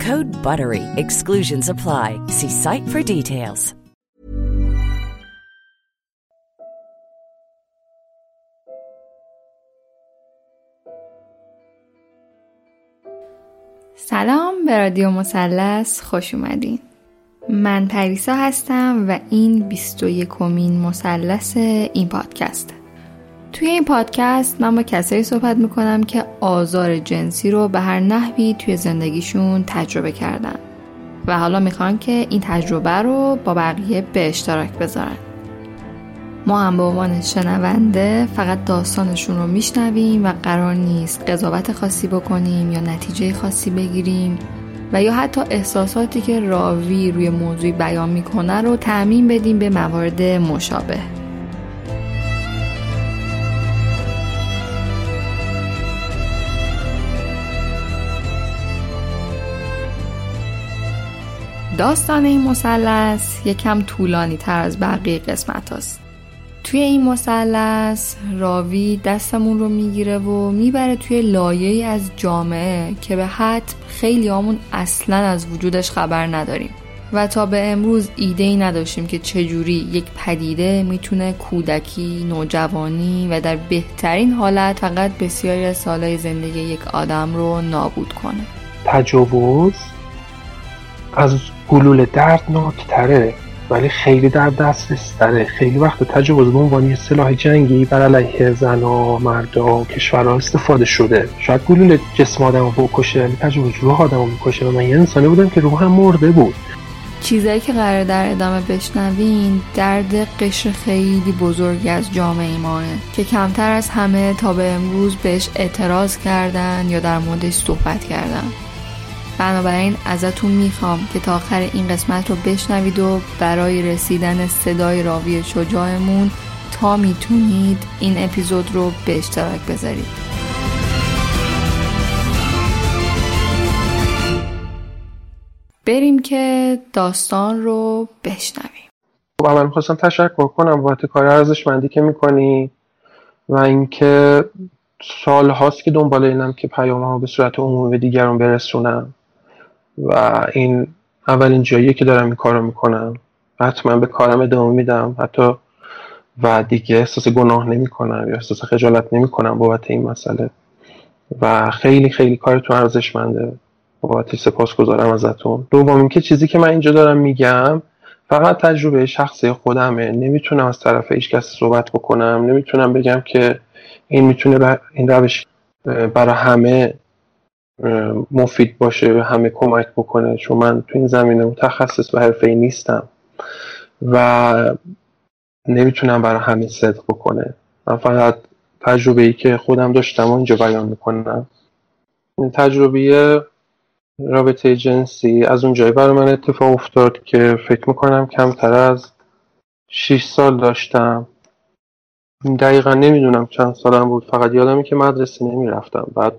Code BUTTERY. Exclusions apply. See site for details. سلام به رادیو مثلث خوش اومدین من پریسا هستم و این 21 کمین مثلث این پادکست توی این پادکست من با کسایی صحبت می‌کنم که آزار جنسی رو به هر نحوی توی زندگیشون تجربه کردن و حالا می‌خوان که این تجربه رو با بقیه به اشتراک بذارن. ما هم به عنوان شنونده فقط داستانشون رو میشنویم و قرار نیست قضاوت خاصی بکنیم یا نتیجه خاصی بگیریم و یا حتی احساساتی که راوی روی موضوعی بیان می‌کنه رو تعمین بدیم به موارد مشابه. داستان این مثلث یکم طولانی تر از بقیه قسمت هست. توی این مثلث راوی دستمون رو می‌گیره و می‌بره توی لایه از جامعه که به حد خیلی همون اصلا از وجودش خبر نداریم و تا به امروز ایده ای نداشتیم که چجوری یک پدیده می‌تونه کودکی، نوجوانی و در بهترین حالت فقط بسیاری از سالهای زندگی یک آدم رو نابود کنه تجاوز از گلوله دردناک تره ولی خیلی در دسترس تره. خیلی وقت تجاوز به عنوان یه سلاح جنگی بر علیه زنا مردا کشورها استفاده شده. شاید گلوله جسم رو بکشه ولی تجاوز روح رو می‌کشه و من یه انسانی بودم که روحم مرده بود. چیزایی که قرار در ادامه بشنوین درد قشر خیلی بزرگی از جامعه ماه که کمتر از همه تا به امروز بهش اعتراض کردن یا در موردش صحبت کردن. بنابراین ازتون می‌خوام که تا آخر این قسمت رو بشنوید و برای رسیدن صدای راوی شجاعمون تا می‌تونید این اپیزود رو به اشتراک بذارید. بریم که داستان رو بشنویم. خب اول می‌خواستم تشکر کنم بابت کار ارزشمندی که می‌کنی و اینکه سال هاست که دنبال اینم که پیام به صورت عمومی به دیگران برسونم. و این اولین جاییه که دارم این کارو می‌کنم حتما به کارم ادامه میدم. حتی و دیگه احساس گناه نمی کنم یا احساس خجالت نمی کنم بابت این مسئله. و خیلی خیلی کارتون ارزشمنده. بابت سپاس گذارم ازتون. دوم اینکه چیزی که من اینجا دارم میگم فقط تجربه شخصی خودمه. نمی‌تونم از طرف هیچ کسی صحبت بکنم. نمی‌تونم بگم که این می‌تونه این روش برای همه مفید باشه به همه کمک بکنه چون من تو این زمینه متخصص و حرفه نیستم و نمی‌تونم برای همه صدق بکنه. من فقط تجربه ای که خودم داشتم اینجا بیان می‌کنم. این تجربه رابطه جنسی از اون جایی برای من اتفاق افتاد که فکر می‌کنم کمتر از 6 سال داشتم. دقیقا نمی‌دونم چند سالم بود فقط یادمی که مدرسه نمی‌رفتم. بعد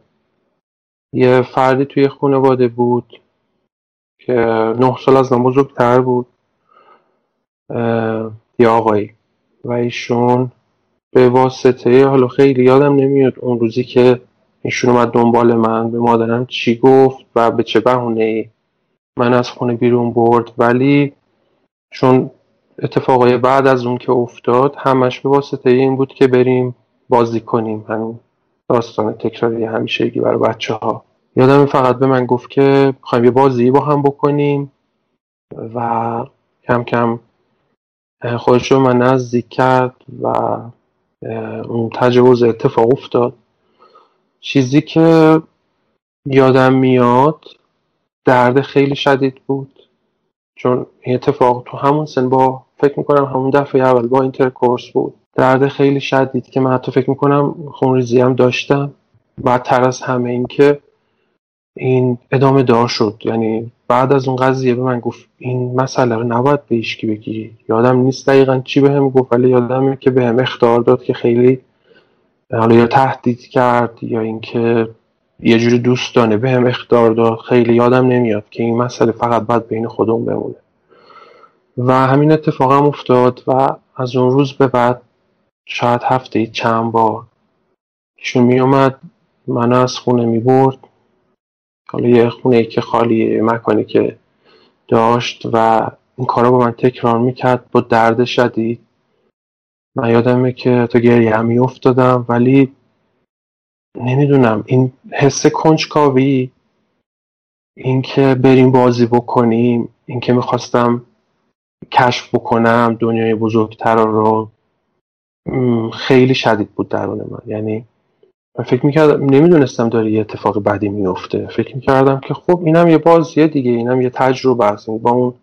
یه فردی توی خانواده بود که نه سال از من بزرگتر بود. یه آقایی. و ایشون به واسطه حالا خیلی یادم نمیاد اون روزی که ایشون اومد دنبال من به مادرم چی گفت و به چه بهونه ای من از خونه بیرون برد. ولی چون اتفاقای بعد از اون که افتاد همش به واسطه این بود که بریم بازی کنیم همین داستان تکراری همیشگی برای بچه ها یادم فقط به من گفت که می‌خوایم یه بازی با هم بکنیم و کم کم خودش رو من نزدیک کرد و اون تجاوز اتفاق افتاد. چیزی که یادم میاد درد خیلی شدید بود. چون این اتفاق تو همون سن با فکر می‌کنم همون دفعه اول با intercourse بود. درد خیلی شدید که من حتی فکر می‌کنم خونریزی هم داشتم. بدتر از همه این که این ادامه دار شد. یعنی بعد از اون قضیه به من گفت این مسئله رو نباید به ایشکی بگی یادم نیست دقیقا چی به هم گفت ولی یادم که به هم اختار داد که خیلی حالا یا تهدید کرد یا اینکه یه جوری دوستانه به هم اختار داد. خیلی یادم نمیاد که این مسئله فقط باید بین خودمون بمونه. و همین اتفاق هم افتاد و از اون روز به بعد شاید هفته چند بار ایشون می اومد من از خونه می برد حالا یه خونه که خالی مکانی که داشت و این کارا با من تکرار می‌کرد با درد شدید. من یادمه که تا گریه همی افتادم ولی نمی‌دونم این حس کنجکاوی اینکه بریم بازی بکنیم اینکه می‌خواستم کشف بکنم دنیای بزرگتر رو خیلی شدید بود درون من. یعنی فکر می‌کردم نمی‌دونستم داره یه اتفاق بعدی میفته فکر می‌کردم که خب اینم یه بازیه دیگه اینم یه تجربه است. با اون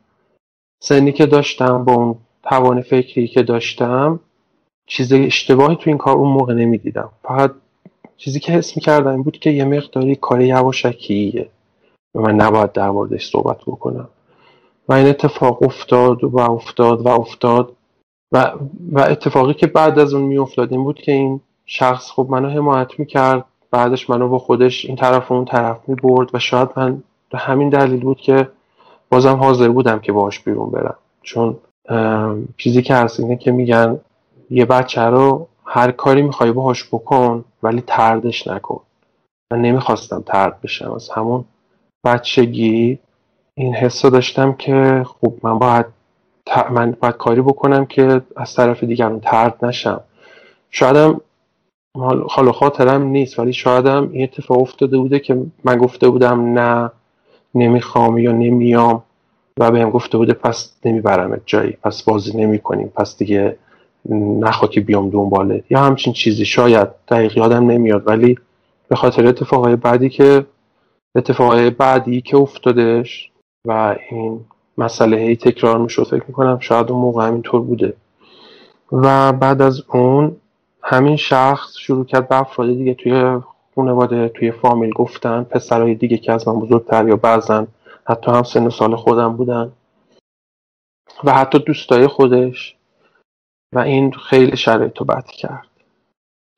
سنی که داشتم با اون توان فکری که داشتم چیز اشتباهی تو این کار اون موقع نمی‌دیدم. فقط چیزی که حس می‌کردم این بود که یه مقداری کار یواشکیه. و من نباید در موردش صحبت بکنم. و این اتفاق افتاد و افتاد و افتاد. و, و اتفاقی که بعد از اون میافتاد این بود که این شخص خب منو حمایت می‌کرد بعدش منو با خودش این طرف و اون طرف می‌برد و شاید من به همین دلیل بود که بازم حاضر بودم که باهاش بیرون برم. چون چیزی که هست اینه که میگن یه بچه رو هر کاری می‌خوای باهاش بکن ولی تردش نکن. من نمی‌خواستم ترد بشم. از همون بچگی این حس داشتم که خب من باید من باید کاری بکنم که از طرف دیگران ترد نشم. شایدم حالا خاطرم نیست ولی شایدم این اتفاق افتاده بوده که من گفته بودم نه نمی‌خوام یا نمیام و بهم گفته بوده پس نمیبرمت جایی پس بازی نمی کنیم پس دیگه نخوا که بیام دنباله. یا همچین چیزی. شاید دقیق یادم نمیاد ولی به خاطر اتفاقای بعدی که اتفاقای بعدی که افتادش و این مسئله هی تکرار می‌شد فکر می‌کنم شاید اون موقع همینطور بوده. و بعد از اون همین شخص شروع کرد به افراد دیگه توی خانواده توی فامیل گفتن پسرهای دیگه که از من بزرگتر یا بعضن حتی هم سن سال خودم بودن. و حتی دوستای خودش. و این خیلی شرایط رو بد کرد.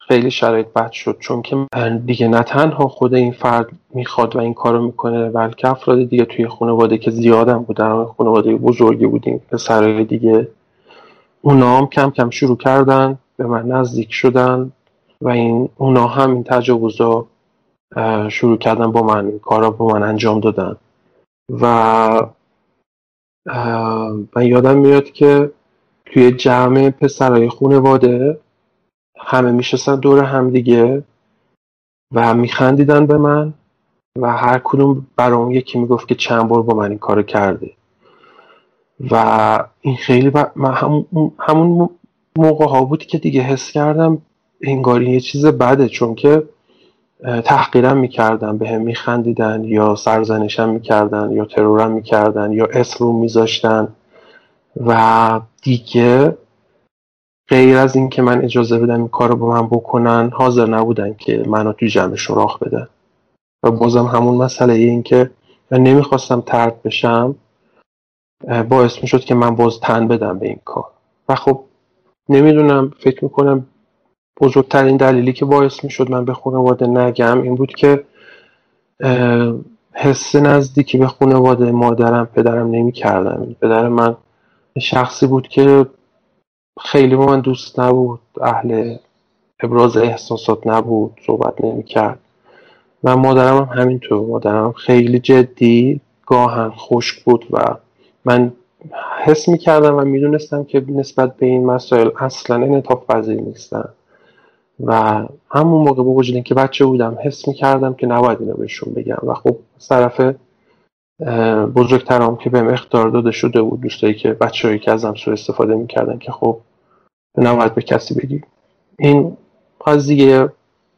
خیلی شرایط بد شد چون که دیگه نه تنها خود این فرد می‌خواد و این کارو می‌کنه بلکه افراد دیگه توی خانواده که زیادم بودن خانواده بزرگی بودیم پسرهای دیگه اونا هم کم کم شروع کردن به من نزدیک شدن و این اونا هم این تجاوز رو شروع کردن با من این کارا با من انجام دادن. و من یادم میاد که توی جمع پسرهای خونواده همه میشستن دور هم دیگه و میخندیدن به من و هر کدوم برام یکی می‌گفت که چند بار با من این کارو کرده. و این خیلی من همون, موقع ها بود که دیگه حس کردم انگار یه چیز بده چون که تحقیرم می‌کردن به هم میخندیدن یا سرزنشم می‌کردن یا ترورم می‌کردن یا اسم رو میذاشتن و دیگه غیر از اینکه من اجازه بدم این کار رو با من بکنن حاضر نبودن که منو توی جمعشون راه بدن. و بازم همون مسئله این که من نمی‌خواستم ترد بشم باعث می‌شد که من باز تن بدم به این کار. و خب نمی‌دونم فکر می‌کنم بزرگترین دلیلی که باعث می‌شد من به خانواده نگم این بود که حس نزدیکی به خانواده مادرم پدرم نمی کردم پدر من شخصی بود که خیلی با من دوست نبود. اهل ابراز احساسات نبود. صحبت نمی کرد من مادرم هم همینطور. مادرم خیلی جدی گاهن خشک بود و من حس می کردم و می‌دونستم که نسبت به این مسائل اصلا انعطاف پذیر نیستن. و همون موقع با وجود که بچه بودم حس می کردم که نباید اینو بهشون بگم. و خب از بزرگترام که بهم اختار داده شده بود دوستایی که بچه‌ای که ازم سوء استفاده می‌کردن که خب نباید به کسی بگی. این قضیه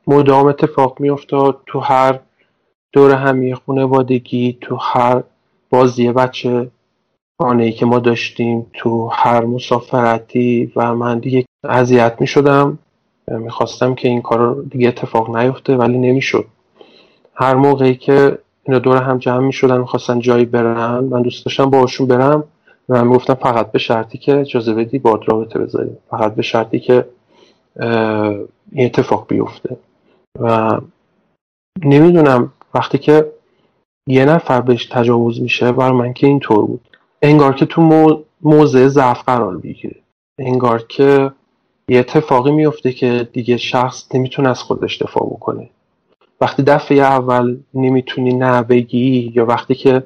مدام اتفاق میافتاد. تو هر دور همی خانوادگی تو هر بازی بچه ای که ما داشتیم تو هر مسافرتی و من دیگه اذیت می شدم می‌خواستم که این کار دیگه اتفاق نیفته ولی نمی‌شد. هر موقعی که اینا دور هم جمع می شدن می‌خواستن جایی برن. من دوست داشتم باشون برم و من گفتم فقط به شرطی که اجازه بدی باد رابطه بذاریم. فقط به شرطی که این اتفاق بیفته. و نمی‌دونم وقتی که یه نفر بهش تجاوز میشه بر من که اینطور بود. انگار که تو موضع ضعف قرار بگیره انگار که یه اتفاقی میفته که دیگه شخص نمی‌تونه از خودش دفاع بکنه. وقتی دفعه اول نمی‌تونی نه بگی یا وقتی که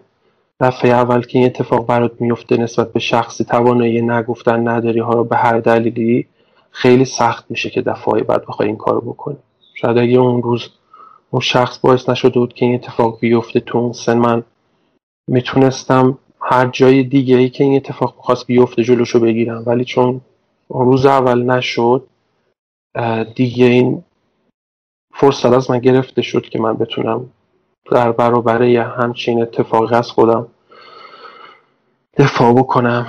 دفعه اول که این اتفاق برات میفته نسبت به شخصی توانایی نگفتن نداری ها رو به هر دلیلی خیلی سخت میشه که دفعه بعد بخوای این کارو بکنی. شاید اگه اون روز اون شخص باعث نشده بود که این اتفاق بیفته تو اون سن من می‌تونستم هر جای دیگه ای که این اتفاق می‌خواست بیفته جلوشو بگیرم. ولی چون روز اول نشد دیگه این فرصت از من گرفته شد که من بتونم در برابر یه همچین اتفاقی از خودم دفاع بکنم.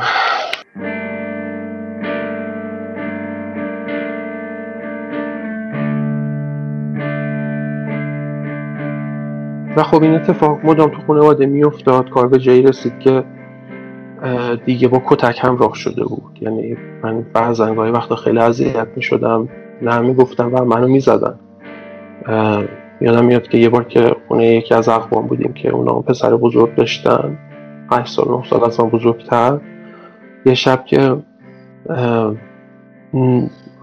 و خب این اتفاق مدام تو خانواده میافتاد کار به جایی رسید که دیگه با کتک هم راه شده بود. یعنی من بعضا گاهی وقتا خیلی اذیت می شدم نه می‌گفتم و منو می‌زدن. یادم میاد که یه بار که خونه یکی از اخوان بودیم که اونا پسر بزرگ داشتن 8 سال 9 سال از من بزرگتر. یه شب که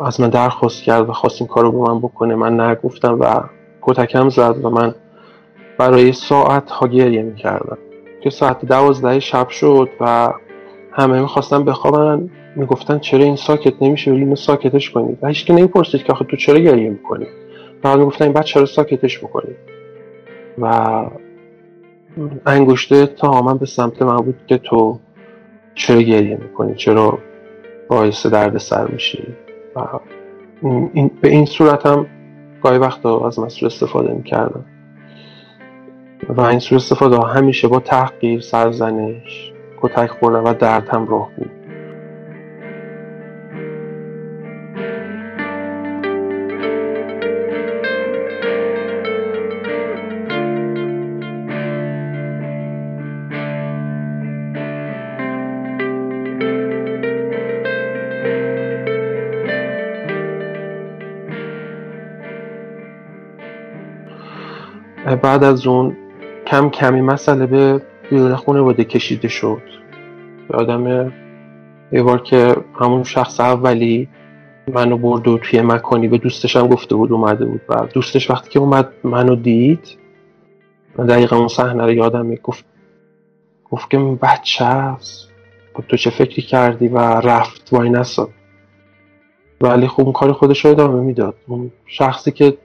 از من درخواست کرد و خواست این کار رو با من بکنه من نگفتم و کتکم زد و من برای ساعت ها گریه می‌کردم. که ساعت دوازده شب شد و همه می‌خواستن بخوابن. می‌گفتن چرا این ساکت نمیشه اینو ساکتش کنید. و هیچ که نمی‌پرسید که آخه تو چرا گریه می‌کنی؟ فقط می‌گفتن این بچه رو ساکتش بکنید و انگشته تا من به سمت من بود که تو چرا گریه می‌کنی؟ چرا باعث درد سر میشی؟ و این به این صورت هم گاهی وقتا از مسئول استفاده می‌کردم. و این سوء استفاده همیشه با تحقیر سرزنش کتک خوردن و درد هم راه بود. بعد از اون کم کمی مسئله به بیرون خانواده کشیده شد. آدم یه بار که همون شخص اولی منو برد و توی مکانی به دوستشم گفته بود اومده بود. و دوستش وقتی که اومد منو دید دقیقا اون صحنه رو یادم گفت گفت که بچه هست تو چه فکری کردی و رفت وای نساد ولی خب اون کار خودش رو ادامه می‌داد. اون شخصی که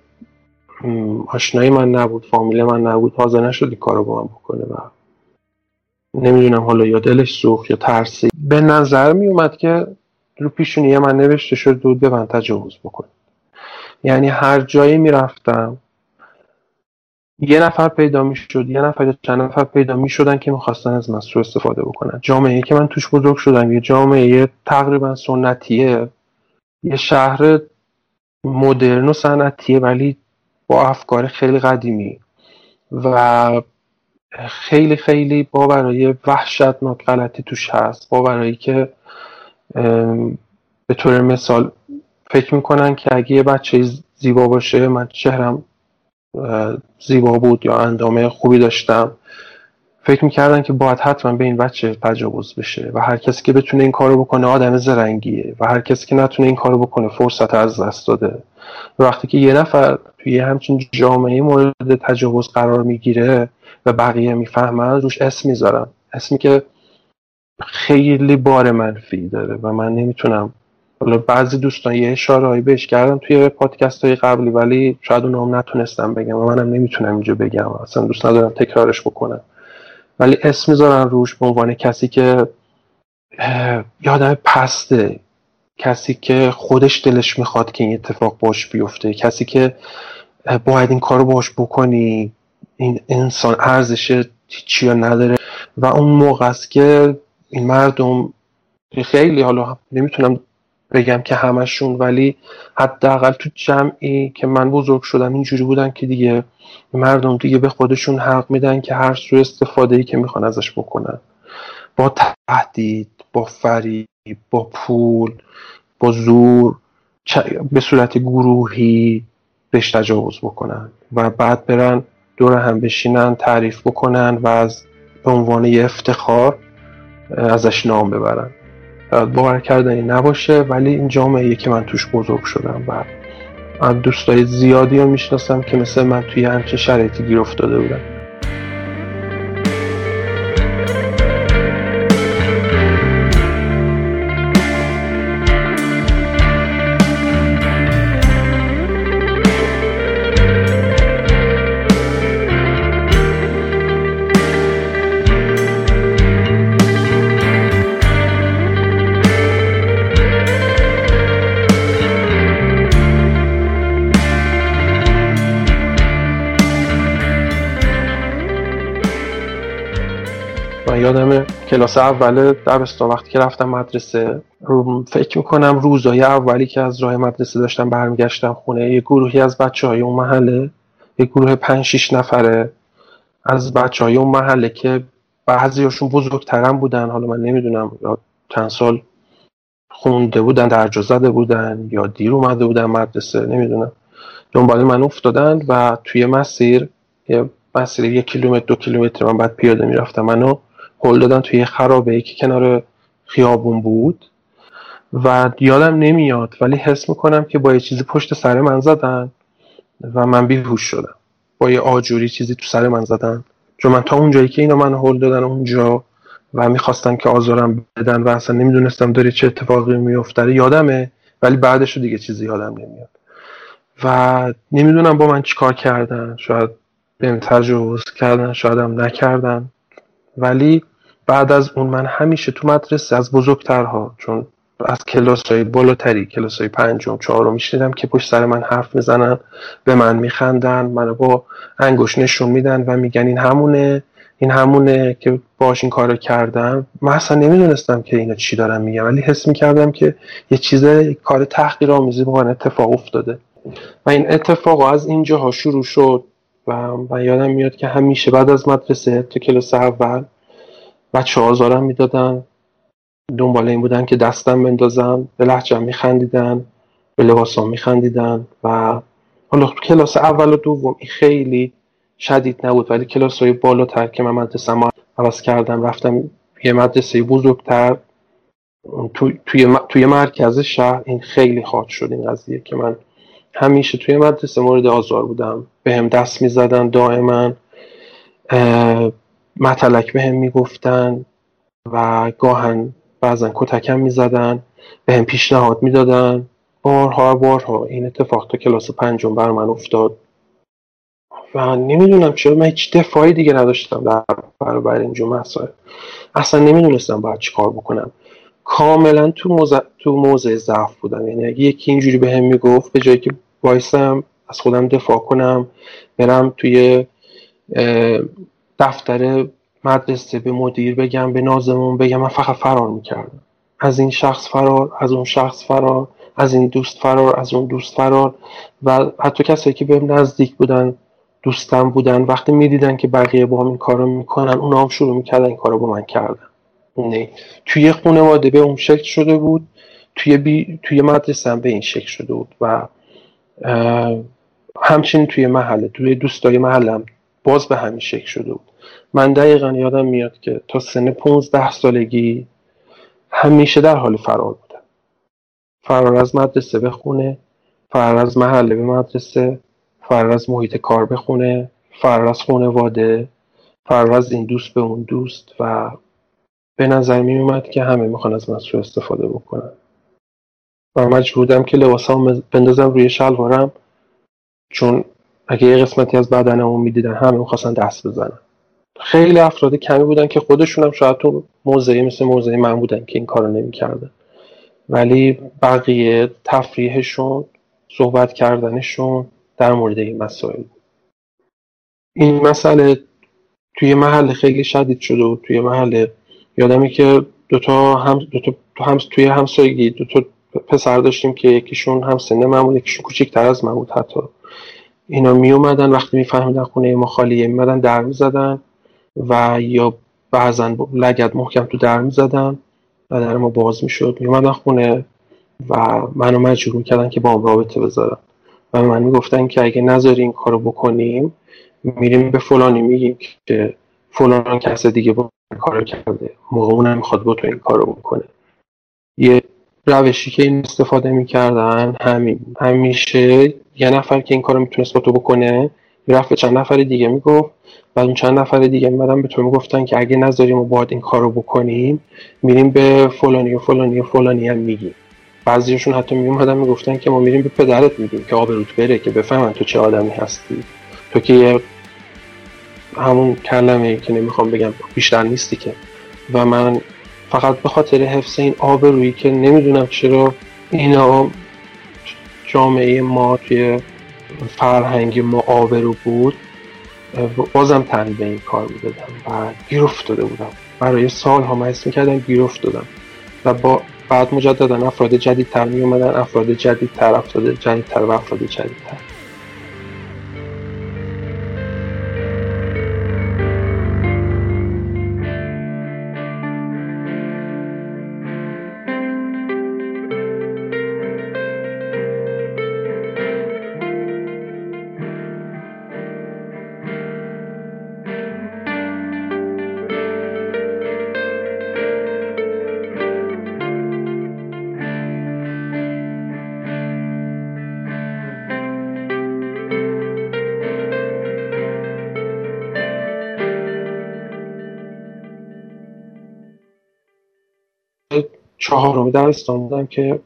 آشنایی من نبود فامیل من نبود حاضر نشد این کارو با من بکنه و نمی‌دونم حالا یا دلش سوخت یا ترسی به نظر می که رو پیشونی من نوشته شد دود به من تجاوز بکنه. یعنی هر جایی می‌رفتم یه نفر پیدا می‌شد یه نفر چند نفر پیدا می‌شدن که می‌خواستن از من سو استفاده بکنن. جامعه که من توش بزرگ شدم یه جامعه تقریبا سنتیه یه شهر مدرن و صنعتیه ولی با افکار خیلی قدیمی و خیلی خیلی باورای وحشتناک غلطی توش هست باورایی که به طور مثال فکر می‌کنن که اگه یه بچه زیبا باشه من چهرم زیبا بود یا اندامه خوبی داشتم فکر می‌کردن که باید حتما به این بچه تجاوز بشه و هر کسی که بتونه این کارو بکنه آدم زرنگیه و هر کسی که نتونه این کارو بکنه فرصت از دست داده. وقتی که یه نفر توی همچین جامعه مورد تجاوز قرار می‌گیره و بقیه می‌فهمن روش اسم می‌ذارن. اسمی که خیلی بار منفی داره و من نمی‌تونم. حالا بعضی دوستان یه اشاره بهش کردم توی پادکست های قبلی ولی شاید اون هم نتونستم بگم و منم نمی‌تونم اینجا بگم. اصلا دوست ندارم تکرارش بکنم. ولی اسم می‌ذارن روش به عنوان کسی که یادم پسته. کسی که خودش دلش می‌خواد که این اتفاق باش بیفته کسی که باید این کارو باش بکنی این انسان ارزش چی نداره. و اون موقع است که این مردم خیلی حالا نمی‌تونم بگم که همشون ولی حداقل تو جمعی که من بزرگ شدم اینجوری بودن که دیگه مردم دیگه به خودشون حق میدن که هر سو استفاده ای که می‌خوان ازش بکنن. با تهدید با فریب با پول با زور به صورت گروهی بهش تجاوز بکنن و بعد برن دور هم بشینن تعریف بکنن و از به عنوان یه افتخار ازش نام ببرن. باور کردنی نباشه ولی این جامعه که من توش بزرگ شدم و دوستای زیادی رو می‌شناسم که مثل من توی همچین شرایطی گیر افتاده بودن. کلاس اول دبستان وقتی که رفتم مدرسه فکر می‌کنم روزای اولی که از راه مدرسه داشتم برمیگشتم خونه یه گروهی از بچه های اون محله یه گروه پنج شیش نفره از بچه های اون محله که بعضیاشون بزرگترم بودن. حالا من نمی‌دونم یا چند سال خونده بودن درجا زده بودن یا دیر اومده بودن مدرسه نمی‌دونم. دنبال من افتادن و توی مسیر یه مسیر یک کیلومتر دو کیلومتر من بعد پیاده می‌رفتم. منو هل دادن توی خرابه که کنار خیابون بود و یادم نمیاد ولی حس می‌کنم که با یه چیزی پشت سر من زدن و من بیهوش شدم. با یه آجوری چیزی تو سر من زدن. چون من تا اونجایی که اینا من هل دادن اونجا و می‌خواستن که آزارم بدن و اصلا نمی‌دونستم داره چه اتفاقی میفته یادمه. ولی بعدش دیگه چیزی یادم نمیاد. و نمی‌دونم با من چیکار کردن. شاید بهم تجاوز کردن شاید هم نکردن. ولی بعد از اون من همیشه تو مدرسه از بزرگترها چون از کلاس های بالاتری کلاس های پنجم چهارم میشنیدم که پشت سر من حرف می‌زنن به من میخندن منو با انگوش نشون میدن و میگن این همونه این همونه که باش این کارو کردم. من اصلا نمی‌دونستم که اینا چی دارم میگم ولی حس می‌کردم که یه چیز کار تحقیر آمیزی با من اتفاق افتاده. و این اتفاق از اینجاها شروع شد و من یادم میاد که همیشه بعد از مدرسه تو کلاس اول بچه آزارم می‌دادن. دنبال این بودن که دستم بندازم به لحجم میخندیدن به لباسام میخندیدن و حالا کلاس اول و دوم خیلی شدید نبود ولی کلاس های بالاتر که من مدرسه ما عوض کردم رفتم یه مدرسه بزرگتر توی, توی, توی مرکز شهر. این خیلی خاط شد این قضیه که من همیشه توی مدرسه مورد آزار بودم. به هم دست می‌زدن دائما. مطلک به هم می‌گفتن و گاهن بعضا کتکم می‌زدن به هم پیشنهاد می‌دادن. بارها بارها این اتفاق تا کلاس پنجم بر من افتاد. و نمی‌دونم چرا من هیچ دفاعی دیگه نداشتم در برابر اینجور مسائل اصلا نمی‌دونستم باید چی کار بکنم. کاملا تو موضع, تو موضع ضعف بودم. یعنی اگه یکی اینجوری به هم می‌گفت به جایی که بایستم از خودم دفاع کنم برم توی دفتر مدرسه به مدیر بگم به نازمون بگم. من فقط فرار می‌کردم. از این شخص فرار از اون شخص فرار از این دوست فرار از اون دوست فرار. و حتی کسایی که به نزدیک بودن دوستم بودن وقتی می‌دیدن که بقیه با هم این کارو می‌کنن اونا هم شروع می‌کردن این کارو با من کردن. نه توی خانواده به اون شکل شده بود توی بی... توی مدرسه هم به این شکل شده بود. و همچنین توی محله توی دوستای محلم باز به همین شکل شده بود. من دقیقا یادم میاد که تا سن 15 سالگی همیشه در حال فرار بودم. فرار از مدرسه به خونه فرار از محله به مدرسه فرار از محیط کار به خونه فرار از خانواده فرار از این دوست به اون دوست و به نظر می اومد که همه می‌خوان از من سو استفاده بکنن. و مجبور بودم که لباسام بندازم روی شلوارم چون اگه یه قسمتی از بدنمو می‌دیدن همه می‌خواستن دست بزنن. خیلی افراد کمی بودن که خودشونم شاید تو موضعی مثل موضعی من بودن که این کارو نمی‌کردن. ولی بقیه تفریحشون صحبت کردنشون در مورد این مسائل این مسئله توی محل خیلی شدید شده و توی محل یادمی که دوتا هم دوتا هم توی همسایگی دوتا پسر داشتیم که یکیشون هم سن من بود یکیشون کوچیک‌تر از من بود حتی. اینا می اومدن وقتی میفهمیدن خونه ما خالیه میمدن در می‌زدن و یا بعضا لگد محکم تو در می‌زدن و در ما باز می‌شد. میومدن خونه و منو مجبور می‌کردن که با هم رابطه بذارم. و من می‌گفتن که اگه نذاری این کارو بکنیم میریم به فلانی میگیم که فلان کس دیگه با کارو کرده. موقع اونم می‌خواد با تو این کارو بکنه. یه روشی که این استفاده می‌کردن همین. همیشه یه نفر که این کارو می‌تونست با تو بکنه می‌رفت به چند نفر دیگه می‌گفت. و اون چند نفر دیگه میمدن به تو می‌گفتن که اگه نذاریم و باید این کارو بکنیم میریم به فلانی و فلانی و فلانی هم میگیم. بعضیشون حتی میومدن می‌گفتن که ما میریم به پدرت میگیم که آبروت بره که بفهمن تو چه آدمی هستی. تو که همون کلمه که نمی‌خوام بگم بیشتر نیستی که. و من فقط به خاطر حفظ این آبرویی که نمی‌دونم چرا اینا جامعه ما توی فرهنگ آبرو بود. بازم تن به این کار می‌دادم و گیر افتاده بودم. برای سال ها من اسم کردم گیر افتادم. و با بعد مجددا افراد جدیدتر می اومدن افراد جدیدتر افراد جدیدتر و افراد جدیدتر. چهارم درستان بودم که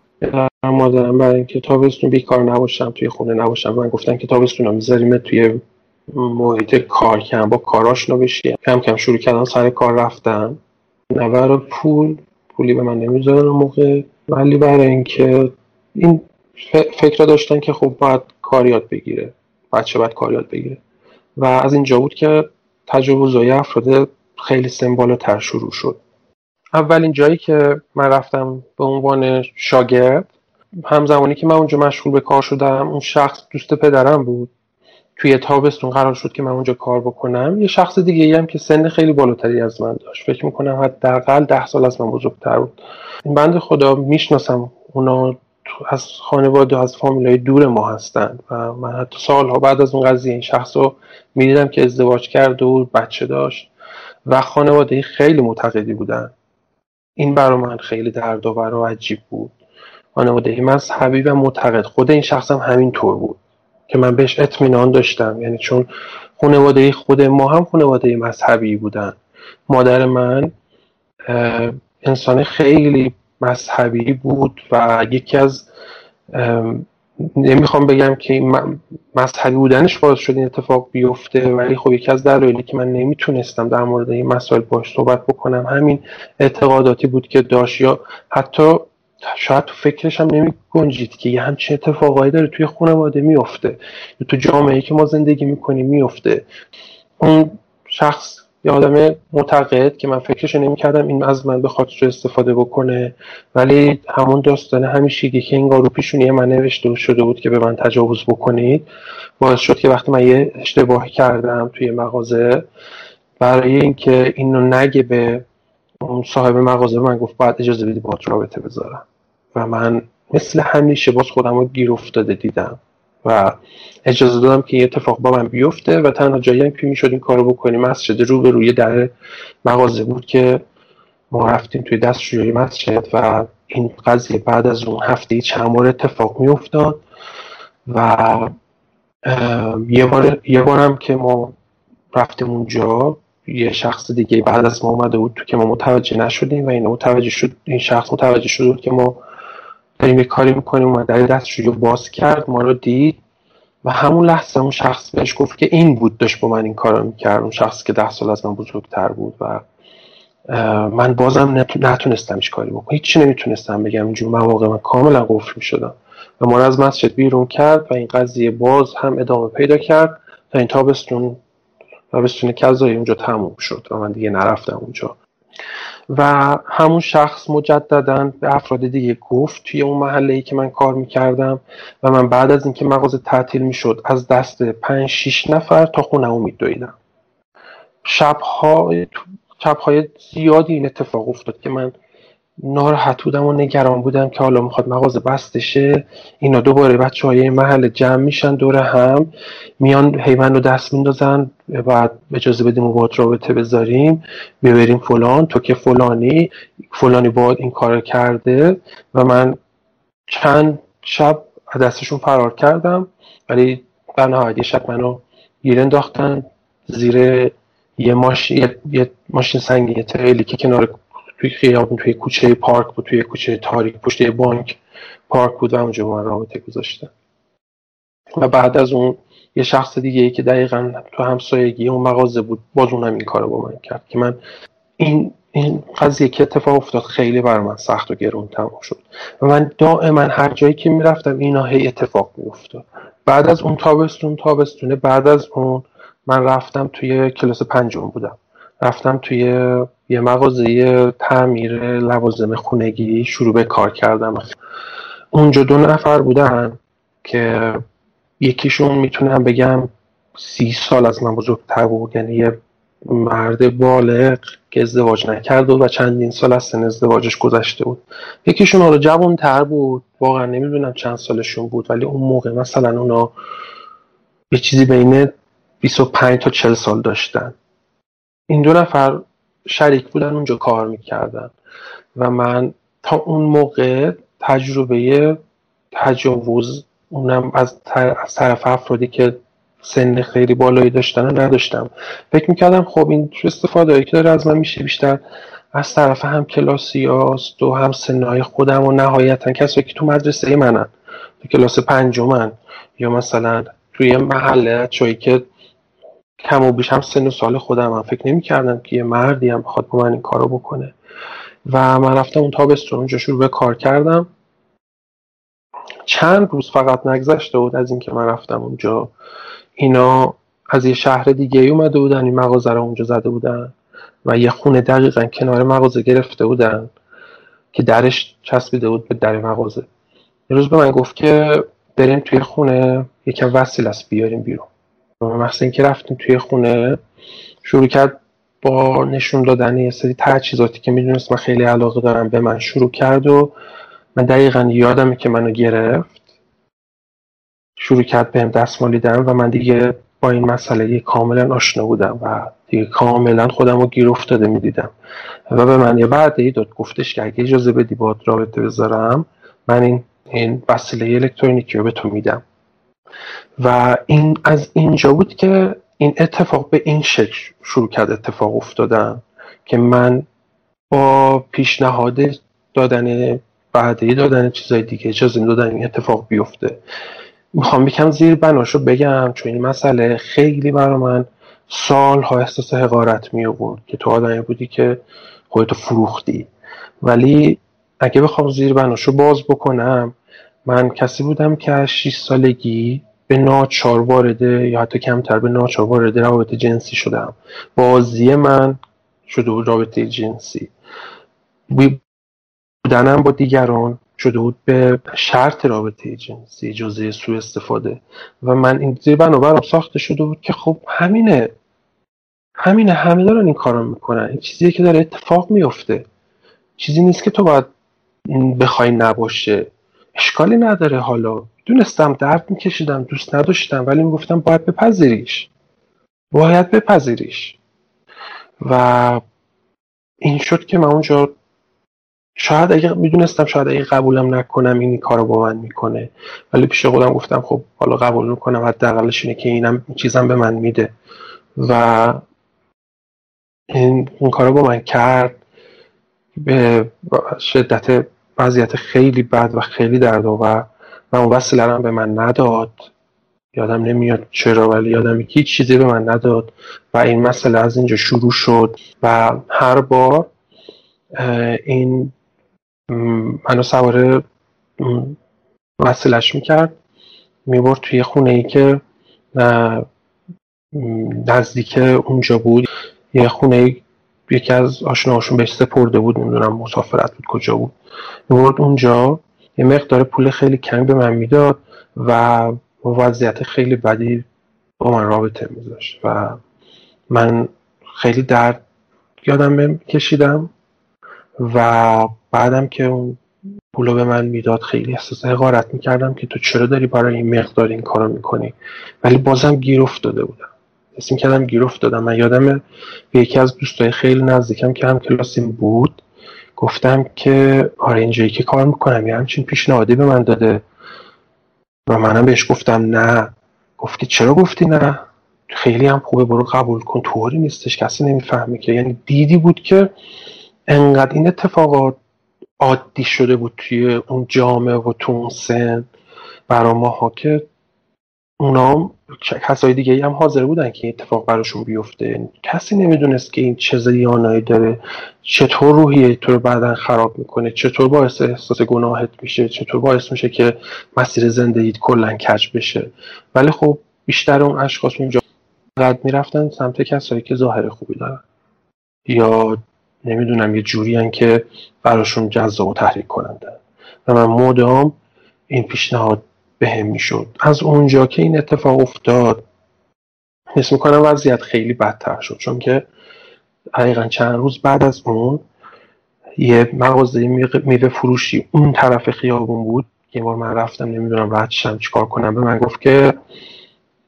مادرم برای اینکه تابستون بیکار نباشم توی خونه نباشم من گفتن که تابستون رو می‌ذاریم توی محیط کار کم با کاراش بشی کم کم شروع کردن سر کار رفتن. نه پول پولی به من نمی‌ذارن موقع. ولی برای اینکه این فکر داشتن که خب باید کار یاد بگیره. بچه باید کار یاد بگیره. و از اینجا بود که تجاوزهای افراد خیلی سمبالاتر شروع شد. اولین جایی که من رفتم به عنوان شاگرد همزمانی که من اونجا مشغول به کار شدم اون شخص دوست پدرم بود. توی تابستون قرار شد که من اونجا کار بکنم. یه شخص دیگه هم که سن خیلی بالاتری از من داشت. فکر می‌کنم حداقل ده سال از من بزرگتر بود. این بند خدا می‌شناسم اونا از خانواده از فامیلای دور ما هستن و من حتی سالها بعد از اون قضیه این شخص رو می‌دیدم که ازدواج کرد و بچه داشت و خانواده خیلی معتقدی بودن. این برای من خیلی دردآور و عجیب بود. خانواده مذهبی و معتقد خود این شخصم همین طور بود که من بهش اطمینان داشتم. یعنی چون خانواده خود ما هم خانواده مذهبی بودن. مادر من انسان خیلی مذهبی بود و یکی از نمی‌خوام بگم که مذهبی بودنش باعث شد این اتفاق بیفته ولی خب یکی از دلایلی که من نمی‌تونستم در مورد این مسائل باش صحبت بکنم همین اعتقاداتی بود که داشت یا حتی شاید تو فکرش هم نمی گنجید که یه همچین اتفاقایی داره توی خانواده میفته تو جامعه که ما زندگی می‌کنیم میفته اون شخص یه آدم معتقد که من فکرش نمی‌کردم این از من بخواد رو استفاده بکنه. ولی همون داستان همیشگی که این رو پیشونی من نوشته شده بود که به من تجاوز بکنید باعث شد که وقتی من یه اشتباهی کردم توی مغازه برای اینکه اینو نگه به صاحب مغازه من گفت باید اجازه بدی باهات رابطه بذارم. و من مثل همیشه باز خودم رو گیر افتاده دیدم. و اجازه دادم که این اتفاق با من بیفته و تنها جایی هم که می‌شد این کارو بکنیم مسجد رو به روی در مغازه بود که ما رفتیم توی دستشوی مسجد و این قضیه بعد از اون هفته چند بار اتفاق میافتاد و یه بار یه بارم که ما رفتیم اونجا یه شخص دیگه بعد از ما اومده بود تو که ما متوجه نشدیم و این متوجه شد این شخص متوجه شد که ما داریم یه کاری می‌کنیم و در دستشوی رو باز کرد ما رو دید و همون لحظه اون شخص بهش گفت که این بود داشت با من این کار رو می‌کرد اون شخص که ده سال از من بزرگتر بود و من بازم نتونستمش کاری بکنم هیچی نمی‌تونستم بگم اینجور مواقع من کاملا قفل می‌شدم و ما از مسجد بیرون کرد و این قضیه باز هم ادامه پیدا کرد تا این تابستون تابستون کذایی اونجا تموم شد و من دیگه نرفتم اونجا. و همون شخص مجددا به افراد دیگه گفت توی اون محله ای که من کار می‌کردم و من بعد از اینکه مغازه تعطیل می‌شد از دست پنج شیش نفر تا خونه میدویدم. شبهای شبهای زیادی این اتفاق افتاد که من ناراحت بودم و نگران بودم که حالا می‌خواد مغازه بستشه. اینا دوباره بچه های محل جمع میشن دور هم میان حیوان رو دست میندازن بعد اجازه بدیم و باید رابطه بذاریم. ببریم فلان تو که فلانی فلانی باید این کار کرده. و من چند شب دستشون فرار کردم ولی در نهایت یه شب منو گیر انداختن. زیر یه ماشین یه ماشین سنگی تریلی که کنار توی خیابون توی کوچه پارک بود توی کوچه تاریک پشت بانک پارک بود و اونجا من رابطه گذاشته و بعد از اون یه شخص دیگه ای که دقیقا تو همسایگی اون مغازه بود باز اونم این کارو با من کرد که من این این قضیه که اتفاق افتاد خیلی بر من سخت و گرون تمام شد. و من دائما هر جایی که می‌رفتم اینا هی اتفاق میافتاد. بعد از اون تابستون تابستونه بعد از اون من رفتم توی کلاس پنجم بودم. رفتم توی یه مغازه تعمیر لوازم خونگی شروع به کار کردم. اونجا دو نفر بودن که یکیشون می‌تونم بگم سی سال از من بزرگتر بود. یعنی یه مرد بالغ که ازدواج نکرده و چندین سال از سن ازدواجش گذشته بود. یکیشون حالا جوان تر بود. واقعا نمی‌دونم چند سالشون بود ولی اون موقع مثلا اونا یه چیزی بین 25 تا 40 سال داشتن. این دو نفر شریک بودن اونجا کار می‌کردن. و من تا اون موقع تجربه تجاوز اونم از طرف افرادی که سن خیلی بالایی داشتن نداشتم. فکر می‌کردم خب این استفاده هایی که داره از من میشه بیشتر از طرف هم کلاسی هاست هم سنهای خودم و نهایتا کسایی که تو مدرسه منن. تو کلاس پنجمن یا مثلا توی محله چایی که کم و بیش هم سن و سال خودم هم. فکر نمی کردم که یه مردی هم بخواد با من این کارو بکنه. و من رفتم اون تابستون. اونجا شروع به کار کردم. چند روز فقط نگذشته بود از اینکه من رفتم اونجا. اینا از یه شهر دیگه اومده بودن. این مغازه رو اونجا زده بودن. و یه خونه دقیقا کنار مغازه گرفته بودن که درش چسبیده بود به در مغازه. یه روز به من گفت که بریم توی خونه. یکم وسیل است بیاریم بیرون. محض اینکه رفتیم توی خونه شروع کرد با نشون دادن یه سری تجهیزاتی که می‌دونست من خیلی علاقه دارم به من شروع کرد و من دقیقا یادمه که منو گرفت. شروع کرد بهم دستمالیدن و من دیگه با این مسئله کاملا آشنا بودم و دیگه کاملا خودم رو گیر افتاده می‌دیدم. و به من یه بعد داد گفتش که اگه اجازه بدی با رابطه بذارم من این این وسیله الکترونیکی رو به تو میدم. و این از اینجا بود که این اتفاق به این شکل شروع کرد اتفاق افتادن که من با پیشنهاد دادن بعدی دادن چیزای دیگه اجازه دادن این اتفاق بیفته. می‌خوام بکم زیر بناشو بگم چون این مسئله خیلی برای من سالها احساس حقارت می آورد که تو آدمی بودی که خودتو فروختی. ولی اگه بخوام زیر بناشو باز بکنم من کسی بودم که از 6 سالگی به ناچار وارد یا حتی کمتر به ناچار وارد رابطه جنسی شدم. بازی من شده بود رابطه جنسی. بودنم با دیگران شده بود به شرط رابطه جنسی جزء سوء استفاده. و من این بنابرام ساخته شده بود که خب همینه. همینه همه دارن این کارو می‌کنن. این چیزیه که داره اتفاق میفته چیزی نیست که تو باید بخوای نباشه. اشکالی نداره. حالا دونستم درد میکشیدم دوست نداشتم ولی می‌گفتم باید بپذیریش. باید بپذیریش. و این شد که من اونجا شاید اگه می‌دونستم شاید اگه قبولم نکنم این کارو با من می‌کنه. ولی پیش خودم گفتم خب حالا قبول می‌کنم حداقلش اینه که اینم چیزم به من میده. و این اون کارو با من کرد. به شدت وضعیت خیلی بد و خیلی دردآور. و اون وسیله به من نداد. یادم نمیاد چرا ولی یادم هیچ چیزی به من نداد و این مسئله از اینجا شروع شد و هر بار این منو سواره وصلش می‌کرد. می‌برد توی خونه ای که نزدیک اونجا بود. یه خونه یکی از آشناهاشون بهش سپرده بود. نمی‌دونم مسافرت بود کجا بود. می‌برد اونجا. یه مقدار پول خیلی کمی به من می‌داد و وضعیت خیلی بدی با من رابطه میذاشت و من خیلی درد یادم کشیدم و بعدم که اون پولو به من می‌داد خیلی احساس حقارت می‌کردم که تو چرا داری برای این مقدار این کارو می‌کنی. ولی بازم گیر افتاده بودم. اسم کردم گیر افتادم. من یادم به یکی از دوستای خیلی نزدیکم که هم کلاسیم بود گفتم که آره اینجایی که کار می‌کنم یه همچین پیشنهادی به من داده. و منم بهش گفتم نه. گفت که چرا گفتی نه؟ خیلی هم خوبه برو قبول کن. طوری نیستش کسی نمی‌فهمه که. یعنی دیدی بود که انقدر این اتفاقات عادی شده بود توی اون جامعه و تو اون سن. برا ماها که اونا کسای دیگه هم حاضر بودن که اتفاق براشون بیفته. کسی نمی‌دونست که این چه زیانایی داره چطور روحیه تو رو بعدا خراب می‌کنه چطور باعث احساس گناهت میشه چطور باعث میشه که مسیر زندگیت کلا کج بشه. ولی خب بیشتر اون اشخاص اونجا قد می‌رفتن سمت کسایی که ظاهر خوبی دارن. یا نمی‌دونم یه جوری که براشون جذاب و تحریک کننده. و من مدام این پیشنهاد به هم می‌شد. از اونجا که این اتفاق افتاد حس می‌کنم وضعیت خیلی بدتر شد. چون که حقیقا چند روز بعد از اون یه مغازه میوه فروشی اون طرف خیابون بود. یه بار من رفتم نمی‌دونم رد شم چیکار کنم. به من گفت که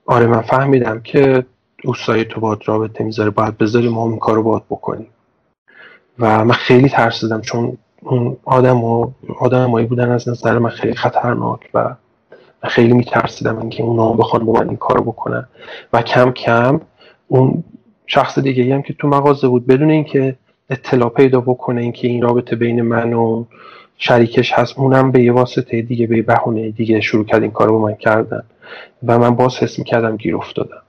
آره من فهمیدم که دوستای تو باد رابطه می‌ذاره باید بذاری ما این کارو باید بکنیم. و من خیلی ترسیدم چون اون آدم و آدمایی بودن از نظر من خیلی خطرناک و خیلی میترسیدم اینکه اونا بخوان با من این کارو بکنن. و کم کم اون شخص دیگه هم که تو مغازه بود بدون اینکه اطلاع پیدا بکنه اینکه این رابطه بین من و شریکش هست اونم به یه واسطه دیگه به بهونه دیگه شروع کرد این کارو با من کردن. و من باز حس می‌کردم گیر افتادم.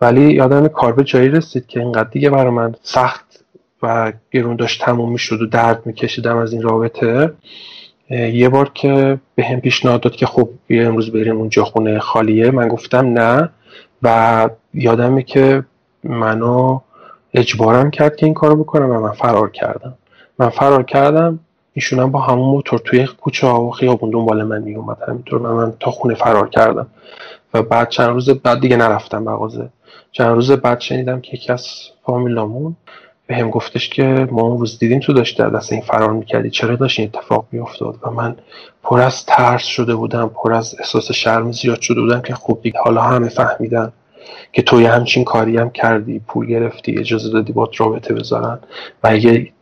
ولی یادم کار به جایی رسید که اینقدر دیگه برای من سخت و گرون داشت تموم می‌شد و درد میکشیدم از این رابطه. یه بار که به هم پیشنهاد داد که خب بیا امروز بریم اونجا خونه خالیه من گفتم نه و یادمه که منو اجبارم کرد که این کارو بکنم و من فرار کردم. من فرار کردم ایشونم با همون موتور توی کوچه ها و خیابون دنبال من می اومد همینطور و من تا خونه فرار کردم. و بعد چند روز بعد دیگه نرفتم مغازه. چند روز بعد شنیدم که یکی از فامیلامون به هم گفتش که ما اون روز دیدیم تو داشت دست این فرار می‌کردی. چرا داشت این اتفاق میافتاد؟ و من پر از ترس شده بودم پر از احساس شرم زیاد شده بودم که خب دیگه حالا همه فهمیدن که توی همچین کاری هم کردی پول گرفتی اجازه دادی با رابطه بذارن. و اگه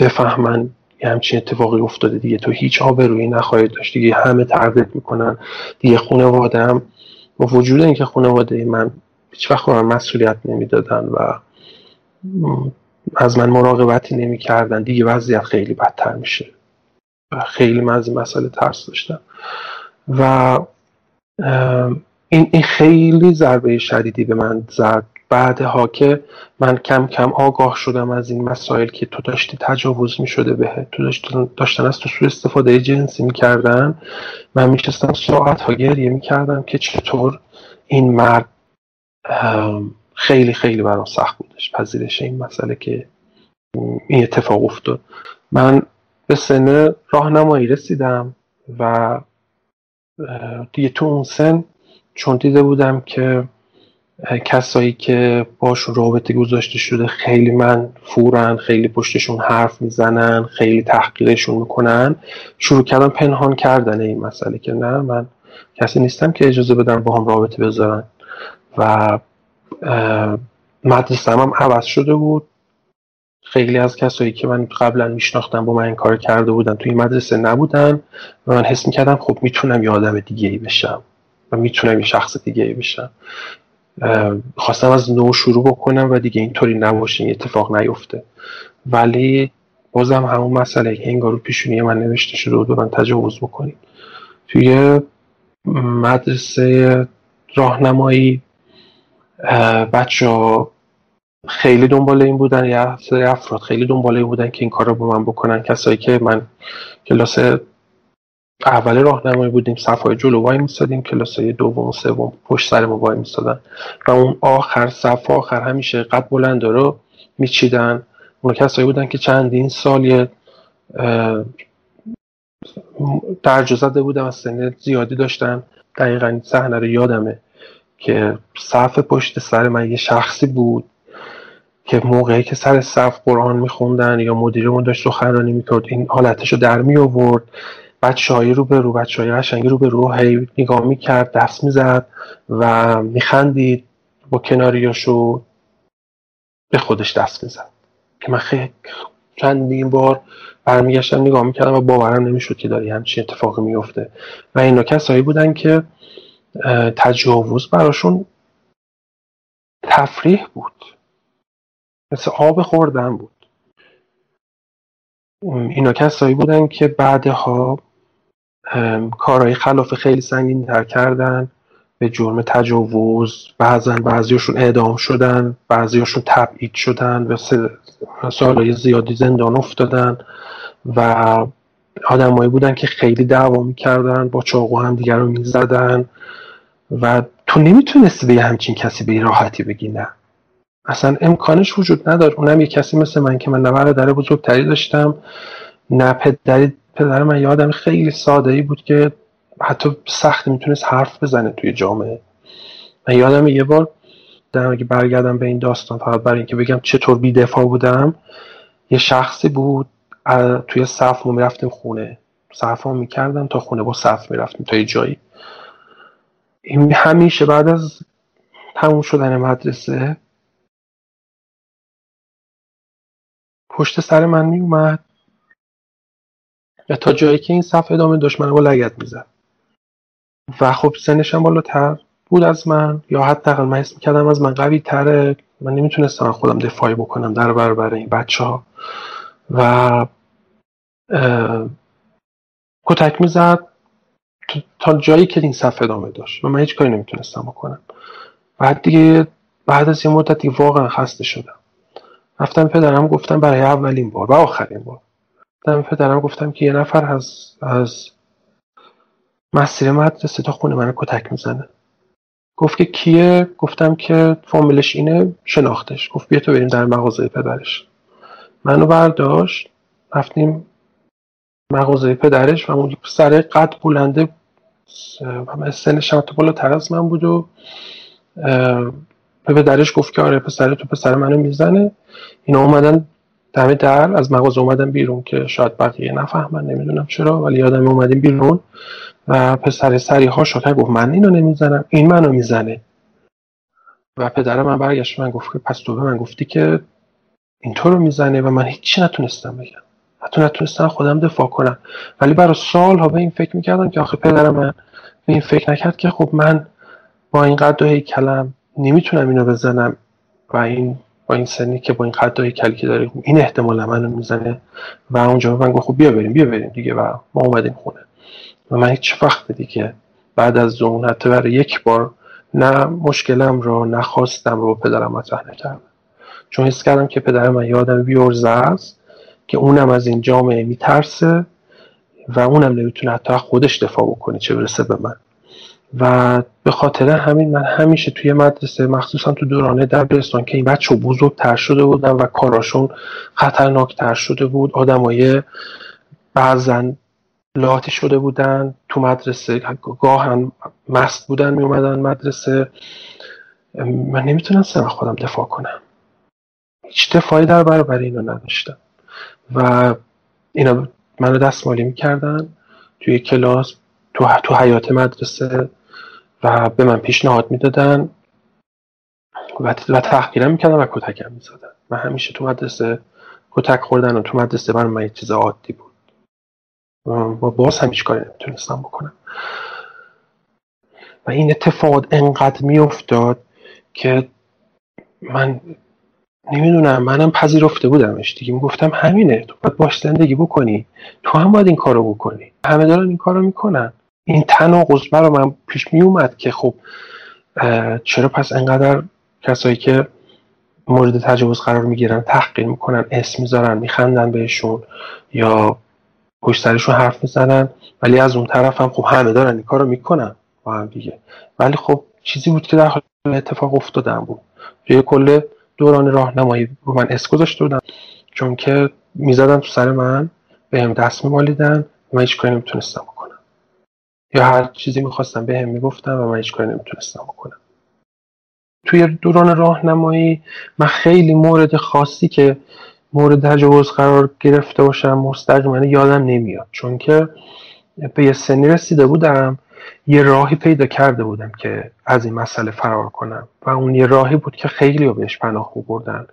بفهمن یه همچین اتفاقی افتاده دیگه تو هیچ آبرویی نخواهید داشت. دیگه همه تردید می‌کنن. دیگه خانواده هم با وجود اینکه خانواده من هیچ وقت من مسئولیت نمی‌دادن و از من مراقبتی نمی‌کردن. دیگه وضعیت خیلی بدتر میشه. و خیلی من از این مسئله ترس داشتم. و این, این خیلی ضربه شدیدی به من زد. بعدها که من کم کم آگاه شدم از این مسائل که تو داشتی تجاوز می شده به تو داشتن از تو سوء استفاده جنسی می‌کردن. من میشستم ساعت ها گریه می‌کردم که چطور این مرد خیلی خیلی برام سخت بودش پذیرش این مسئله که این اتفاق افتاد. من به سن راهنمایی رسیدم و دیگه تو اون سن چون دیده بودم که کسایی که باشون رابطه گذاشته شده خیلی من فورن خیلی پشتشون حرف می‌زنن خیلی تحقیرشون می‌کنن شروع کردم پنهان کردن این مسئله که نه من کسی نیستم که اجازه بدم با هم رابطه بذارن. و مدرسه هم عوض شده بود. خیلی از کسایی که من قبلا میشناختم با من این کار کرده بودن توی مدرسه نبودن و من حس می‌کردم خب می‌تونم یه آدم دیگه ای بشم و می‌تونم یه شخص دیگه ای بشم خواستم از نو شروع بکنم و دیگه اینطوری نباشه این اتفاق نیفته. ولی بازم همون مسئله که انگار رو پیشونی من نوشته شده بود من تجاوز بکنید توی مدرسه راهنمایی بچه خیلی دنبال این بودن یا افراد خیلی دنبال این بودن که این کار رو با من بکنن. کسایی که من کلاس اول راهنمایی بودیم صفای جلو وای میستادیم کلاس دوم و سوم پشت سر ما وای میستادن. و اون آخر صف آخر همیشه قد بلند رو میچیدن. اون کسایی بودن که چندین سال درجا زده بودن و سن زیادی داشتن. دقیقا صحنه رو یادمه. که صف پشت سر من یه شخصی بود که موقعی که سر صف قرآن میخوندن یا مدیرمون داشت سخنرانی می‌کرد این حالتش رو در می آورد های رو به رو بچه های قشنگی رو به رو هی نگاه می‌کرد دست می‌زد و میخندید با کناریاشو به خودش دست می‌زد. که من خیلی چندین بار برمیگشتم نگاه می‌کردم و باورم نمی‌شد که داری همچین اتفاقی میفته و اینا کسایی بودن که تجاوز براشون تفریح بود. مثل آب خوردن بود. اینا کسایی بودن که بعدها کارهای خلاف خیلی سنگین تر کردن به جرم تجاوز بعضا بعضیشون اعدام شدن بعضیشون تبعید شدن و سالهای زیادی زندان افتادن و آدمایی بودن که خیلی دعوا می‌کردن با چاقو هم دیگر رو می‌زدن. و تو نمی‌تونستی به همچین کسی به راحتی بگی نه. اصلا امکانش وجود نداره اونم یه کسی مثل من که من نه برادر بزرگتری داشتم نه پدری. پدر من یادم خیلی ساده ای بود که حتی سخت می‌تونست حرف بزنه توی جامعه. من یادم یه بار در اگه برگردم به این داستان فقط برای اینکه بگم چطور بی دفاع بودم یه شخصی بود توی صف ما می‌رفتیم خونه. صف می‌کردم تا خونه با صف می‌رفتیم تا یه جایی. همیشه بعد از تموم شدن مدرسه پشت سر من میومد و تا جایی که این صف ادامه داشت من با لگت می‌زد. و خب سنش هم بالاتر بود از من یا حتی من حس می‌کردم از من قوی تره من نمی‌تونستم خودم دفاعی بکنم در برابر این بچه ها و کتک می‌زد. تا جایی که این صف ادامه داشت. و من هیچ کاری نمی‌تونستم بکنم. بعد دیگه بعد از یه مدتی واقعا خسته شدم. رفتم پدرم گفتم برای اولین بار و آخرین بار. رفتم پدرم گفتم که یه نفر از از مسیر مدرسه تا خونه من کتک می‌زنه. گفت که کیه؟ گفتم که فامیلش اینه شناختش. گفت بیا تو بریم در مغازه پدرش. منو برداشت رفتیم مغازه پدرش و اون سر قد بلنده و سنش هم بالاتر از من بود و به پدرش گفت که آره پسر تو پسر منو می‌زنه. اینا اومدن دم در از مغازه اومدن بیرون که شاید بقیه نفهمن نمی‌دونم چرا ولی یادم اومدیم بیرون و پسر سری ها شکر گفت من اینو نمی‌زنم این منو می‌زنه. و پدرم من برگشت من گفت که پس تو به من گفتی که اینطور رو می‌زنه و من هیچی نتونستم بگم. حتی نتونستم خودم دفاع کنم ولی برای سال ها به این فکر می‌کردم که آخه پدر من به این فکر نکرد که خب من با این قد و کلم نمی‌تونم اینو بزنم و این با این سنی که با این قد و کلی که داره این احتمال منو می‌زنه. و اونجا من گفت خب بیا بریم بیا بریم دیگه و ما اومدیم خونه. و من هیچ وقت دیگه بعد از اون حتی برای یک بار نه مشکلم رو نه خواستم رو پدرم مطرح نکردم. چون حس کردم که پدر من یه آدم بیورزه است. که اونم از این جامعه میترسه و اونم نمی‌تونه حتی خودش دفاع بکنه چه برسه به من. و به خاطر همین من همیشه توی مدرسه مخصوصا تو دوران دبیرستان که این بچه بزرگتر شده بودن و کاراشون خطرناکتر شده بود آدمای بعضن لاتی شده بودن تو مدرسه گاهن مست بودن می اومدن مدرسه. من نمی‌تونستم خودم دفاع کنم. هیچ دفاعی در برابر اینا نداشتم. و اینا منو دستمالی می‌کردن توی کلاس تو, تو حیات مدرسه و به من پیشنهاد می‌دادن و, و تحقیرم می‌کردن و کتکم می‌زدن و همیشه تو مدرسه کتک خوردن و تو مدرسه برای من چیز عادی بود. و باز هم کاری نمی‌تونستم بکنم. و این اتفاقات انقدر میافتاد که من نمی‌دونم منم پذیرفته بودمش دیگه. می‌گفتم همینه تو باید باش زندگی بکنی. تو هم باید این کارو بکنی. همه دارن این کارو می‌کنن. این تناقض برا من پیش میومد که خب چرا پس انقدر کسایی که مورد تجاوز قرار می‌گیرن تحقیر می‌کنن اسم می‌ذارن میخندن بهشون یا پشت سرشون حرف می‌زنن؟ ولی از اون طرف هم خب همه دارن این کارو می‌کنن با هم دیگه. ولی خب چیزی بود که در حال اتفاق افتادن بود. توی کل دوران راهنمایی رو من اس گذاشته بودم. چون که می‌زدن تو سر من به هم دست میمالیدن و من هیچ کاری نمی‌تونستم بکنم. یا هر چیزی می‌خواستم به هم می‌گفتم و من هیچ کاری نمی‌تونستم بکنم. توی دوران راهنمایی من خیلی مورد خاصی که مورد تجاوز قرار گرفته باشم مستقیما یادم نمیاد. چون که به یه سنی رسیده بودم یه راهی پیدا کرده بودم که از این مسئله فرار کنم و اون یه راهی بود که خیلی بهش پناه بردن.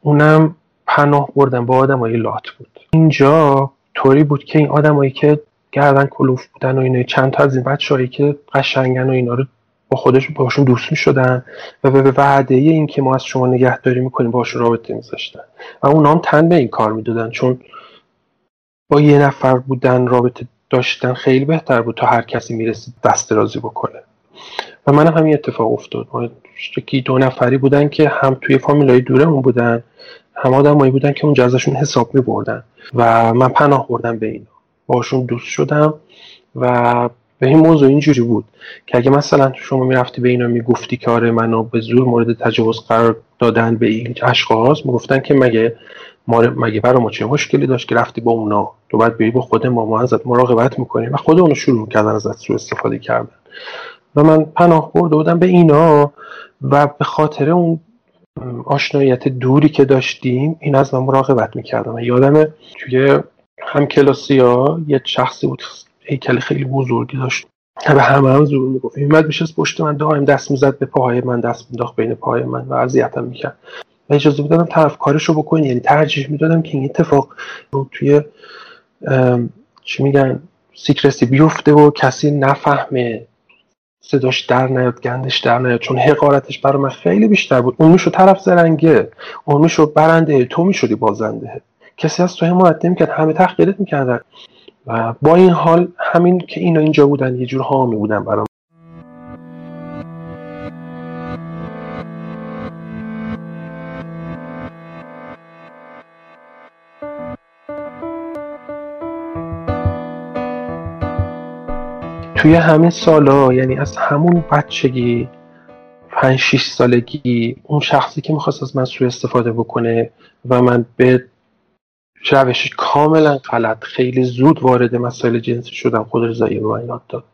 اونم پناه بردن با آدمای لات بود. اینجا طوری بود که این آدمایی که گردن کلوف بودن و اینا چند تا از این بچه‌هایی که قشنگن و اینا رو با خودشون باشون دوست می شدن و به وعده این که ما از شما نگهداری می‌کنیم باشون رابطه میذاشتن. و اونا هم تن به این کار می‌دادن چون با یه نفر بودن رابطه داشتن خیلی بهتر بود تا هر کسی می‌رسید دست رازی بکنه. و من هم همین اتفاق افتاد. ما دو نفری بودن که هم توی فامیلای دورمون بودن هم آدمایی بودن که اون ازشون حساب می بردن و من پناه بردم به اینا. باشون دوست شدم و به این موضوع اینجوری بود که اگه مثلا شما می‌رفتی به اینا می‌گفتی که آره منو به زور مورد تجاوز قرار دادن به این اشخاص می‌گفتن که مگه مگه برای ما چه مشکلی داشت که رفتی با اونا؟ تو باید بری با خود ما ما ازت مراقبت می‌کنیم. و خود اونو شروع کردن ازت سو استفاده کردن. و من پناه برده بودم به اینا و به خاطر اون آشناییت دوری که داشتیم این از من مراقبت می‌کردم یادمه توی هم کلاسی ها یه شخصی بود هیکل خیلی بزرگی داشت. به همه هم زور می‌گفت. میمد میشه پشت من دائم دست می‌زد به پاهای من دست میداخت بین پاهای من و اذیتم می‌کرد. و اجازه می‌دادم طرف کارشو بکنی یعنی ترجیح می‌دادم که این اتفاق توی چی میگن سیکرسی بیفته و کسی نفهمه. صداش در نیاد گندش در نیاد. چون حقارتش برای من خیلی بیشتر بود. اون میشو طرف زرنگه. اون میشو برنده. تو می‌شدی بازنده. کسی از تو حمایت نمی‌کرد. همه تحقیرت می‌کردن. و با این حال همین که اینا اینجا بودن یه جور حامی بودن برام. توی همین سالا یعنی از همون بچگی پنج شیش سالگی اون شخصی که می‌خواست از من سوء استفاده بکنه و من به روش کاملا غلط خیلی زود وارد مسائل جنسی شدم خود رضایی به من داد.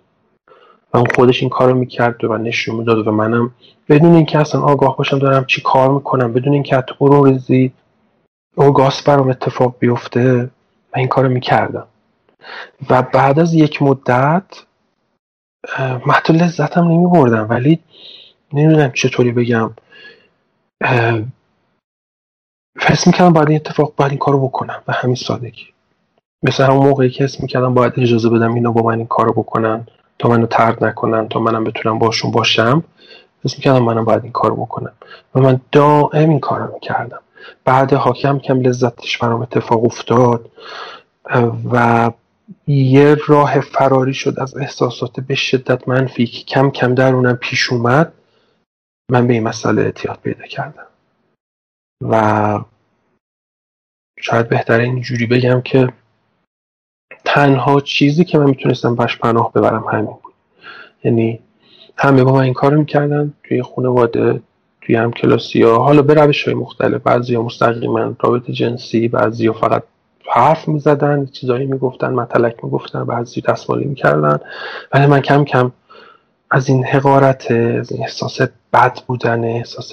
و اون خودش این کارو می‌کرد و نشون می‌داد و منم بدون اینکه اصلا آگاه باشم دارم چی کار می‌کنم بدون اینکه حتی ریزی اوگاس برام اتفاق بیفته من این کارو می‌کردم. و بعد از یک مدت من حتی لذتم نمی بردم ولی نمی‌دونم چطوری بگم. حس می‌کردم باید این اتفاق باید این کارو بکنم و همین سادگی. مثل همون موقعی که حس می‌کردم باید اجازه بدم اینا با من این کارو بکنن تا منو ترد نکنن تا منم بتونم باشون باشم. حس می‌کردم منم باید این کارو بکنم. و من دائم این کارو می‌کردم. بعد کم کم لذتش برام اتفاق افتاد. و یه راه فراری شد از احساسات به شدت منفی که کم کم در اونم پیش اومد. من به این مسئله اعتیاد پیدا کردم. و شاید بهتره اینجوری بگم که تنها چیزی که من می‌تونستم بهش پناه ببرم همین بود. یعنی همه با من این کار می‌کردن توی خانواده توی هم کلاسی ها حالا به روش های مختلف بعضی ها مستقیما رابط جنسی بعضی ها فقط حرف می‌زدن چیزایی می‌گفتن متلک می‌گفتن بعضی دستمالی می‌کردن. ولی من کم کم از این حقارت از این احساس بد بودن احساس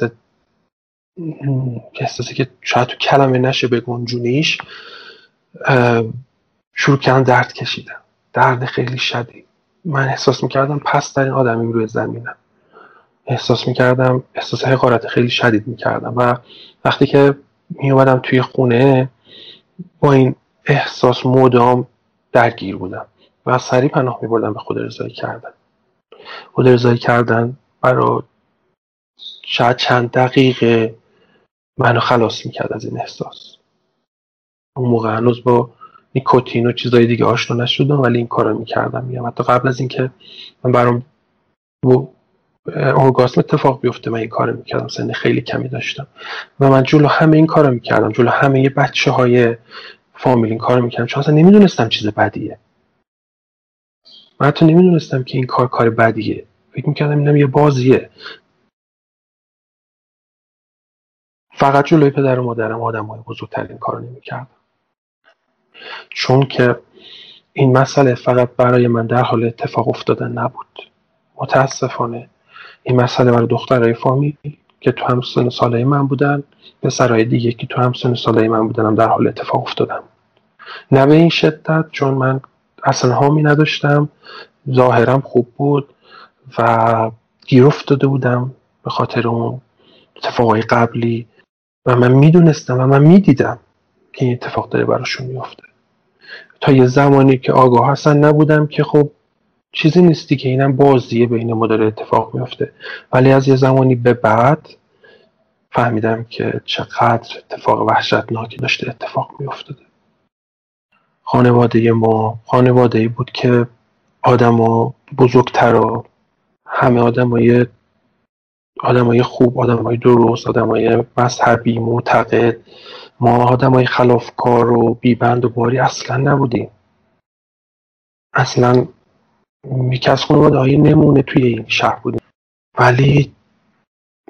احساسی که شاید تو کلمه نشه بگنجونیش شروع کردم درد کشیدم درد خیلی شدید. من احساس می‌کردم پس در این آدمی روی زمینم. احساس می‌کردم احساس حقارت خیلی شدید می‌کردم. و وقتی که میومدم توی خونه با این احساس مدام درگیر بودم و سریع پناه میبردم به خود رضایی کردن. خود رضایی کردن برای شاید چند دقیقه منو خلاص می‌کرد از این احساس. اون موقع هنوز با نیکوتین و چیزای دیگه آشنا نشدم ولی این کارو می‌کردم. میگم حتی قبل از اینکه من برام اورگاسم اتفاق بیفته. من این کارو می‌کردم. سن خیلی کمی داشتم. و من جلو همه این کارو می‌کردم. جلو همه بچه های فامیل این کارو می‌کردم. چون اصلا نمی‌دونستم چیز بدیه. من حتی نمی‌دونستم که این کار کار بدیه. فکر می‌کردم اینم یه بازیه. فقط جلوی پدر و مادرم آدم های بزرگترین کار نمی‌کردم چون که این مسئله فقط برای من در حال اتفاق افتادن نبود. متاسفانه. این مسئله برای دخترای فامیل که تو هم سن ساله من بودن پسرهای دیگه که تو هم سن ساله من بودن در حال اتفاق افتادم نه به این شدت چون من اصلا هامی نداشتم ظاهرم خوب بود و گیر افتاده بودم به خاطر اون اتفاقای قبلی و من می‌دونستم و من می‌دیدم که این اتفاق داره براشون میافته. تا یه زمانی که آگاه هستن نبودم که خب چیزی نیستی که اینم بازیه بین ما داره اتفاق میفته ولی از یه زمانی به بعد فهمیدم که چقدر اتفاق وحشتناکی داشته اتفاق میافتاده. خانواده ما خانواده بود که آدم بزرگتر و همه آدمای آدمای خوب آدمای درست آدمای مذهبی معتقد. ما آدمای خلافکار و بیبند و باری اصلا نبودیم. اصلا یکی از خانواده های نمونه توی این شهر بودیم. ولی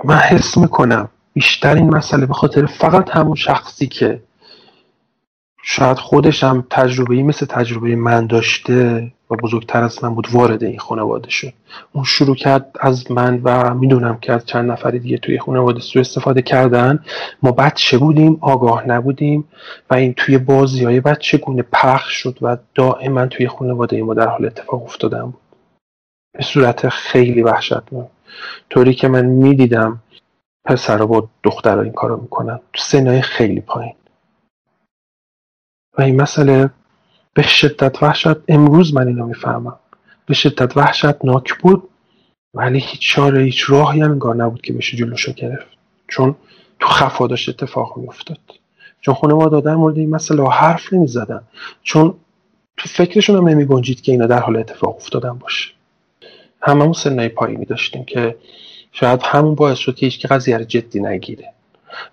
من حس می‌کنم بیشتر این مسئله به خاطر فقط همون شخصی که شاید خودش هم تجربه مثل تجربه من داشته و بزرگتر از من بود وارد این خانواده شد. اون شروع کرد از من و می‌دونم که از چند نفری دیگه توی خانواده سو استفاده کردن. ما بچه بودیم آگاه نبودیم و این توی بازی های بچه گونه پخش شد و دائما توی خانواده ما در حال اتفاق افتادن بود. به صورت خیلی وحشتناک. طوری که من می‌دیدم پسر با دخترها این کارو می‌کنن. تو سنهای خیلی پایین. و این مسئله به شدت وحشت. امروز من اینو می‌فهمم. به شدت وحشتناک بود ولی هیچ چاره هیچ راهی هم انگار نبود که بشه جلوشو گرفت. چون تو خفا داشت اتفاق میافتاد. چون خانواده در مورد این مسئله حرف نمی‌زدن. چون تو فکرشون هم نمیگنجید که اینا در حال اتفاق افتادن باشه. هممون سنهای پایینی داشتیم که شاید همون باعث شد که هیچ قضیه رو جدی نگیره.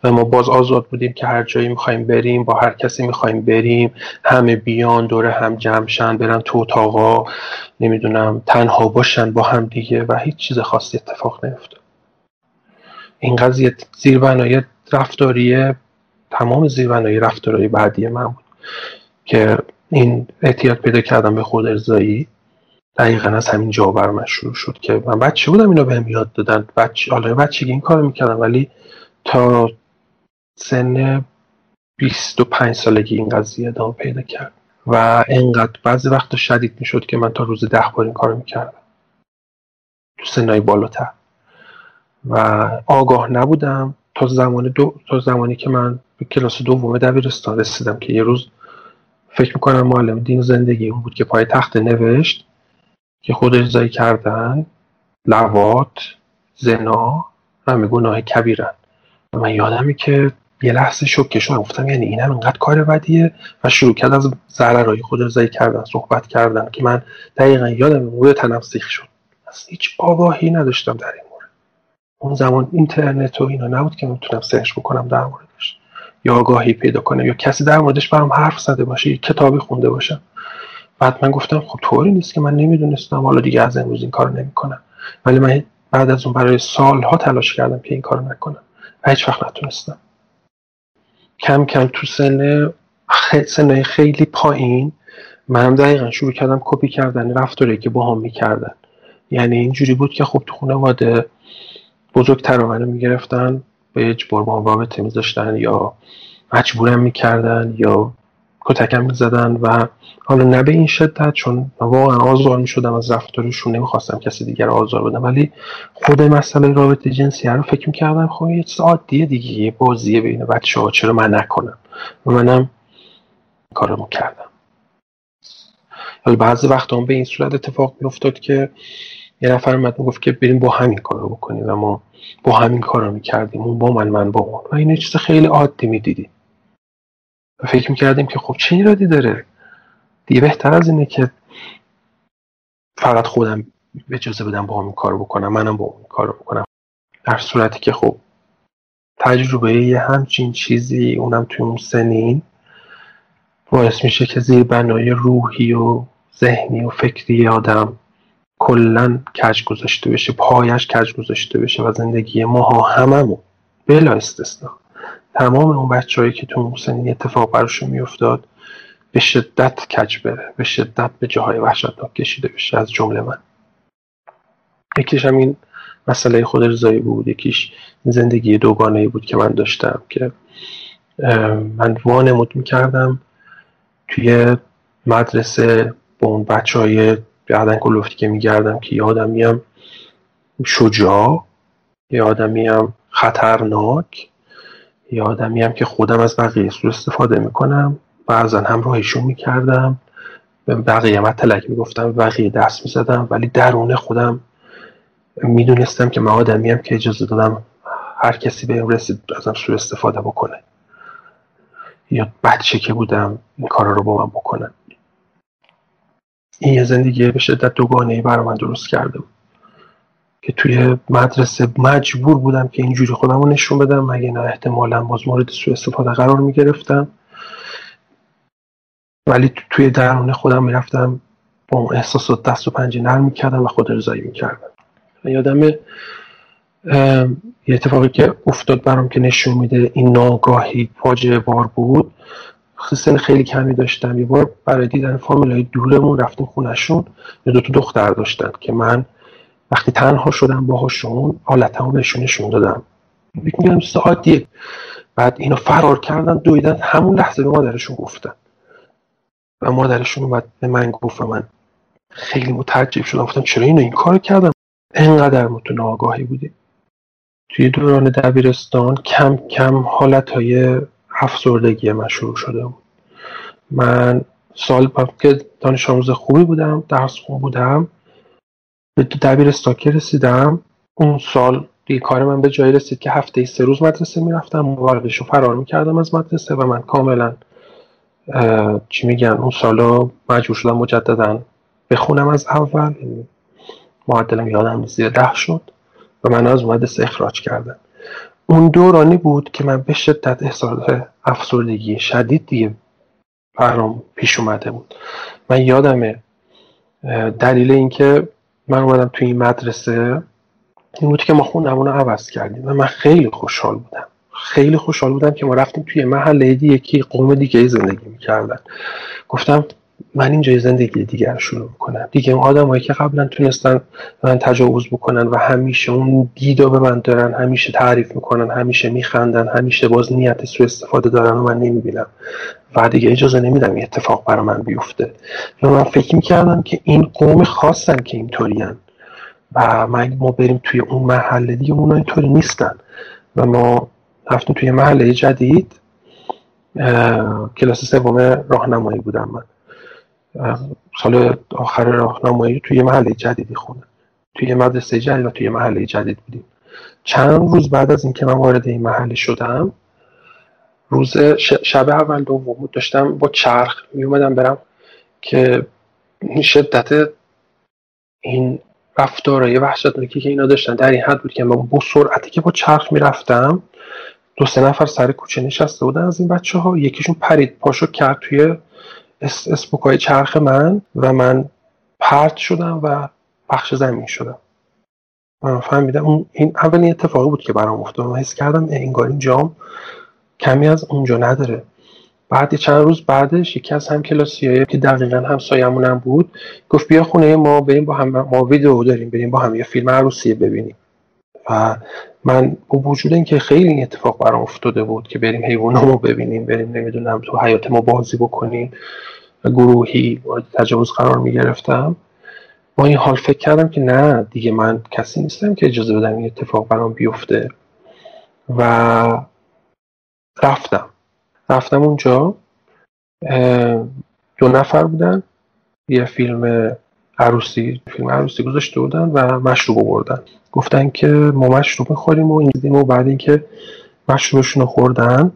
و ما باز آزاد بودیم که هر جایی می‌خوایم بریم با هر کسی می‌خوایم بریم. همه بیان دوره هم جمعشن برن تو اتاقا نمی‌دونم تنها باشن با هم دیگه و هیچ چیز خاصی اتفاق نیفتاد. این قضیه زیربنای رفتاری تمام زیربنای رفتاری بعدی من بود که این احتیاط پیدا کردم به خود ارزایی دقیقا از همین جا بر من شروع شد که من بچه بودم اینو بهم یاد دادن. بچه حالا بچگی این کارو می‌کردم ولی تا سن 25 سالگی این قضیه ادامه پیدا کرد. و انقدر بعضی وقت شدید می‌شد که من تا روز ده بار این کارو می‌کردم. تو سنهای بالاتر. و آگاه نبودم. تا زمان دو تا زمانی که من به کلاس دوم دبیرستان رسیدم که یه روز فکر می‌کنم معلم دین زندگی اون بود که پای تخت نوشت که خود ارزایی کردن لوات زنا همه گناه کبیرن. من یادمی که یه لحظه شوکه شدم گفتم یعنی اینم اینقدر کار بدیه؟ و شروع کرد از ضررهای خود ارزایی کردن صحبت کردن که من دقیقا یادم روی تنم سیخ شد. از هیچ آگاهی نداشتم در این مورد. اون زمان اینترنت و اینا نبود که می‌تونم سرچ بکنم در موردش. یا آگاهی پیدا کنم یا کسی در موردش برام حرف زده باشه یا کتابی خونده باشم. بعد من گفتم خب طوری نیست که من نمی‌دونستم حالا دیگه از امروز این کار نمی‌کنم. ولی من بعد از اون برای سالها تلاش کردم که این کار نکنم. هیچ وقت نتونستم. کم کم تو سن سنهای خیلی پایین منم دقیقا شروع کردم کپی کردن رفتاری که با هم می‌کردن. یعنی اینجوری بود که خب تو خانواده بزرگتر منو می‌گرفتن به اجبار با هم رابطه میذاشتن یا مجبورم می‌کردن یا کتکم می‌زدن و حالا نه به این شدت چون واقعا آزار می‌شدم از رفتارشون نمی‌خواستم کسی دیگر آزار بدم. ولی خود مسئله رابطه جنسی رو فکر می‌کردم خب یه چیز عادیه دیگه یه بازیه بین بچه ها چرا من نکنم؟ و منم کارمو کردم. حالا بعضی وقتا به این صورت اتفاق میافتاد که یه نفر اومد گفت که بریم با همین کار رو بکنیم و ما با همین کار رو می‌کردیم اون با من من با اون. و این چیز خیلی عادی می‌دیدیم. فکر می‌کردیم که خب چه ایرادی داره؟ دیگه بهتر از اینه که فقط خودم اجازه بدم با همین کار بکنم منم با اون کار بکنم. در صورتی که خب تجربه یه همچین چیزی اونم توی اون سنین باعث میشه که زیر بنای روحی و ذهنی و فکری آدم کلا کج گذاشته بشه پایش کج گذاشته بشه و زندگی ماها هممون بلا استثنا تمام اون بچههایی که تو اون سنین اتفاق براشون میافتاد به شدت کج بره به شدت به جاهای وحشتناک کشیده بشه از جمله من. یکیش هم این مسئله خود رضایی بود یکیش زندگی دوگانه بود که من داشتم که من وانمود می‌کردم توی مدرسه با اون بچه های بعدن کلوفتی که میگردم که یه آدمیم شجاع یه آدمیم خطرناک. یه آدمیم که خودم از بقیه سو استفاده می‌کنم. بعضا همراهیشون می‌کردم. به بقیه مطلق می‌گفتم بقیه دست می‌زدم. ولی درون خودم می‌دونستم که من آدمیم که اجازه دادم هر کسی به رسید ازم سو استفاده بکنه. یا بچه که بودم این کارا رو با من بکنم این یه زندگی به شدت دوگانه برای من درست کرده بود. که توی مدرسه مجبور بودم که اینجوری خودم رو نشون بدم مگه نه احتمالا باز مورد سوء استفاده قرار می گرفتم ولی توی درون خودم می‌رفتم با اون احساسات دست و پنجه نرم می‌کردم و خود رضایی می‌کردم. و یادم یه اتفاقی که افتاد برام که نشون میده این ناگاهی فاجعه بار بود. سن خیلی کمی داشتم. یه بار برای دیدن فامیلای دورمون رفتیم خونشون یه دو تا دختر داشتن که من وقتی تنها شدم باهاشون حالتمو بهشون نشون دادم. میگم ساعتیه. بعد اینو فرار کردن دویدن همون لحظه به مادرشون گفتن. و مادرشون اومد به من گفت من خیلی متعجب شدم. گفتم چرا اینو این کار کردم؟ انقدر متون آگاهی بودیم. توی دوران دبیرستان کم کم حالت های افسردگی من شروع شده بود. من سال که دانش آموز خوبی بودم درس خوب بودم به دبیرستان که رسیدم. اون سال دیگه کار من به جایی رسید که هفته سه روز مدرسه می‌رفتم. مواردش رو فرار می‌کردم از مدرسه و من کاملا چی میگن اون سالا مجبور شدم مجددا بخونم از اول. یعنی معدلم یادم زیر ده شد و من از مدرسه اخراج کردم. اون دورانی بود که من به شدت احساس افسردگی شدید دیگه برام پیش اومده بود. من یادمه دلیل اینکه من اومدم توی این مدرسه. این بود که ما خونمون رو عوض کردیم و من خیلی خوشحال بودم. خیلی خوشحال بودم که ما رفتیم توی محله که قوم دیگه زندگی می‌کردن. گفتم من اینجا زندگی دیگر شروع کنم دیگه اون آدمایی که قبلا تونستن من تجاوز بکنن و همیشه اون دیدا به من دارن همیشه تعریف می‌کنن همیشه میخندن همیشه باز نیت سو استفاده دارن و من نمی‌بینم. و دیگه اجازه نمیدم این اتفاق برای من بیفته. و من فکر می‌کردم که این قوم خاصن که اینطورین و ما بریم توی اون محله دیگه اونا اینطوری نیستن. و ما رفتیم توی محله جدید کلاس سوم راهنمایی بودم من. سال آخر راهنمایی توی محله جدیدی خونه توی مدرسه جدید و توی محله جدید بودیم. چند روز بعد از اینکه من وارد این محله شدم روز شب اول دوم داشتم با چرخ می اومدم برم که شدت این رفتارهای وحشتناکی که اینا داشتن در این حد بود که من با سرعتی که با چرخ می‌رفتم دو سه نفر سر کوچه نشسته بودن از این بچه ها یکیشون پرید پاشو کرد توی اسپوکای چرخ من و من پرت شدم و پخش زمین شدم. من فهمیدم اون این اولین اتفاقی بود که برام افتاد. حس کردم انگار این جام کمی از اونجا نداره. بعد چند روز بعدش یکی از هم کلاسی که دقیقا همسایمون هم بود گفت بیا خونه ما بریم با هم ما ویدیو داریم بریم با هم یه فیلم عروسی ببینیم. و من با وجود اینکه خیلی این اتفاق برام افتاده بود که بریم حیوانامو ببینیم بریم نمی‌دونم تو حیات ما بازی بکنیم. گروهی مورد تجاوز قرار می‌گرفتم. با این حال فکر کردم که نه دیگه من کسی نیستم که اجازه بدم این اتفاق برام بیفته. و رفتم. رفتم اونجا. دو نفر بودن. یه فیلم عروسی فیلم عروسی گذاشته بودن و مشروب بردن گفتن که ما مشروب می‌خوریم و این و بعد اینکه مشروبشون رو خوردن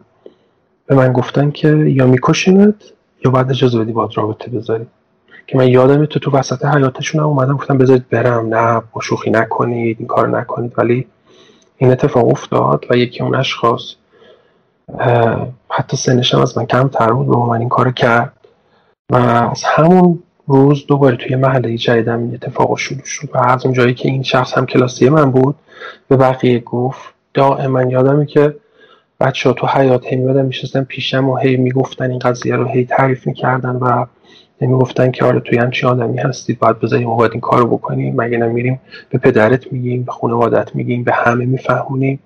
به من گفتن که یا میکشینت یا بعد اجازه بدی باید رابطه بذاری. که من یادم تو تو وسط حیاتشون هم اومدم گفتم بذارید برم. نه با شوخی نکنید این کار نکنید. ولی این اتفاق افتاد و یکی اون اشخاص حتی سنش از من کمتر بود و من این کار کرد. و از همون روز دوباره توی محله جدیدم این اتفاق شروع شد. و از اون جایی که این شخص هم کلاسی من بود به بقیه گفت دائما یادمه که بچه ها تو حیات هی میادن میشستن پیشم و هی می‌گفتن این قضیه رو هی تعریف می‌کردن و می‌گفتن که آره توی همچین آدمی هستید باید بذاریم باید این کارو بکنیم. مگه نمیریم به پدرت میگیم به خانوادت میگیم به همه میفهمونیم.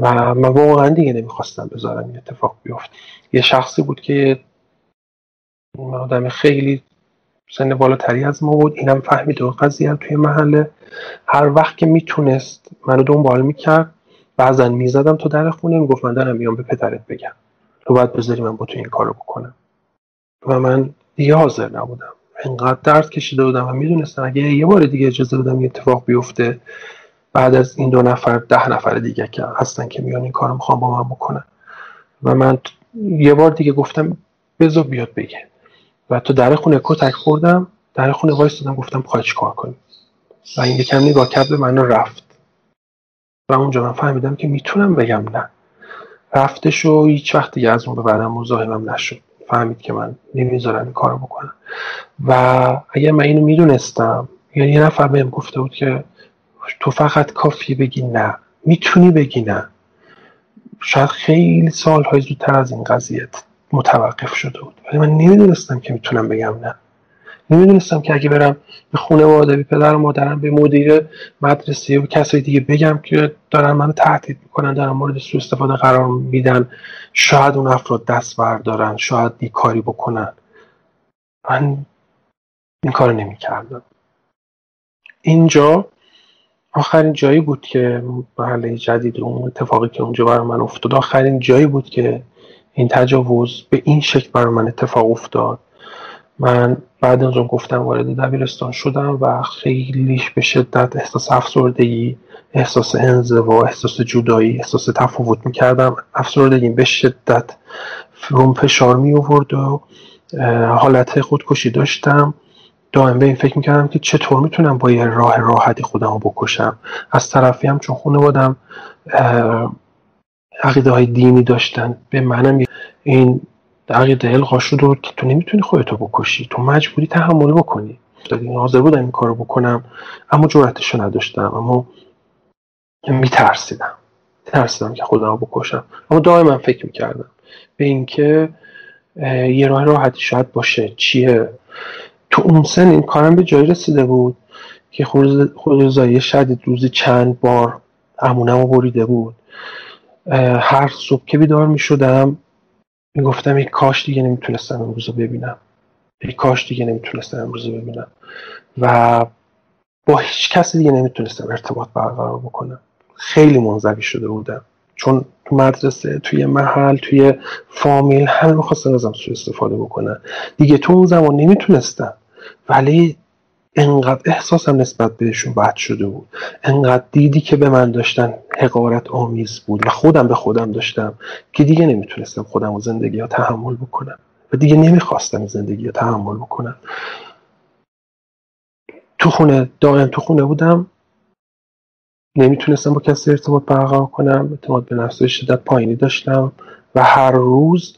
و من واقعا دیگه نمی‌خواستم بذارم این اتفاق بیفت یه شخصی بود که آدم خیلی سن بالاتری از ما بود. اینم فهمید و قضیه توی محله. هر وقت که می‌تونست منو دنبال می‌کرد بعضا می‌زدم تو در خونه می‌گفت من دارم میام به پدرت بگم. تو باید بذاری من با تو این کارو بکنم. و من دیگه حاضر نبودم. انقدر درد کشیده بودم و می‌دونستم اگه یه بار دیگه اجازه بدم یه اتفاق بیفته بعد از این دو نفر ده نفر دیگه که هستن که میان این کارو می‌خوام با من بکنن. و من یه بار دیگه گفتم بذار بیاد بگه. و تو در خونه کتک خوردم در خونه وایستادم گفتم خواهی چی کار کنیم؟ و این یکم نگاه کرد به من رفت. و اونجا من فهمیدم که می‌تونم بگم نه. رفتش و هیچ وقت دیگه از اون به بعدم مزاحمم نشد. فهمید که من نمی‌ذارم این کارو بکنم. و اگر من اینو می‌دونستم یعنی یه نفر بهم گفته بود که تو فقط کافی بگی نه. می‌تونی بگی نه. شاید خیلی سالهای زودتر از این قضیت متوقف شده بود. ولی من نمی‌دونستم که می‌تونم بگم نه. نمی‌دونستم که اگه برم به خانواده به پدر و مادرم به مدیر مدرسه و کسای دیگه بگم که دارن منو تهدید می‌کنن دارن مورد سوء استفاده قرار میدن شاید اون افراد دست بردارن شاید دی کاری بکنن. من این کار نمی‌کردم. اینجا آخرین جایی بود که محله جدید اون اتفاقی که اونجا برای من افتاد آخرین جایی بود که این تجاوز به این شکل برای من اتفاق افتاد. من بعد از اون گفتم وارد دبیرستان شدم و خیلی به شدت احساس افسردگی احساس انزوا احساس جدایی احساس تفاوت می‌کردم. افسردگی به شدت روم فشار می آورد و حالت خودکشی داشتم. دائم به این فکر می‌کردم که چطور می‌تونم با یه راه راحتی خودم رو بکشم. از طرفی هم چون خانوادم عقیده های دینی داشتن به منم این عقیده القا شد که تو نمی‌تونی خودتو بکشی. تو مجبوری تحمل بکنی. حاضر بودم این کارو بکنم اما جرأتشو نداشتم. اما میترسیدم. ترسیدم که خودم رو بکشم. اما دائما فکر می‌کردم به اینکه یه راه راحتی شاید باشه. چیه؟ تو اون سن این کارم به جایی رسیده بود که خودروزایی شدید روزی چند بار امونم بریده بود. هر صبح که بیدار می شدم می گفتم یک کاش دیگه نمی‌تونستم امروز رو ببینم. یک کاش دیگه نمی‌تونستم امروز رو ببینم. و با هیچ کسی دیگه نمی‌تونستم ارتباط برقرار بکنم. خیلی منزوی شده بودم. چون تو مدرسه توی محل توی فامیل همه می‌خواستن ازم سو استفاده بکنن. دیگه تو اون زمان نمی‌تونستم. ولی انقدر احساسم نسبت بهشون بد شده بود. انقدر دیدی که به من داشتن حقارت آمیز بود و خودم به خودم داشتم که دیگه نمی‌تونستم خودم و زندگی ها تحمل بکنم و دیگه نمی‌خواستم زندگی ها تحمل بکنم. تو خونه دائم تو خونه بودم. نمی‌تونستم با کسی ارتباط برقرار کنم. اعتماد به نفس شدت پایینی داشتم و هر روز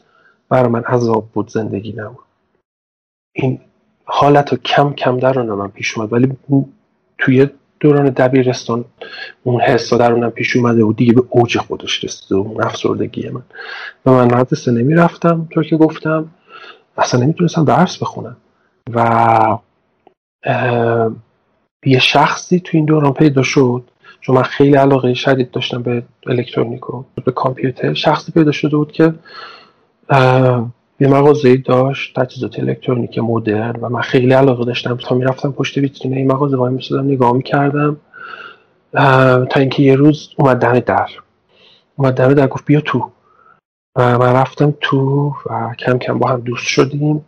برای من عذاب بود زندگی نبود. این حالت رو کم کم در من پیش اومد. ولی توی دوران دبیرستان اون حسا درونم پیش اومده بود دیگه به اوج خودش رسیده اون افسردگی من. و من مدرسه نمی‌رفتم طور که گفتم. اصلا نمی‌تونستم درس بخونم. و یه شخصی تو این دوران پیدا شد. چون من خیلی علاقه شدید داشتم به الکترونیک و به کامپیوتر. شخصی پیدا شده بود که یه مغازه داشت تجهیزات الکترونیک مدرن و من خیلی علاقه داشتم. تا می‌رفتم پشت ویترین این مغازه وای میسادم نگاه می‌کردم. تا اینکه یه روز اومد دم در. اومد دم در گفت بیا تو. و من رفتم تو و کم کم با هم دوست شدیم.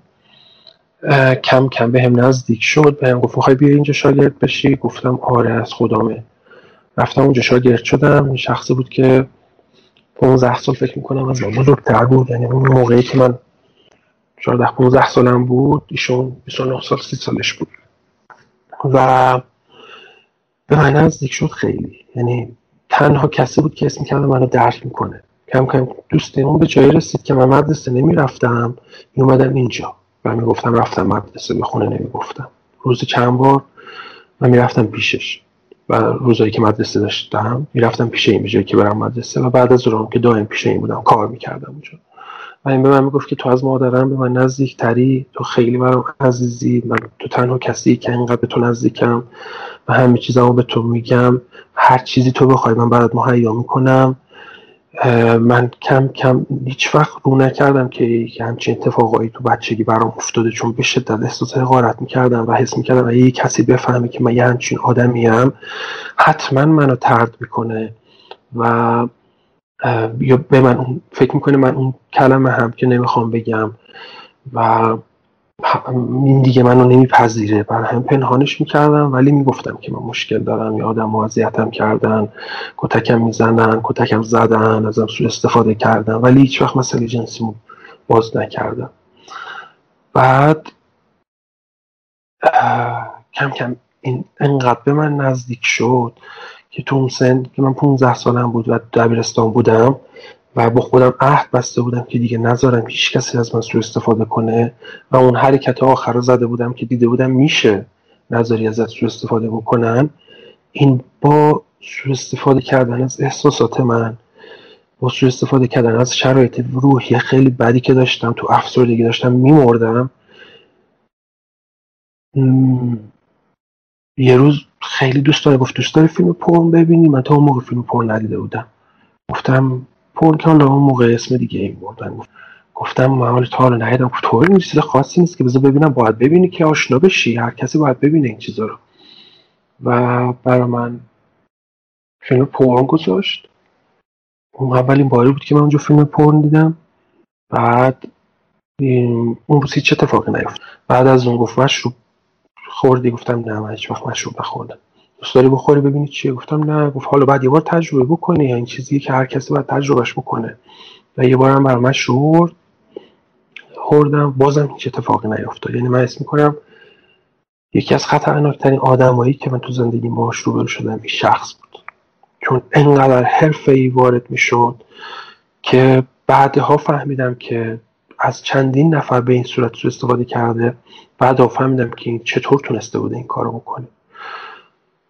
کم کم به هم نزدیک شد. به هم گفت می‌خوای بیا اینجا شاگرد بشی؟ گفتم آره از خدامه. رفتم اونجا شاگرد شدم. این شخصی بود که 15 سال فکر می‌کنم از من بزرگتر بود. یعنی اون موقعی که من 14 15 سالم بود. ایشون 29 سال 30 سالش بود. و به من نزدیک شد خیلی. یعنی تنها کسی بود که اسم کرده منو درک می‌کنه. کم کم دوست اون به جایی رسید که من مدرسه نمی‌رفتم. میومدم اینجا. و می‌گفتم رفتم مدرسه به خونه نمی‌گفتم. روز چند بار؟ من می‌رفتم پیشش. و روزایی که مدرسه داشتم می‌رفتم پیش این جایی که برم مدرسه. و بعد از اون که دائم پیش این بودم کار می‌کردم اونجا. و این به من می‌گفت که تو از مادرم به من نزدیک تری تو خیلی برام عزیزی من تو تنها کسی که اینقدر به تو نزدیکم و همه چیزمو به تو میگم هر چیزی تو بخوای من برات مهیا می‌کنم. من کم کم هیچ وقت رو نکردم که همچین اتفاقایی تو بچگی برام افتاده چون به شدت احساس حقارت می‌کردم و حس می‌کردم اگه کسی بفهمه که من یه همچین آدمیم حتما منو ترد می‌کنه. و یا به من فکر می‌کنه من اون کلمه هم که نمی‌خوام بگم و این دیگه منو نمیپذیره. بر هم پنهانش می‌کردم ولی می‌گفتم که من مشکل دارم. یا آدم اذیتم کردن کتکم می‌زنن کتکم زدن ازم سو استفاده کردن ولی هیچ وقت مسئله جنسی باز نکردم. بعد کم کم این انقدر به من نزدیک شد که تو اون سن که من 15 سالم بود و دبیرستان بودم و با خودم عهد بسته بودم که دیگه نذارم هیچ کسی از من سوء استفاده کنه و اون حرکت آخر زده بودم که دیده بودم میشه نظری ازت سوء استفاده بکنن. این با سوء استفاده کردن از احساسات من با سوء استفاده کردن از شرایط روحی خیلی بدی که داشتم تو افسردگی داشتم میمردم. یه روز خیلی دوست داره گفت دوست داری فیلم پرن ببینی؟ من تا اون موقع فیلم پرن ندیده بودم. گفتم پرن که حالا اون موقع اسم دیگه این بردن گفتم من تا حالا ندیدم. گفت تو این چیز خاصی نیست که بذار ببینم باید ببینی که آشنا بشی. هر کسی باید ببینه این چیزا رو. و برا من فیلم پرن گذاشت. اون اولین باری بود که من اونجا فیلم پرن دیدم. بعد اون روز هیچ اتفاقی نیفت بعد از اون گفت مشروب خوردی؟ گفتم نه من هیچ وقت مشروب نخوردم. دوست داری بخوری؟ ببینی چیه؟ گفتم نه. گفت حالا بعد یه بار تجربه بکنی. این چیزی که هر کسی باید تجربهش بکنه. و یه بارم بر من شورد. خوردم. بازم هیچ اتفاقی نیفتاد یعنی من اسم می‌کنم یکی از خطرناکترین آدمایی که من تو زندگی باهاش روبرو شدم این شخص بود. چون انقدر حرفه ای وارد می‌شد که بعدها فهمیدم که از چندین نفر به این صورت سو استفاده کرده. بعد فهمیدم که این چطور تونسته بوده این کارو بکنه.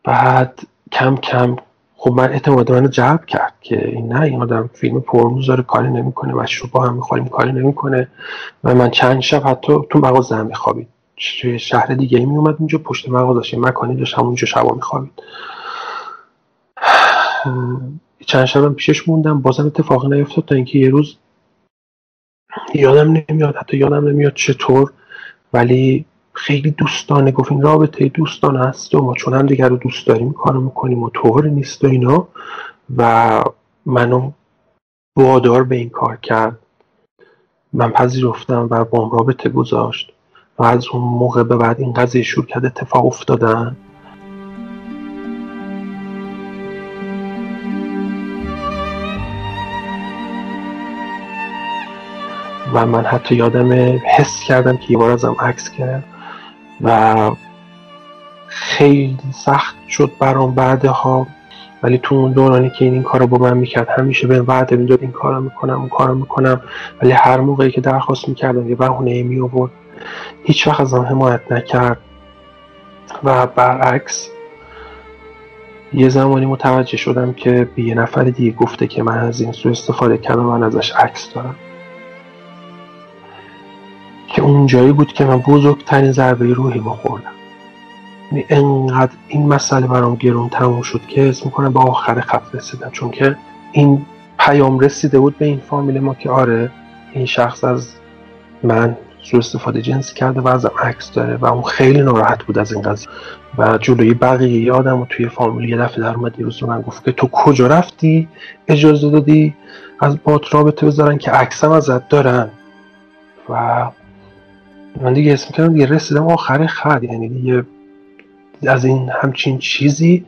بعد کم کم خب من اعتماد منو جلب کرد که این نه این آدم فیلم پرموز داره کاری نمی‌کنه مشروب با هم می‌خوریم کاری نمی‌کنه. و من چند شب حتی تو مغازه هم میخوابید. توی شهر دیگه ای میومد اونجا پشت مغازه مکانی داشت همونجا شبا میخوابید. چند شبم پیشش موندم بازم اتفاقی نیفتاد تا اینکه یه روز یادم نمیاد حتی یادم نمیاد چطور ولی خیلی دوستانه گفت این رابطه دوستان هست و ما چون هم دیگر رو دوست داریم کارو می‌کنیم و طور نیست و اینا. و منو وادار به این کار کرد. من پذیرفتم و با رابطه گذاشت. و از اون موقع به بعد این قضیه شروع کرد اتفاق افتادن. و من حتی یادم حس کردم که یه بار ازم عکس کرد و خیلی سخت شد برام بعدها. ولی تو اون دورانی که این این کارو با من می‌کرد همیشه به وعده می‌داد این کارو می‌کنم اون کارو می‌کنم. ولی هر موقعی که درخواست می‌کردم یه بهونه می آورد هیچ وقت ازم حمایت نکرد. و برعکس یه زمانی متوجه شدم که به یه نفر دیگه گفته که من از این سو استفاده کردم من ازش عکس دارم. که اونجایی بود که من بزرگترین ضربه روحی ما خوردم. یعنی انقدر این مسئله برام گرون تموم شد که اسم می‌کنم به آخر خط رسیدم. چون که این پیام رسیده بود به این فامیل ما که آره این شخص از من سو استفاده جنسی کرده و ازم عکس داره و اون خیلی ناراحت بود از این قضیه. و جلوی بقیه یادم و توی فامیل یه دفعه در اومد روز من گفت که تو کجا رفتی؟ اجازه دادی؟ از بات رابطه بذارن که عکسم ازت دارن. و من دیگه اسم کردم دیگه رسیدم آخر خط. یعنی دیگه از این همچین چیزی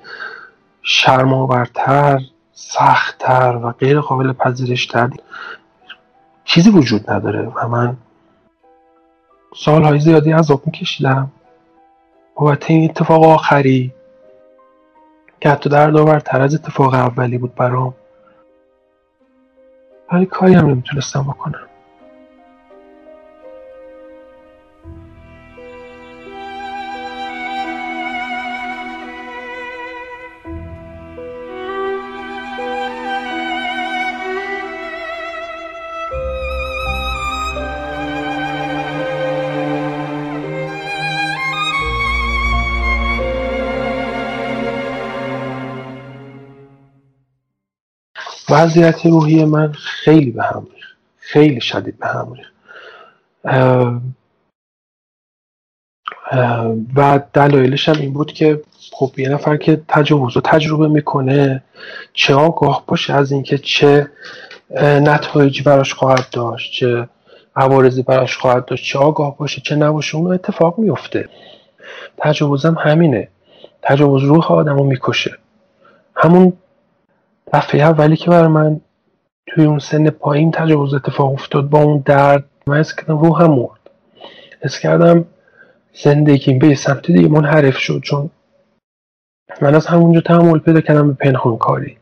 شرماورتر سختتر و غیر قابل پذیرشتر چیزی وجود نداره و من سالهای زیادی عذاب میکشیدم. بابت این اتفاق آخری که حتی در تر از اتفاق اولی بود برام. ولی کاری هم نمی‌تونستم بکنم. وضعیت روحی من خیلی به هم ریخت. خیلی شدید به هم ریخت. و دلایلش هم این بود که خب یه نفر که تجاوز رو تجربه می‌کنه چه آگاه باشه از اینکه چه نتایجی براش خواهد داشت چه عوارضی براش خواهد داشت چه آگاه باشه چه نباشه اون اتفاق میفته تجاوزم همینه. تجاوز روح آدم رو می‌کشه. همون دفعه اولی که برای من توی اون سن پایین تجاوز اتفاق افتاد با اون درد من از کردم روحم مرد. از کردم زندگیم به سمت دیگه منحرف شد چون من از همونجا تحمل پیدا کردم به پنهان کاری.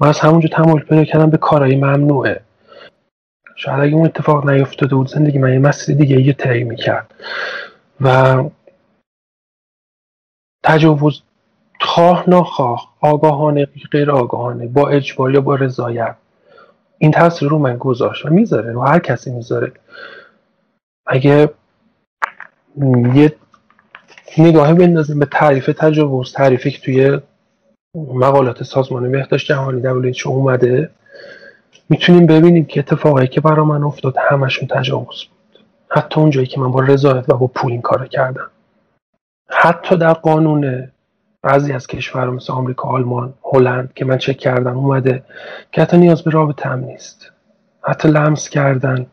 من از همونجا تحمل پیدا کردم به کارهای ممنوعه. شاید اگه اون اتفاق نیفتاده بود زندگی من یه مسیر دیگه یه طی می‌کرد. و تجاوز خواه ناخواه آگاهانه غیر آگاهانه با اجبار یا با رضایت. این تاثیر رو من گذاشت و می‌ذاره رو هر کسی می‌ذاره. اگه یه نگاهی بندازیم به تعریف تجاوز تعریفی که توی مقالات سازمان بهداشت جهانی WHO اومده می‌تونیم ببینیم که اتفاقایی که برا من افتاد همشون تجاوز بود. حتی اونجایی که من با رضایت و با پول این کار کردم. حتی در قانون بعضی از کشورها مثل آمریکا آلمان هلند که من چک کردم اومده که حتی نیاز به رابطه هم نیست. حتی لمس کردن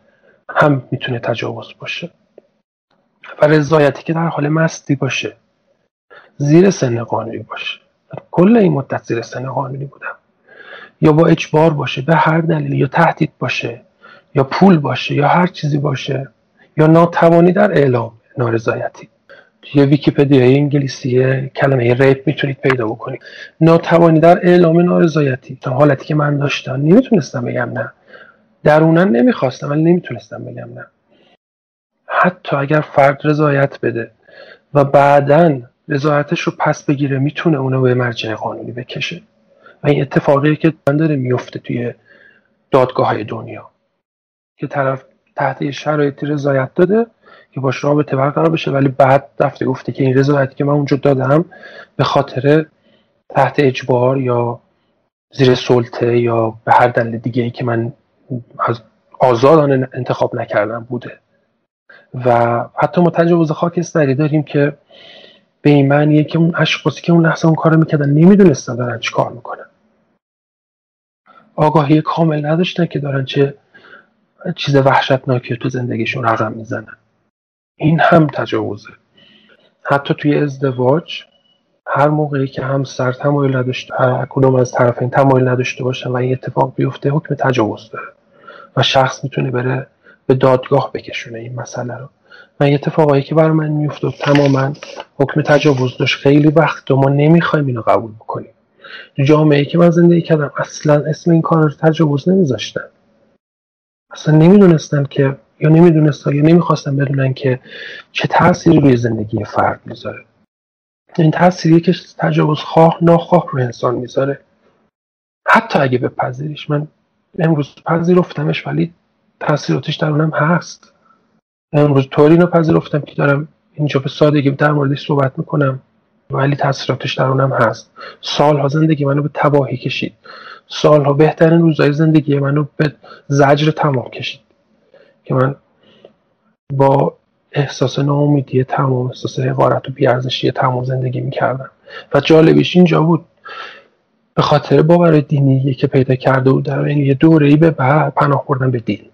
هم می‌تونه تجاوز باشه. و رضایتی که در حال مستی باشه. زیر سن قانونی باشه. کل این مدت زیر سن قانونی بودم. یا با اجبار باشه به هر دلیلی یا تهدید باشه یا پول باشه یا هر چیزی باشه یا ناتوانی در اعلام نارضایتی. توی ویکیپدیای انگلیسی کلمه ریپ می‌تونید پیدا بکنید. ناتوانی در اعلام نارضایتی. تا حالتی که من داشتم نمی‌تونستم بگم نه. درونن نمی‌خواستم ولی نمی‌تونستم بگم نه. حتی اگر فرد رضایت بده و بعدا رضایتش رو پس بگیره می‌تونه اونو به مرجع قانونی بکشه. و این اتفاقی که من داره میفته توی دادگاه های دنیا. که طرف تحت شرایطی رضایت داده که باش رابطه برقرار بشه ولی بعد رفته گفته که این رضایتی که من اونجا دادم به خاطر تحت اجبار یا زیر سلطه یا به هر دلیل دیگه ای که من از آزادانه انتخاب نکردم بوده. و حتی ما تجاوز خاکستری داریم که به این معنیه که اون اشخاصی که اون لحظه اون کارو می‌کردن نمی‌دونستن دارن چی کار می‌کنن. آگاهی کامل نداشتن که دارن چه چیز وحشتناکی تو زندگیشون رقم می‌زنن. این هم تجاوزه. حتی توی ازدواج هر موقعی که همسر تمایل نداشته کدوم از طرفین تمایل نداشته باشن و این اتفاق بیفته حکم تجاوز داره. و شخص می‌تونه بره به دادگاه بکشونه این مسئله رو. من یه اتفاقایی که برای من میافتاد تماما حکم تجاوز داشت. خیلی وقت و ما نمی‌خوایم اینو قبول بکنیم. جامعه که من زندگی کردم اصلا اسم این کار رو تجاوز نمیذاشتن. اصلا نمی‌دونستن که یا نمی‌دونستن یا نمی‌خواستن بدونن که چه تأثیری روی زندگی فرد می‌ذاره. این تأثیری که تجاوز خواه ناخواه روی انسان می‌ذاره. حتی اگه به پذیرش من امروز پذیرفتمش ولی تاثیراتش در اونم هست. امروز طوری اینو پذیرفتم که دارم اینجا به سادگی در موردش صحبت می‌کنم ولی تاثیراتش در اونم هست. سالها زندگی منو به تباهی کشید. سالها بهترین روزهای زندگی منو به زجر تمام کشید. که من با احساس ناامیدی تمام احساس حقارت و بیارزشی تمام زندگی می‌کردم. و جالبیش اینجا بود به خاطر باور دینی که پیدا کرده بودم یعنی یه دوره ای به بعد پناه بردم به دین.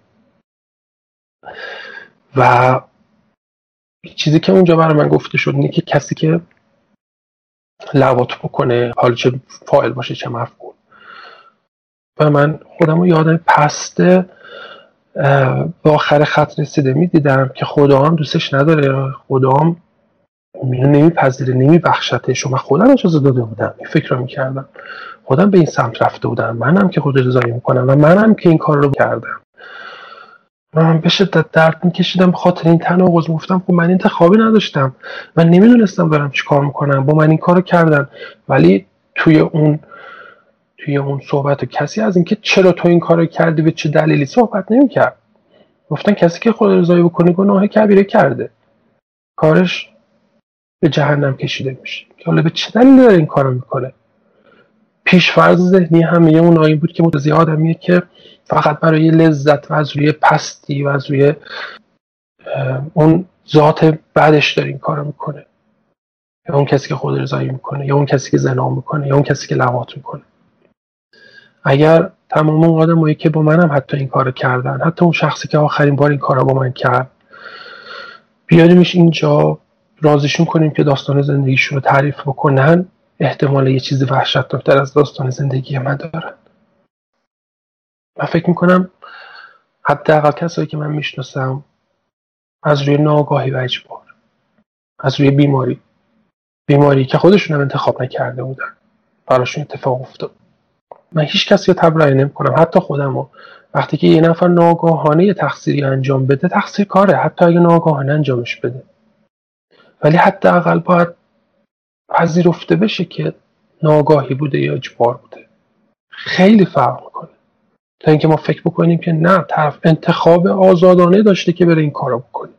و چیزی که اونجا برای من گفته شد اینه که کسی که لوات بکنه حالا چه فایل باشه چه مفعول. و من خودم رو یادم پسته به آخر خط رسیده. می‌دیدم که خدا هم دوستش نداره. خدا هم اینو نمیپذیره نمیبخشتش. و من خودم اجازه داده بودم. این فکر رو می‌کردم. خودم به این سمت رفته بودم. منم که خود رضایی می‌کنم و منم که این کار رو کردم. من به شدت درد میکشیدم. خاطر این تناقض گفتم خب من انتخابی نداشتم. من نمی‌دونستم دارم چی کار می‌کنم. با من این کارو کردن. ولی توی اون توی اون صحبت و کسی از اینکه چرا تو این کارو کردی به چه دلیلی صحبت نمی‌کرد. گفتن کسی که خود رضایی بکنه گناه کبیره کرده. کارش به جهنم کشیده میشه. که حالا به چه دلیلی داره این کارو می‌کنه؟ پیشفرض ذهنی همه اون آیین بود که متضی آدمیه که فقط برای لذت و از روی پستی و از روی اون ذات بعدش داره این کارو می‌کنه. یا اون کسی که خود رضایی می‌کنه یا اون کسی که زنا می‌کنه یا اون کسی که لوات می‌کنه. اگر تمام اون آدمایی که با منم حتی این کارو کردن حتی اون شخصی که آخرین بار این کارو با من کرد بیاریمش اینجا رازشون کنیم که داستان زندگیشون رو تعریف بکنن احتمال یه چیزی وحشتناکتر از داستان زندگی من دارن. من فکر می‌کنم حداقل کسایی که من می‌شناسم از روی ناگاهی و اجبار از روی بیماری بیماری که خودشون هم انتخاب نکرده بودن براشون اتفاق افتاد. من هیچ کسی رو تبرئه نمی‌کنم. حتی خودم رو. وقتی که یه نفر ناگاهانه یه تقصیری انجام بده تقصیر کاره. حتی اگه ناگاهانه انجامش بده. ولی حداقل باید پذیرفته بشه که ناگاهی بوده یا اجبار بوده. خیلی فرق می‌کنه. تا اینکه ما فکر بکنیم که نه طرف انتخاب آزادانه داشته که بره این کارو بکنه.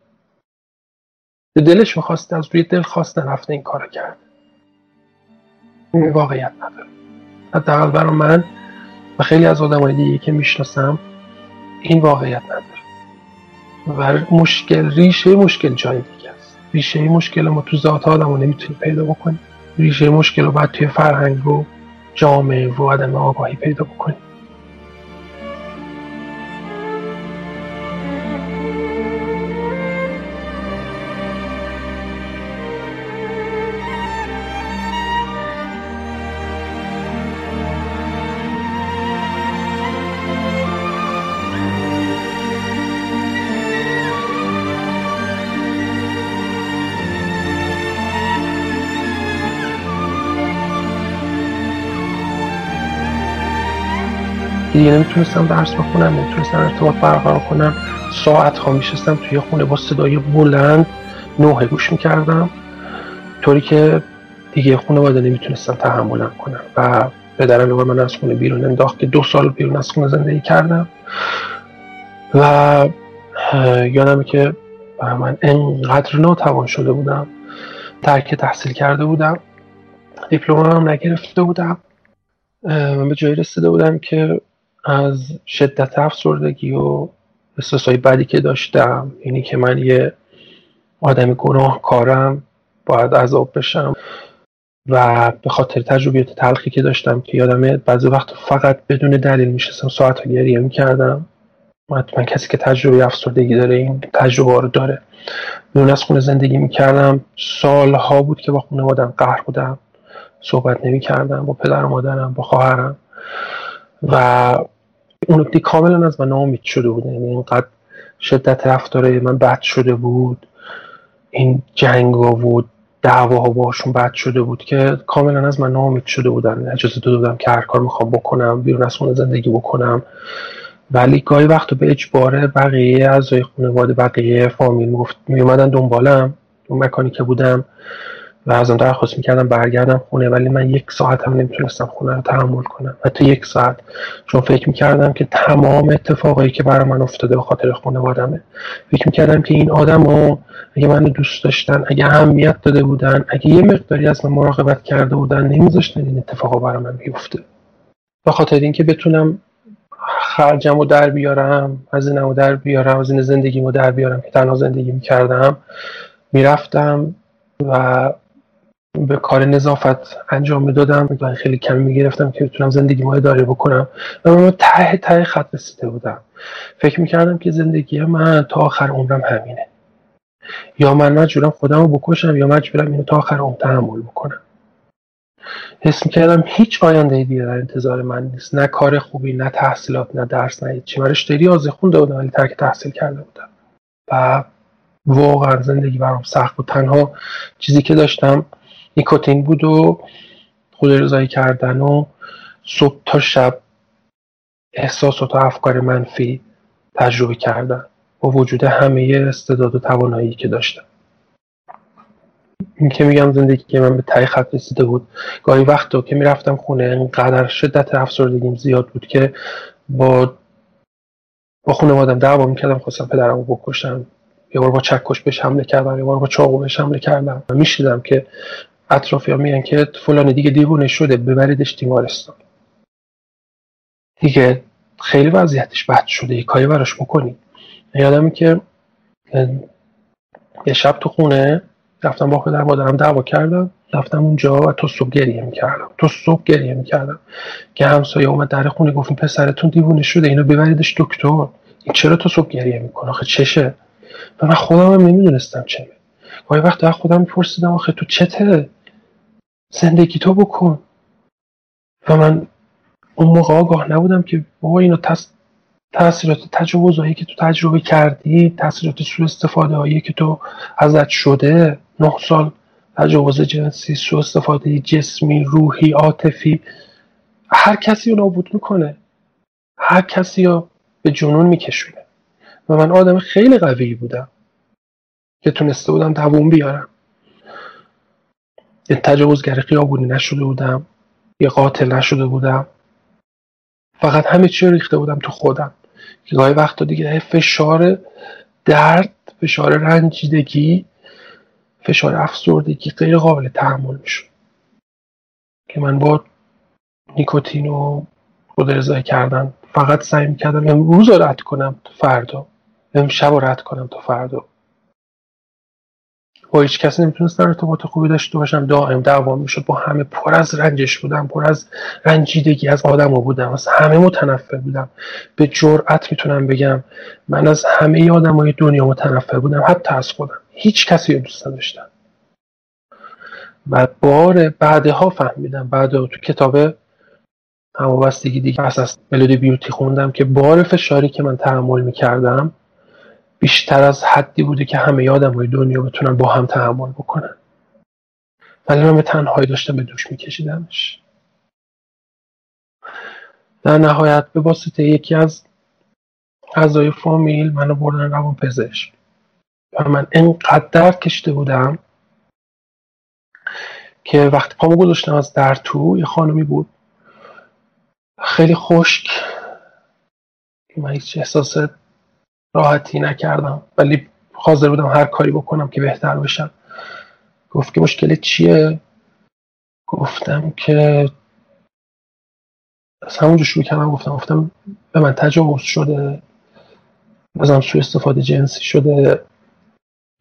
به دلش می‌خواسته از روی دل خواسته رفته این کارو کرد واقعیت نداره. حداقل برای من و خیلی از آدمای دیگه که می‌شناسم این واقعیت نداره. و مشکل ریشه مشکل جای دیگه است. ریشه مشکل ما تو ذات آدم رو نمی‌تونیم پیدا بکنیم. ریشه مشکل رو باید توی فرهنگ و جامعه و عدم آگاهی پیدا بکنیم. دیگه نمی‌تونستم درس بخونم نمی‌تونستم ارتباط برقرار کنم. ساعت ها میشستم توی خونه با صدای بلند نوحه گوش می‌کردم. طوری که دیگه خانواده نمی‌تونستم تحملم کنم و پدرم یه من از خونه بیرون انداخت که دو سال بیرون از خونه زندگی کردم. و یادمه که من انقدر ناتوان شده بودم. ترک تحصیل کرده بودم. دیپلم هم نگرفته بودم. من به جایی رسیده بودم که از شدت افسردگی و احساسای بدی که داشتم یعنی که من یه آدم کارم باید عذاب بشم. و به خاطر تجربیات تلخی که داشتم که یادمه بعضی وقت فقط بدون دلیل میشستم ساعت ها گریه می‌کردم. من کسی که تجربه افسردگی داره این تجربه رو داره. بیرون از خونه زندگی می‌کردم. سالها بود که با خانوادم قهر بودم. صحبت نمی‌کردم با پدر و مادرم با خواهرم. و اون نکته کاملا از من نامید شده بود. یعنی اینقدر شدت رفتاره من بد شده بود. این جنگ و دعواها باشون بد شده بود که کاملا از من نامید شده بودن. اجازه داده بودم که هر کار می‌خوام بکنم بیرون از خونه زندگی بکنم. ولی گاهی وقت به اجبار بقیه اعضای خانواده بقیه فامیل میومدن دنبالم. اون مکانی که بودم. و ازم درخواست می‌کردم برگردم خونه ولی من یک ساعت هم نمی‌تونستم خونه رو تحمل کنم. حتی یک ساعت. چون فکر می‌کردم که تمام اتفاقایی که برای من افتاده به خاطر خانوادمه. فکر می‌کردم که این آدم ها اگه منو دوست داشتن اگه اهمیت داده بودن اگه یه مقداری از من مراقبت کرده بودن نمیذاشتن این اتفاقا برای من بیفته. به خاطر اینکه بتونم خرجم رو در بیارم از این در بیارم از این زندگی در بیارم که تنها زندگی می‌کردم می‌رفتم و به کار نظافت انجام می‌دادم و خیلی کمی می‌گرفتم که بتونم زندگی ما اداره بکنم. و من ته ته خط رسیده بودم. فکر می‌کردم که زندگی من تا آخر عمرم همینه. یا من مجبورم خودم رو بکشم یا مجبورم اینو تا آخر عمر تحمل بکنم. حس می‌کردم هیچ آینده دیگه در انتظار من نیست. نه کار خوبی نه تحصیلات نه درس نه چی من رشته آزی خونده بودم ولی ترک تحصیل کرده بودم. و واقعا زندگی برام سخت بود. تنها چیزی که داشتم نیکوتین بود و خود رضایی کردن و صبح تا شب احساسات و افکار منفی تجربه کردن. با وجود همه استعداد و توانایی که داشتم. این که میگم زندگی که من به تای خط رسیده بود. گاهی وقتا که می‌رفتم خونه اینقدر شدت افسردگیم زیاد بود که با با خانوادم دعوا می‌کردم خواستم پدرم رو بکشم. یه بار با چکش بهش حمله کردم یه بار با چاقو بهش حمله کردم. و میشیدم که اطرافیان میگن که فلان دیگه دیوونه شده ببریدش تیمارستان دیگه خیلی وضعیتش بد شده یه کاری براش بکنی. یادمی که یه شب تو خونه رفتم با پدر مادرم دعوا کردم رفتم اونجا و تو صبح گریه می‌کردم. تو صبح گریه می‌کردم. که همسایه اومد در خونه گفت این پسرتون دیوونه شده اینو ببریدش دکتر. این چرا تو صبح گریه می‌کنه آخه چشه. و من خودم هم نمی‌دونستم چه گاهی وقت خودم میپرسیدم آخه تو چته؟ زندگی تو بکن. و من اون موقع آگاه نبودم که بابا اینو تاثیرات تجاوزهایی که تو تجربه کردی تاثیرات سوء استفاده هایی که تو ازت شده نه سال تجاوز جنسی سوء استفاده جسمی روحی عاطفی هر کسی رو نابود می‌کنه. هر کسی رو به جنون میکشونه. و من آدم خیلی قوی بودم که تونسته بودم دووم بیارم. یه تجاوزگر خیابونی نشده بودم یه قاتل نشده بودم. فقط همه چی ریخته بودم تو خودم. که گاهی وقتا دیگه فشار درد فشار رنجیدگی فشار افسردگی غیر قابل تحمل می‌شد. که من با نیکوتین و خود رضای کردن فقط سعی می‌کردم امروز رو رد کنم تا فردا. امشب رو رد کنم تا فردا. با هیچ کسی نمی‌تونستم ارتباط خوبی داشته باشم. دائم دعوا می‌شد. با همه پر از رنجش بودم پر از رنجیدگی از آدم بودم. از همه متنفر بودم. به جرأت می‌تونم بگم. من از همه های دنیا متنفر بودم. حتی از خودم. هیچ کسی رو دوست نداشتم. و بار بعدها فهمیدم. بعد تو کتاب هموابستگی دیگه از ملودی بیوتی خوندم که بار فشاری که من تحمل می‌کردم بیشتر از حدی بوده که همه آدم های دنیا بتونن با هم تحمل بکنن. ولی من به تنهایی داشتم به دوش میکشیدمش. در نهایت به واسطه یکی از اعضای فامیل منو بردن روان پزشک. و من انقدر درد کشیده بودم که وقتی پامو گذاشتم از در تو یه خانمی بود. خیلی خشک. من هیچ احساس راحتی نکردم. ولی حاضر بودم هر کاری بکنم که بهتر بشم. گفت که مشکل چیه؟ گفتم که از همونجا شروع کردم. گفتم گفتم به من تجاوز شده. ازم سوء استفاده جنسی شده.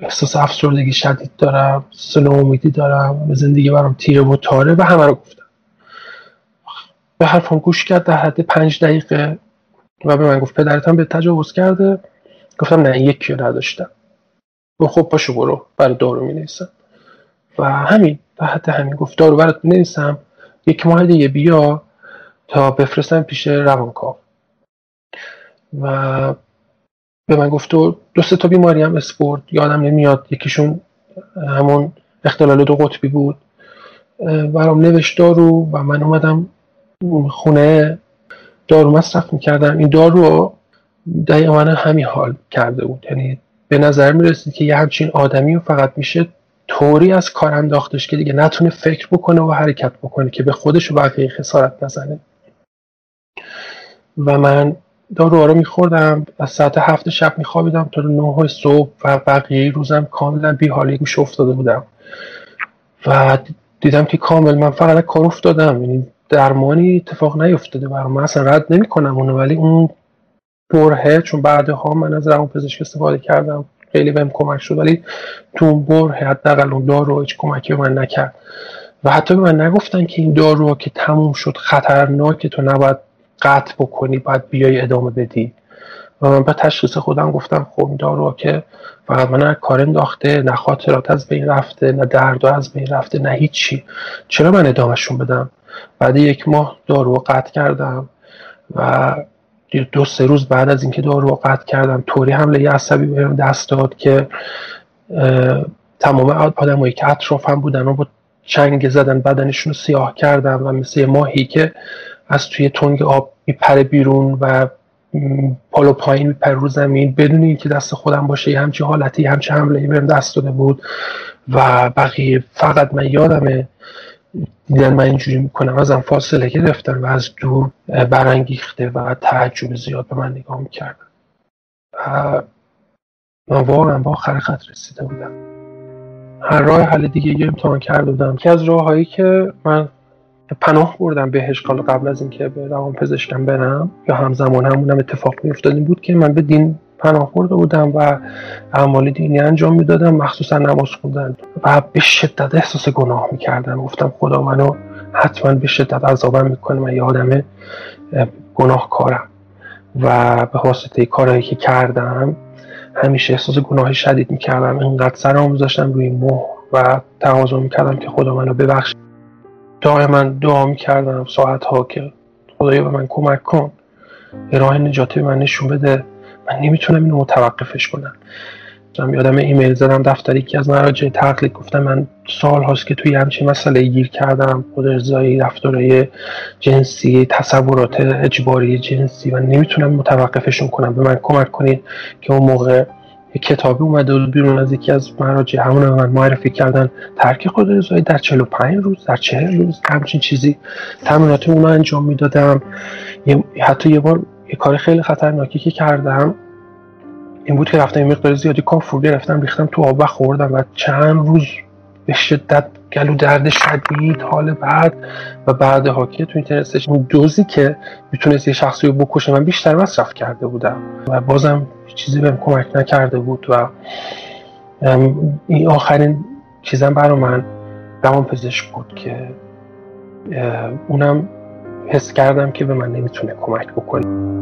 احساس افسردگی شدید دارم سل امیدی دارم به زندگی برام تیره و تاره و همه رو گفتم. به حرفم گوش کرد در حد پنج دقیقه و به من گفت پدرتم به تجاوز کرده. گفتم نه یکی رو نداشتم. گفت خب پاشو برو برای دارو می نویسم و همین در حد همین گفت دارو برات می نویسم یک ماه دیگه بیا تا بفرستم پیش روانکاو. و به من گفت دو سه تا بیماری هم اسپورت یادم نمیاد یکیشون همون اختلال دو قطبی بود. برام نوشت دارو و من اومدم خونه دارو مصرف می‌کردم. این دارو دقیقا من همین حال کرده بود. یعنی به نظر می‌رسید که یه همچین آدمی و فقط میشه طوری از کار انداختش که دیگه نتونه فکر بکنه و حرکت بکنه که به خودش و بقیه خسارت نزنه و من دارو رو میخوردم از ساعت هفت شب میخوابیدم تا نه صبح و بقیه روزم کاملا بی حالی گوش افتاده بودم. و دیدم که کامل من فقط کار افتادم. یعنی درمانی اتفاق نیفتاده برام. من اصلا رد نمی‌کنم اونو ولی اون برهه چون بعدها من از روان پزشک استفاده کردم. خیلی بهم کمک شد ولی تو اون برهه حداقل اون دارو هیچ کمکی به من نکرد. و حتی به من نگفتن که این دارو که تموم شد خطرناکه تو نباید قطع بکنی باید بیای ادامه بدی. و من به تشخیص خودم گفتم خب این دارو که فقط من کار انداخته نه خاطرات از بین رفته نه درد از بین رفته نه هیچی. چرا من ادامهشون بدم؟ بعد یک ماه دارو قطع کردم و دو سه روز بعد از اینکه دارو قطع کردم طوری حمله عصبی بهم دست داد که تمام آدمایی که اطرافم بودن و با چنگ زدن بدنشون رو سیاه کردم و مثل ماهی که از توی تنگ آب میپره بیرون و پالو پایین میپره رو زمین. بدون اینکه دست خودم باشه یه همچی حالتی همچی حمله بهم دست داده بود و بقیه فقط من یادمه. دیدن من اینجوری می‌کنم. ازم فاصله گرفتن و از دور برانگیخته و تعجب زیاد به من نگاه می‌کردن. و من واقعا با آخر خط رسیده بودم. هر راه حل دیگه یه امتحان کرده بودم. که از راه هایی که من پناه بردم بهش قبل از اینکه به روان پزشکم برم یا همزمان همونم اتفاق میافتاد بود که من به دین پناه برده بودم و اعمال دینی انجام می‌دادم مخصوصا نماز خوندن. و به شدت احساس گناه می‌کردم. گفتم خدا منو حتما به شدت عذابم می‌کنه. من یه آدم گناهکارم. و به واسطه کارهایی که کردم همیشه احساس گناه شدید می‌کردم. اینقدر سرم میذاشتم روی مهر و تقاضا می‌کردم که خدا منو ببخش دائما دعا می‌کردم ساعت ها که خدایا به من کمک کن. راه نجاتی به من نشون بده. من نمی‌تونم اینو متوقفش کنم. من یادم ایمیل زدم دفتری که از مراجع تقلید گفتم من سال هاست که توی همچین مسئله گیر کردم خود ارزایی رفتارهای جنسی تصورات اجباری جنسی. و نمی‌تونم متوقفشون کنم. به من کمک کنید که اون موقع کتابی اومده بود بیرون از یکی از مراجع همون من معرفی کردن. ترک خود رضایی در 45 روز در 40 روز همچین چیزی تمرینات اون انجام می‌دادم. حتی یه بار یه کار خیلی خطرناکی که کردم این بود که رفتم یه مقدار زیادی کافور گرفتم ریختم تو آب و خوردم و چند روز به شدت گلو درد شدید حال بعد و بعد که تو اینترنت اون دوزی که می‌تونست یه شخصی رو بکشه من بیشتر مصرف کرده بودم و بازم چیزی بهم کمک نکرده بود و این آخرین چیزم برای من روان پزشک بود که اونم حس کردم که به من نمی‌تونه کمک بکنه.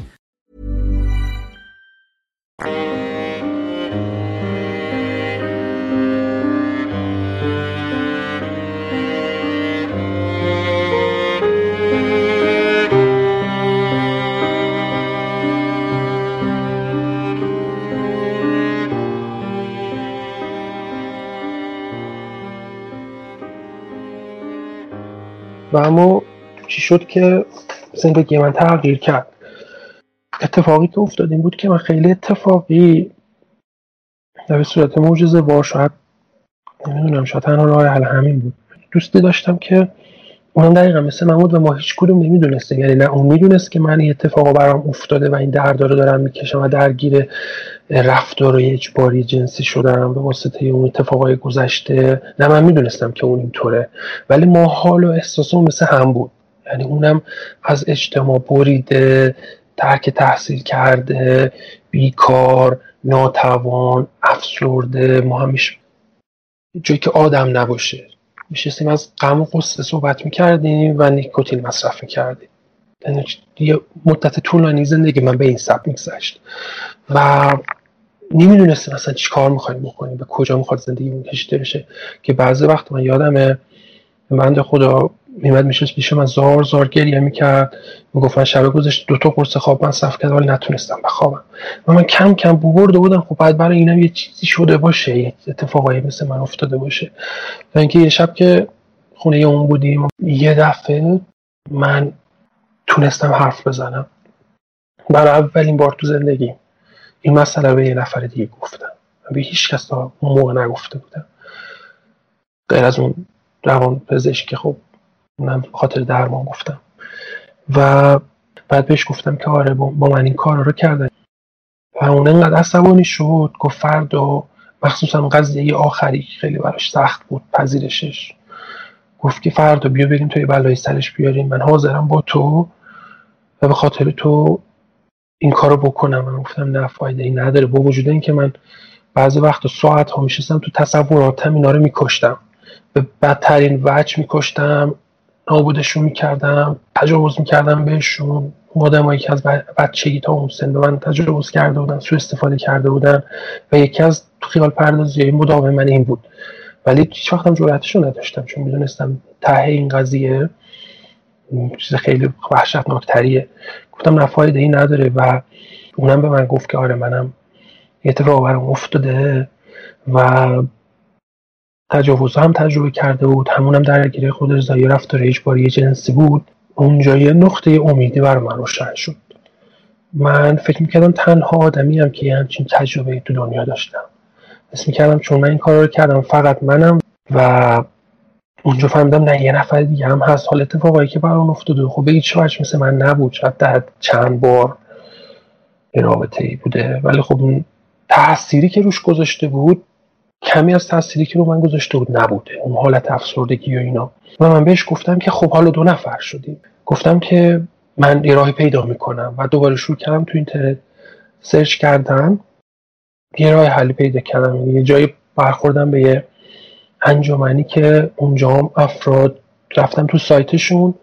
و اما چی شد که زندگی من تغییر کرد؟ اتفاقی که افتاد این بود که من خیلی اتفاقی به صورت معجزه وار شاید نمی‌دونم شاید تنها راه حل همین بود. دوستی داشتم که اونم دقیقا مثل من بود و ما هیچ کدوم نمی‌دونستیم یعنی نه اون می‌دونست که من این اتفاق برام افتاده و این درد رو دارم می‌کشم و درگیر رفتار اجباری جنسی شدم به واسطه اون اتفاقای گذشته. نه من می‌دونستم که اون اینطوره. ولی ما حال و احساسمون مثل هم بود. یعنی اونم از اجتماع بریده ترک تحصیل کرده بیکار ناتوان افسرده. ما همیشه جایی که آدم نباشه. میشستیم از غم و قصه صحبت می‌کردیم و نیکوتین مصرف می‌کردیم. یعنی یه مدت طولانی زندگی من به این سب میگذشت. و نمی‌دونستیم اصلا چی کار می‌خوایم بکنیم به کجا می‌خواد زندگی کشیده بشه. که بعضی وقت من یادمه بند خدا میمد میشست پیش من زار زار گریه می‌کرد. می‌گفت من شبه گذاشت دو تا قرص خواب من صف کرد ولی نتونستم بخوابم. و من کم کم بورده بودم. خب بعد برای اینم یه چیزی شده باشه یه اتفاقایی مثل من افتاده باشه. و اینکه یه شب که خونه اون بودیم یه دفعه من تونستم حرف بزنم. برای اولین بار تو زندگی این مسئله به یه نفر دیگه گفتم. به هیچ کس تا موقع نگفته بودم. غیر از اون روان پزشک خب اونم خاطر درمان گفتم. و بعد بهش گفتم که آره با من این کار رو کردن. و اون انقدر عصبانی شد گفت فردا مخصوصا قضیه آخری خیلی براش سخت بود پذیرشش. گفت که فردا بیا بریم توی بلای سرش بیاریم. من حاضرم با تو و به خاطر تو این کارو بکنم. من گفتم نه فایده ای نداره. با وجود اینکه من بعضی وقت ساعت ها میشستم تو تصوراتم اینا رو میکشتم. به بدترین وجه میکشتم. نابودشون می‌کردم تجاوز می‌کردم بهشون. آدمایی که از بچگی تا اون سن به من تجاوز کرده بودن سو استفاده کرده بودن و یکی از خیال پردازی مداوم من این بود. ولی هیچ وقتم جرأتشو نداشتم چون می‌دونستم ته این قضیه چیز خیلی وحشتناکتریه. گفتم نفایده ای نداره و اونم به من گفت که آره منم اتفاق برام افتاده و تجاوز هم تجربه کرده بود. همونم درگیری خود رضایی رفتار اجباری جنسی بود. اونجا یه نقطه امیدی بر من روشن شد. من فکر می‌کردم تنها آدمی هم که یه همچین تجربه تو دنیا داشتم. اسم می‌کردم چون من این کار رو کردم فقط منم و اونجا فهمیدم نه یه نفر دیگه هم هست. حال اتفاقایی که برام افتاده خب هیچ وجه مثل من نبود. شاید در چند بار رابطه ای بوده. ولی خب اون تأثیری که روش گذاشته بود کمی از تأثیری که رو من گذاشته بود نبوده اون حالت افسردگی و اینا. و من بهش گفتم که خب حالا دو نفر شدیم. گفتم که من یه راهی پیدا می‌کنم و دوباره شروع کردم تو اینترنت سرچ کردم. یه راه حلی پیدا کردم. یه جایی برخوردم به یه انجمنی که اونجا هم افراد رفتم تو سایتشون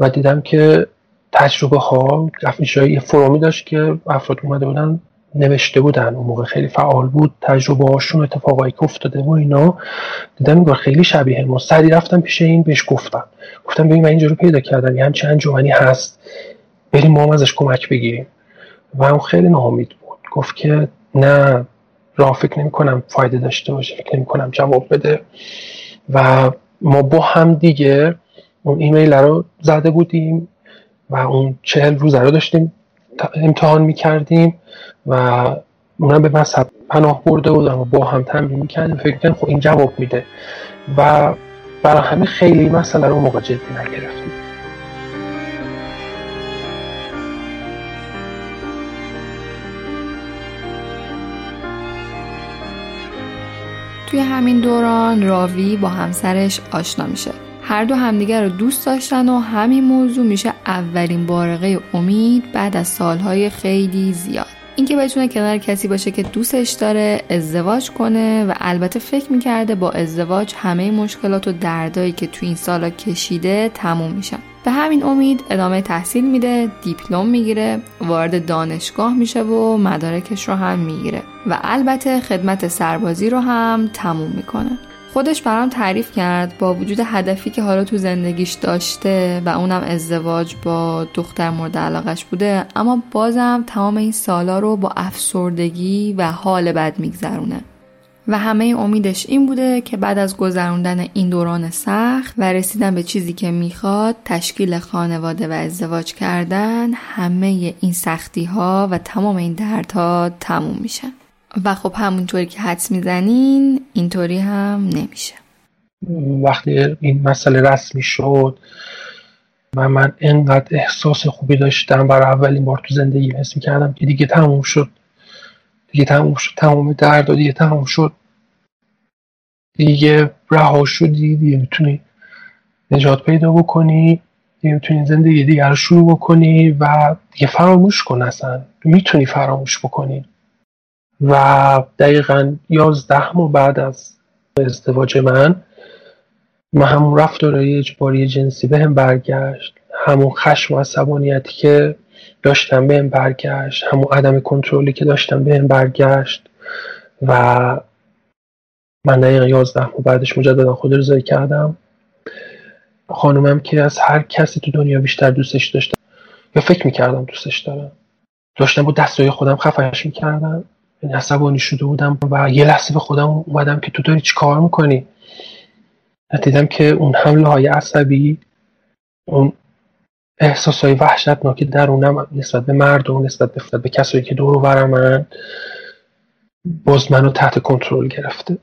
و دیدم که تجربه ها یه فرومی داشت که افراد اومده بودن نوشته بودن اون موقع خیلی فعال بود تجربه هاشون اتفاقایی که افتاده و اینا. دیدم این خیلی شبیه ما. سری رفتم پیش این بهش گفتم. گفتم ببین من اینجا رو پیدا کردم یه همچین انجمنی هست. بریم ما ازش کمک بگیریم. و اون خیلی ناامید بود. گفت که نه راه فکر نمی کنم فایده داشته باشه فکر نمی کنم جواب بده. و ما با هم دیگه اون ایمیل رو زده بودیم و اون چهل روزه رو داشتیم امتحان می‌کردیم و اونم به مذهب پناه برده بودم و با هم تمرین می‌کردیم. فکر کنم خب این جواب میده. و برای همه خیلی مسئله رو موقع جدی نگرفتیم. توی همین دوران راوی با همسرش آشنا میشه. هر دو همدیگر رو دوست داشتن و همین موضوع میشه اولین بارقه امید بعد از سالهای خیلی زیاد. اینکه بتونه کنار کسی باشه که دوستش داره ازدواج کنه و البته فکر می‌کرده با ازدواج همه مشکلات و دردایی که تو این سالا کشیده تموم میشن به همین امید ادامه تحصیل میده دیپلم می‌گیره وارد دانشگاه میشه و مدارکش رو هم می‌گیره و البته خدمت سربازی رو هم تموم می‌کنه. خودش برام تعریف کرد با وجود هدفی که حالا تو زندگیش داشته و اونم ازدواج با دختر مورد علاقش بوده اما بازم تمام این سالا رو با افسردگی و حال بد میگذرونه. و همه امیدش این بوده که بعد از گذروندن این دوران سخت و رسیدن به چیزی که می‌خواد تشکیل خانواده و ازدواج کردن همه این سختی ها و تمام این دردها تموم میشن و خب همونطوری که حدس می‌زنین اینطوری هم نمیشه. وقتی این مسئله رسمی شد و من انقدر احساس خوبی داشتم برای اولین بار تو زندگی حس کردم که دیگه تموم شد. دیگه تموم شد. تمام درد و دیگه تموم شد. دیگه رها شدی دیگه می‌تونی نجات پیدا بکنی دیگه می‌تونی زندگی دیگه رو شروع بکنی و دیگه فراموش کن اصلا. می‌تونی فراموش بکنی. و دقیقا یازده ماه بعد از ازدواج من من همون رفتارهای اجباری جنسی به هم برگشت. همون خشم و عصبانیتی که داشتم به برگشت. همون عدم کنترلی که داشتم به برگشت. و من دقیقا یازده ماه بعدش مجددا خود رضایی کردم. خانومم که از هر کسی تو دنیا بیشتر دوستش داشتم. یا فکر می‌کردم دوستش دارم. داشتم با دستای خودم خفش می‌کردم. عصبانی شده بودم و یه لحظه به خودم اومدم که تو داری چی کار می‌کنی دیدم که اون حمله های عصبی اون احساس های وحشتناک درونم نسبت به مردم نسبت به, به کسایی که دور و من باز منو تحت کنترل گرفته.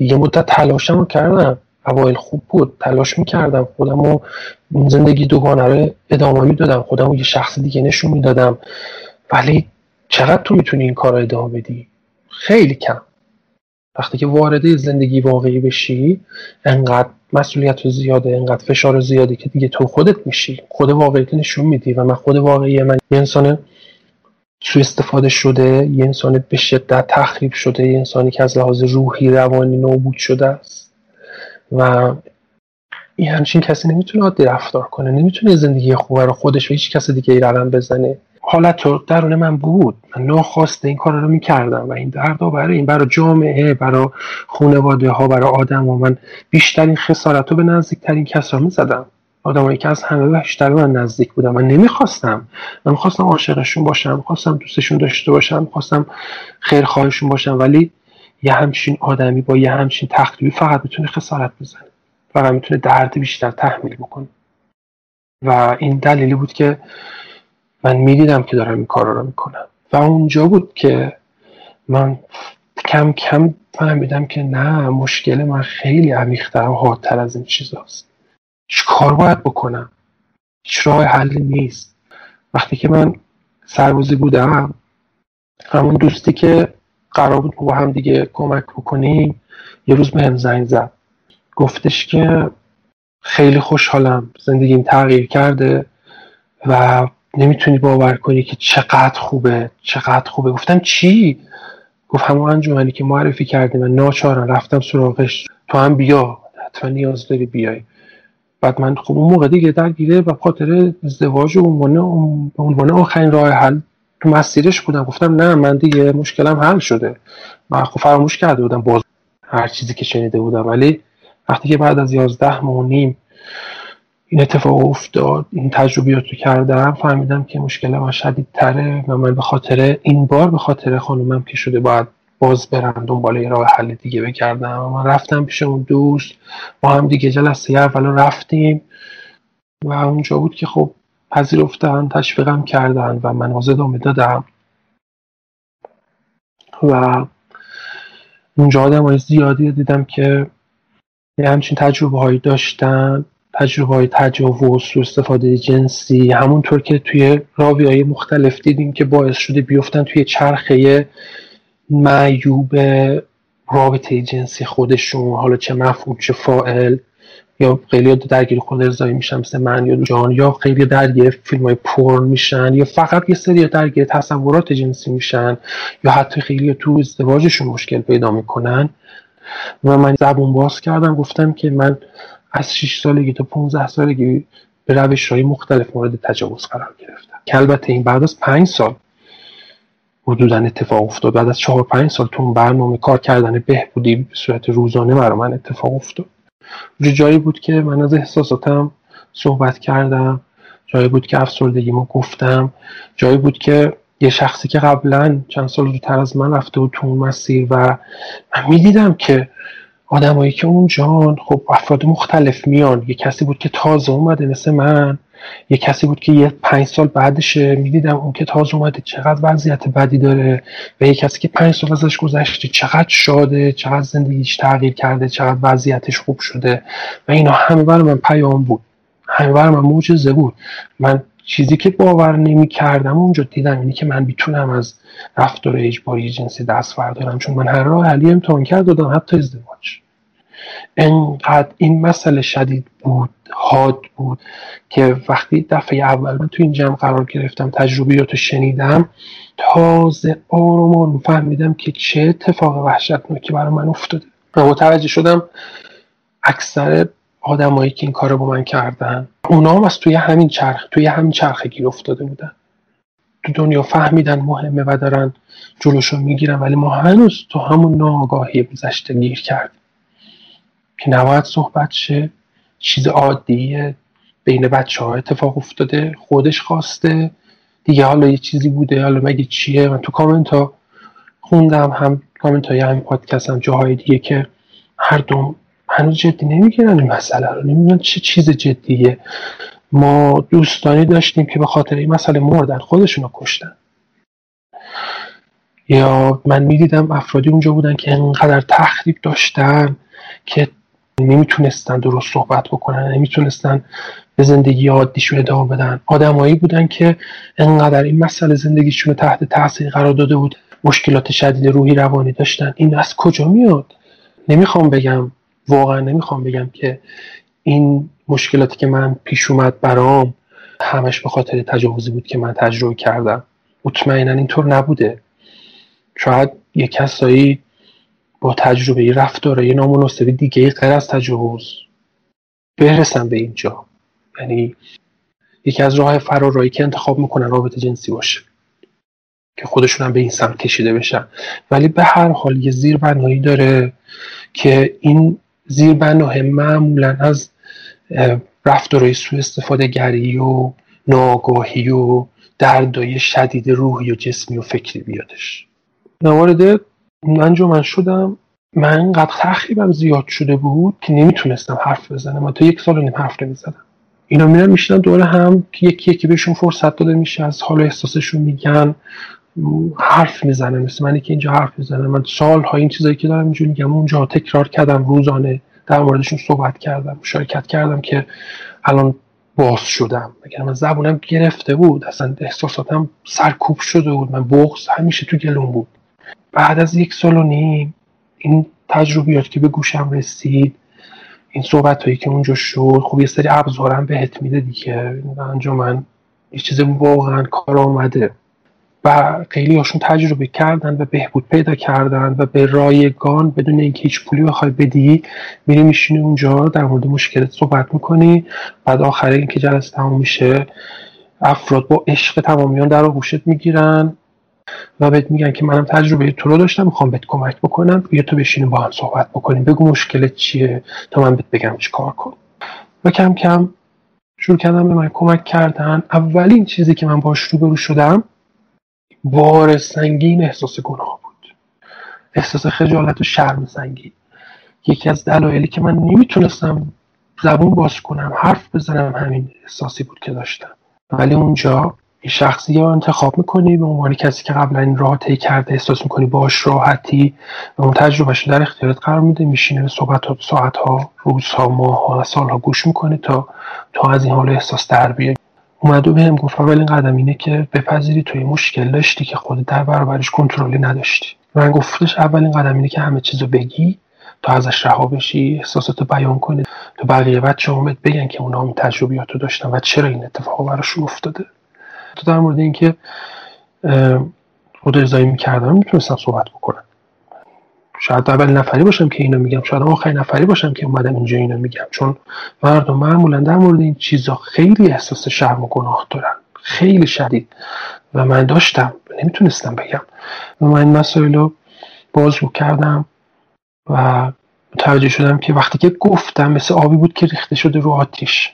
یه مدت تلاشم رو کردم. اوایل خوب بود. تلاش می‌کردم. خودم رو زندگی دوگانه رو ادامه می‌دادم. خودم رو یه شخص دیگه نشون می‌دادم. ولی چقدر تو می‌تونی این کار رو ادامه بدی؟ خیلی کم. وقتی که وارد زندگی واقعی بشی انقدر مسئولیت زیاده انقدر فشار زیاده که دیگه تو خودت میشی. خود واقعیت نشون میدی و من خود واقعی من یه انسان سو استفاده شده یه انسان به شدت تخریب شده یه انسانی که از لحاظ روحی روانی نابود شده است. و این همچین کسی نمی‌تونه عادی رفتار کنه نمی‌تونه زندگی خوبه رو خودش و هیچ کس دیگه ای رقم بزنه. حالت درون من بود. من ناخواسته این کار رو می‌کردم و این دردا برای این برای جامعه برای خانواده ها برای آدم و من بیشترین خسارت رو به نزدیکترین کس را می‌زدم آدمایی که از همه بیشتر من نزدیک بودم من نمی‌خواستم. من می‌خواستم عاشقشون باشم می‌خواستم دوستشون داشته باشم می‌خواستم خیرخواهشون باشم. ولی یه همچین آدمی با یه همچین تخریبی فقط می‌تونه خسارت بزنه. فقط می‌تونه درد بیشتر تحمیل بکنه. و این دلیلی بود که من می‌دیدم که دارم این کار رو می‌کنم. و اونجا بود که من کم کم فهمیدم که نه مشکل من خیلی عمیقتر و حادتر از این چیزاست. چی کار باید بکنم. هیچ راه حلی نیست. وقتی که من سربازی بودم همون دوستی که قرار بود با هم دیگه کمک بکنیم یه روز به زنگ زد. گفتش که خیلی خوشحالم. زندگیم تغییر کرده و نمی‌تونی باور کنی که چقدر خوبه چقدر خوبه. گفتم چی؟ گفت همون انجمنی که معرفی کردی من ناچارم رفتم سراغش. تو هم بیا حتما نیاز داری بیای. بعد من خب اون موقع دیگه درگیره و خاطر ازدواج و عنوان عنوان آخرین راه حل تو مسیرش بودم. گفتم نه من دیگه مشکلم حل شده. من خب فراموش کرده بودم باز هر چیزی که شنیده بودم. ولی وقتی که بعد از یازده ماه نیم این اتفاق افتاد این تجربیات رو کردم فهمیدم که مشکل من شدید تره و من به خاطر این بار به خاطر خانومم که شده باید باز برم دنبال یه راه حل دیگه بگردم و من رفتم پیش اون دوست با هم دیگه جلسه اول رفتیم و اونجا بود که خب پذیرفتن تشویقم کردن و من ادامه دادم. و اونجا آدم های زیادی دیدم که یه همچین تجربه هایی داشتن. تجربه های تجاوز سو استفاده جنسی همونطور که توی راوی های مختلف دیدیم که باعث شده بیفتن توی چرخه معیوب رابطه جنسی خودشون حالا چه مفعول چه فائل یا خیلی درگیر خود ارزایی میشن مثل من یا جان یا خیلی درگیر فیلم های پرن میشن یا فقط یه سری درگیر تصورات جنسی میشن یا حتی خیلی تو ازدواجشون مشکل پیدا می‌کنن. و من زبون باز کردم گفتم که من از 6 سالگی تا 15 سالگی به روش های مختلف مورد تجاوز قرار گرفتم. که البته این بعد از 5 سال حدودا اتفاق افتاد. بعد از 4 5 سال تو برنامه کار کردن بهبودی به صورت روزانه برای من اتفاق افتاد. جایی بود که من از احساساتم صحبت کردم. جایی بود که افسردگیمو گفتم. جایی بود که یه شخصی که قبلا چند سال زودتر از من رفته بود تو اون مسیر و من می‌دیدم که آدمایی که اونجان خب افراد مختلف میان. یه کسی بود که تازه اومده مثل من. یه کسی بود که یه پنج سال بعدشه. می‌دیدم اون که تازه اومده چقدر وضعیت بدی داره و یه کسی که پنج سال ازش گذشته چقدر شاده چقدر زندگیش تغییر کرده چقدر وضعیتش خوب شده. و اینا همه برای من پیام بود. همه برای من معجزه بود. من چیزی که باور نمی کردم اونجا دیدم اینی که من می‌تونم از رفتار اجباری جنسی دست بردارم. چون من هر راه حلی امتحان کرد دادم حتی ازدواج. انقدر این مسئله شدید بود حاد بود که وقتی دفعه اول تو این جمع قرار گرفتم تجربیات رو شنیدم تازه آروم آروم فهمیدم که چه اتفاق وحشتناکی برای من افتاده. و متوجه شدم اکثر آدمایی که این کار با من کردن. اونا هم از توی همین چرخ توی همین چرخه گیر افتاده بودن. تو دنیا فهمیدن مهمه و دارن جلوشو می‌گیرن ولی ما هنوز تو همون ناآگاهی گذشته گیر کردیم. که نباید صحبت شه. چیز عادیه. بین بچه ها اتفاق افتاده. خودش خواسته. دیگه حالا یه چیزی بوده. حالا مگه چیه؟ من تو کامنت ها خوندم. هم کامنت های همین پادکست هم جاهای دیگه که هر دوم هنوز جدی نمی‌گیرن این مسئله رو. نمی‌دونن چه چیز جدیه. ما دوستانی داشتیم که به خاطر این مسئله مردن خودشون رو کشتن. یا من می‌دیدم افرادی اونجا بودن که انقدر تخریب داشتن که نمی‌تونستن درست صحبت بکنن نمی‌تونستن به زندگی عادیشون ادامه بدن. آدمایی بودن که انقدر این مسئله زندگیشون رو تحت تاثیر قرار داده بود مشکلات شدید روحی روانی داشتن. این از کجا میاد؟ نمی‌خوام بگم. واقعا نمی‌خوام بگم که این مشکلاتی که من پیش اومد برام همش به خاطر تجاوزی بود که من تجربه کردم. مطمئنا اینطور نبوده. شاید یه کسایی با تجربه رفتارهای نامناسب دیگه غیر از تجاوز برسن به اینجا. یعنی یکی از راه فرارایی که انتخاب می‌کنن رابطه جنسی باشه که خودشون هم به این سمت کشیده بشن. ولی به هر حال یه زیربنایی داره که این زیربناه معمولا از رفتارهای سوء استفاده گری و ناگاهی و دردای شدید روحی و جسمی و فکری بیادش. موارد انجمن شدم. من انقدر تخریبم زیاد شده بود که نمی‌تونستم حرف بزنم. من تا یک سال نیم حرف نمی‌زدم. اینا میرن میشنن دور هم که یکی یکی بهشون فرصت داده میشه از حال احساسشون میگن. حرف می‌زنه مثل منی که اینجا حرف می‌زنه من سالها این چیزایی که دارم اینجا میگم اونجا تکرار کردم روزانه در موردشون صحبت کردم مشارکت کردم که الان باز شدم. اگر من زبونم گرفته بود اصلا احساساتم سرکوب شده بود. من بغض همیشه تو گلوم بود. بعد از یک سال و نیم این تجربیات که به گوشم رسید این صحبت هایی که اونجا شد خب یه سری ابزارم بهت میده دیگه. من یه چیز واقعا کار آمده. و خیلی هاشون تجربه کردن و بهبود پیدا کردن و به رایگان بدون اینکه هیچ پولی بخوای بدی میری میشینی اونجا در مورد مشکلت صحبت می‌کنی. بعد آخر اینکه جلسه تمام میشه افراد با عشق تمامیان در آغوشت می‌گیرن و بهت میگن که منم تجربه تو رو داشتم می‌خوام بهت کمک بکنم. بیا تو بشینیم با هم صحبت بکنیم. بگو مشکلت چیه تا من بهت بگم چی کار کن و کم کم شروع کردن به من کمک کردن. اولین چیزی که من باش روبرو شدم بار سنگین احساس گناه بود. احساس خجالت و شرم سنگین. یکی از دلایلی که من نمی‌تونستم زبون باز کنم حرف بزنم همین احساسی بود که داشتم. ولی اونجا این شخصی رو انتخاب می‌کنی به عنوان کسی که قبلا این راه طی کرده احساس می‌کنی باش راحتی و اون تجربهش در اختیارت قرار میده. میشینه صحبت ها ساعت ها روز ها ماه گوش می‌کنی تا تا از این حال احساس در بیاری. اومد و بهم گفت اولین قدم اینه که بپذیری توی مشکل داشتی که خود در برابرش کنترلی نداشتی. من گفتش اولین قدم اینه که همه چیزو بگی تا ازش رها بشی احساساتو بیان کنی. تو بقیه بچه اومد بگن که اونا هم تجربیاتو داشتن و چرا این اتفاق براشون افتاده. تو در مورد اینکه خود ارزایی می‌کردم می‌تونستم صحبت بکنم. شاید اول نفری باشم که اینو میگم شاید آخرین نفری باشم که اومدم اینجا اینو میگم. چون مردم معمولا در مورد این چیزا خیلی احساس شرم و گناه دارن. خیلی شدید. و من داشتم نمی‌تونستم بگم. و من این مسائل رو بازگو کردم و متوجه شدم که وقتی که گفتم مثل آبی بود که ریخته شده رو آتیش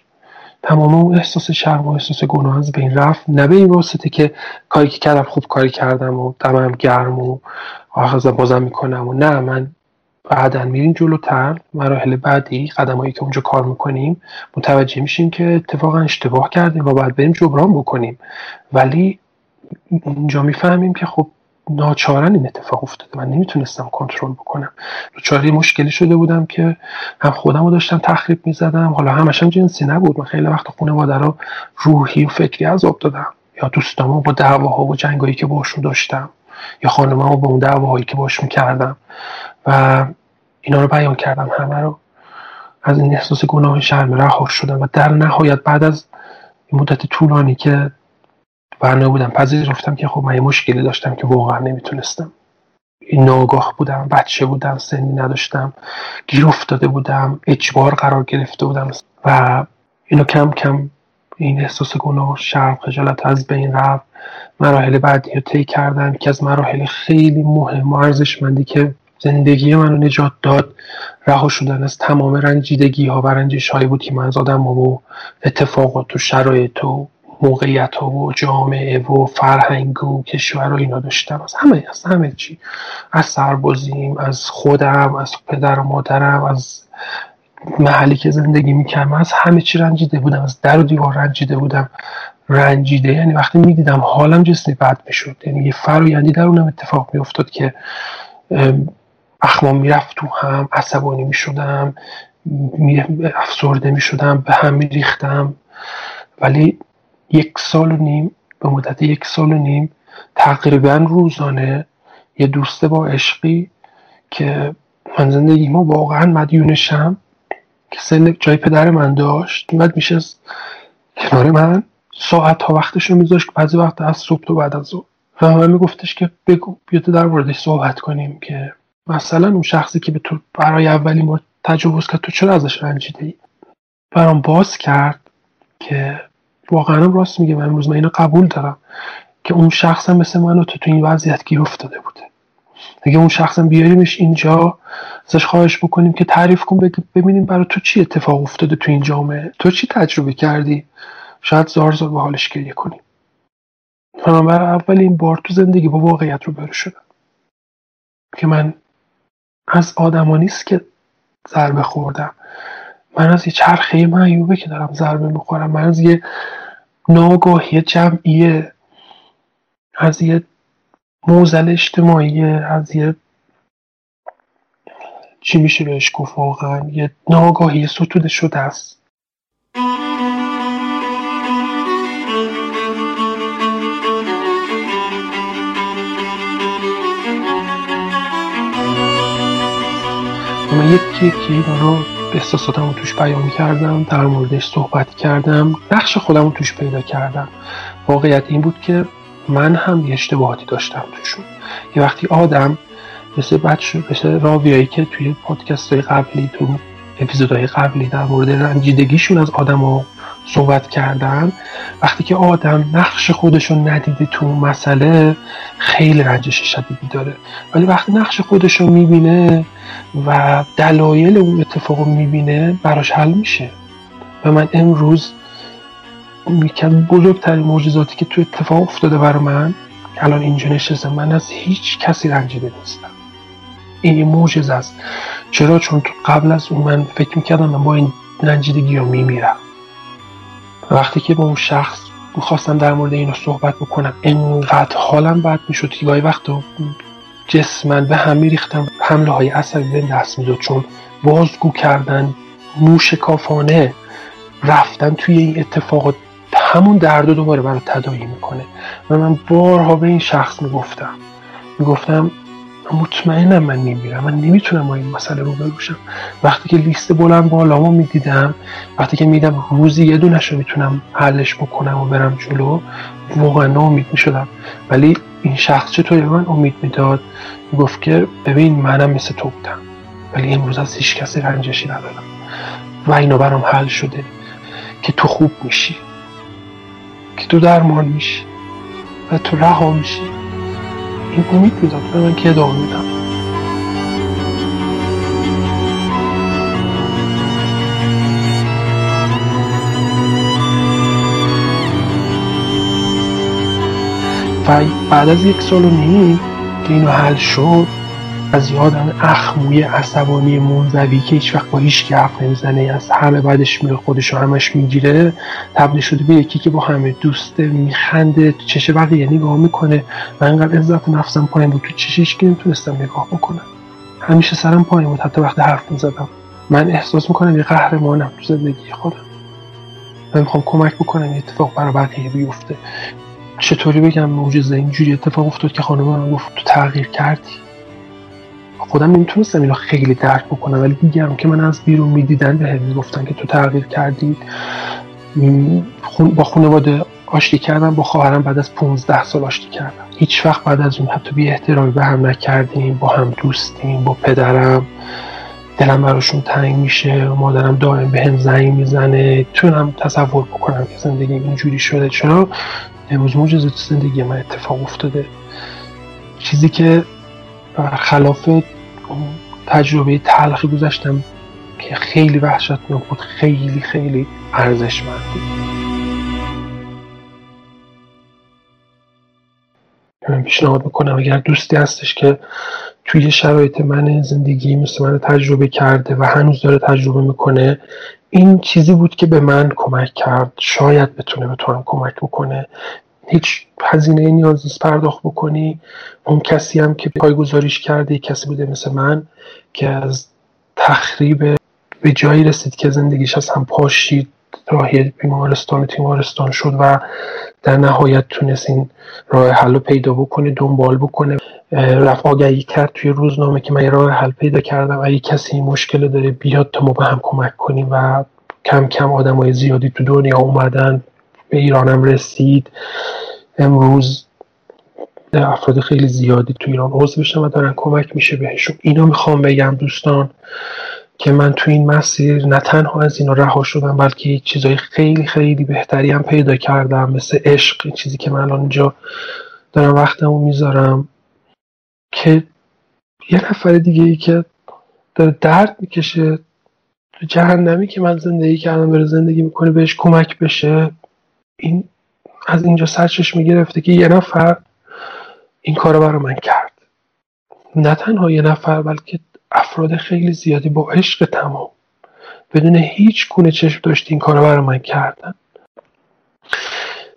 تمام اون احساس شرم و احساس گناه از بین رفت. نه به این واسطه که کاری که کردم خوب کاری کردم و دمم گرم و آخذ بازم می‌کنم. و نه من بعدا میریم جلوتر مراحل بعدی قدمایی که اونجا کار می‌کنیم متوجه میشیم که اتفاقا اشتباه کردیم و باید بریم جبران بکنیم. ولی اونجا می‌فهمیم که خب ناچارن این اتفاق افتاده. من نمی‌تونستم کنترل بکنم. چاره مشکلی شده بودم که هم خودم رو داشتم تخریب می‌زدم. حالا همش هم جنسی نبود. من خیلی وقت خونه رو روحی و فکری عذاب دادم. یا دوستامو با دعواها و جنگایی که باشون داشتم. یا خانممو با اون دعواهایی که باش می‌کردم و اینا رو بیان کردم همه رو. از این احساس گناه شرم رها شدم و در نهایت بعد از مدت طولانی که برنامه بودم پذیرفتم که خب من یه مشکلی داشتم که واقعا نمی‌تونستم. این ناگاه بودم بچه بودم سنی نداشتم گیر افتاده بودم اجبار قرار گرفته بودم و اینو کم کم این احساس گناه شرم خجالت از بین رفت. مراحل بعدی رو طی کردم که از مراحل خیلی مهم و ارزشمندی که زندگی منو نجات داد رها شدن از تمام رنجیدگی ها و رنجش هایی بود که من از آدم و اتفاقات و شرایط و موقعیت ها و جامعه و فرهنگ و کشور و اینا داشتم. از همه از همه چی. از سربازیم از خودم از پدر و مادرم از محلی که زندگی می‌کردم از همه چی رنجیده بودم از در و دیوار رنجیده بودم. رنجیده. یعنی وقتی می‌دیدم حالم جسمی بد می‌شد. یعنی یه فرایندی درونم اتفاق میافتاد که اخمام می‌رفت تو هم عصبانی می‌شدم افسرده می‌شدم به هم میریختم. ولی یک سال و نیم به مدت یک سال و نیم تقریبا روزانه یه دوسته با عشقی که من زندگی ما واقعا مدیونشم که سن جای پدر من داشت. بعد میشه کنار من. ساعت ها وقتش رو میذاشت بعضی وقت از صبح تو بعد از ظهر. و من میگفتش که بگو بیا در موردش صحبت کنیم که مثلا اون شخصی که به تو برای اولین بار تجاوز کرد تو چرا ازش رنجیده ای برام باز کرد که واقعا راست میگه. من امروز من اینو قبول دارم که اون شخصم مثل منو تو تو این وضعیت گیر افتاده بوده. اگه اون شخصم بیاریمش اینجا ازش خواهش بکنیم که تعریف کن ببینیم برای تو چی اتفاق افتاده تو این جامعه؟ تو چی تجربه کردی؟ شاید زار زار به حالش گریه کنیم. من برای اولین بار تو زندگی با واقعیت رو برو شدم. که من از آدما نیست که ضربه خوردم. من از یه چرخه معیوبه که دارم ضربه می‌خورم. من از یه ناگاهی جمعیه از یه موزل اجتماعی از یه چی میشه بهش گفت واقعا؟ یه ناگاهی ستوده شده است. من یکی یکی رو احساساتم رو توش بیان کردم در موردش صحبت کردم نقش خودم رو توش پیدا کردم. واقعیت این بود که من هم یه اشتباهاتی داشتم توشون. یه وقتی آدم مثل بچه مثل راویایی که توی پادکست قبلی تو اپیزودهای قبلی در مورد رنجیدگیشون از آدم صحبت کردن وقتی که آدم نقش خودش رو ندیده تو مسئله خیلی رنجش شدیدی داره. ولی وقتی نقش خودش رو می‌بینه و دلایل اون اتفاق رو می‌بینه براش حل میشه. و من امروز یکی بزرگترین معجزاتی که تو اتفاق افتاده برای من الان اینجا نشستم من از هیچ کسی رنجیده نیستم. این یه معجزه است. چرا؟ چون تو قبل از اون من فکر می‌کردم من با این رنجیدگی رو میمیرم. وقتی که با اون شخص می‌خواستم در مورد اینو صحبت بکنم انقدر حالم بد می‌شد که گاهی وقت جسمن به هم میریختم حمله های عصبی به دست می‌داد چون بازگو کردن موشکافانه رفتن توی این اتفاقات همون درد دوباره برای تدایی می‌کنه. و من بارها به این شخص می‌گفتم. می‌گفتم مطمئنم من نمیرم من نمی‌تونم این مسئله رو بروشم وقتی که لیست بلند بالامو می‌دیدم وقتی که میدم روزی یه دونش رو می‌تونم حلش بکنم و برم جلو واقعا ناامید می‌شدم. ولی این شخص چطوری من امید می‌داد؟ گفت که ببین منم مثل تو بودم. ولی امروز از هیچ کسی رنجشی ندارم. و اینا برام حل شده که تو خوب میشی. که تو درمان میشی. و تو رها میشی. این امید می‌داد به من که ادامه میدم و بعد از یک سال و نیم که اینو حل شد از یادم اخموی عصبانی منزوی که هیچ وقت با هیچ که حرف نمی‌زنه. از همه بعدش میره خودش همش می‌گیره. تبدیل شده به یکی که با همه دوسته میخنده تو چش بقیه نگاه می‌کنه. و انقدر عزت نفسم پایین بود تو چشش که نمی‌تونستم نگاه بکنم. همیشه سرم پایین بود حتی وقتی حرف می‌زدم. من احساس می‌کنم یه قهرمانم تو زندگی خودم. من می‌خوام کمک بکنم یه اتفاق برای بقیه بیفته. چطوری بگم معجزه اینجوری اتفاق افتاد که خانم من گفت تو تغییر کردی؟ خودم نمی‌تونستم اینو خیلی درک بکنم ولی دیگران که من از بیرون می‌دیدن به هم می‌گفتن که تو تغییر کردید با خانواده آشتی کردم با خواهرم بعد از 15 سال آشتی کردم. هیچ وقت بعد از اون حتی بی احترامی به هم نکردیم با هم دوستیم با پدرم. دلم براشون تنگ میشه مادرم دائم به هم زنگ می‌زنه. تونم تصور بکنم که زندگی اینجوری شده. چرا؟ امروز موجزه تو زندگی من اتفاق افتاده. چیزی که برخلاف تجربه تلخی گذاشتم که خیلی وحشتناک بود خیلی خیلی ارزشمند بود من پیشنهاد می‌کنم اگر دوستی هستش که توی شرایط من زندگی مثل من تجربه کرده و هنوز داره تجربه می‌کنه این چیزی بود که به من کمک کرد. شاید بتونه به تو هم کمک بکنه. هیچ هزینه نیاز نیست پرداخت بکنی. اون کسی هم که پایگذاریش کرده کسی بوده مثل من که از تخریب به جایی رسید که زندگیش از هم پاشید راهی بیمارستان و تیمارستان شد و در نهایت تونست این راه حل رو پیدا بکنه دنبال بکنه. رفت آگهی کرد توی روزنامه که من راه حل پیدا کردم اگه کسی این مشکل داره بیاد تا ما به هم کمک کنیم و کم کم آدم های زیادی تو دنیا اومدن. به ایرانم رسید. امروز افراد خیلی زیادی تو ایران عضو بشن و دارن کمک میشه بهشون. اینو می‌خوام بگم دوستان که من تو این مسیر نه تنها از اینا رها شدم بلکه چیزای خیلی خیلی بهتری هم پیدا کردم مثل عشق چیزی که من الان اینجا دارم وقتمو می‌ذارم که یه نفر دیگه ای که داره درد می‌کشه تو جهنمی که من زندگی کردم داره زندگی می‌کنه بهش کمک بشه. این از اینجا سرچش می‌گرفته که یه نفر این کار رو برای من کرد. نه تنها یه نفر بلکه افراد خیلی زیادی با عشق تمام. بدون هیچ گونه چشم داشت این کار رو برای من کردن.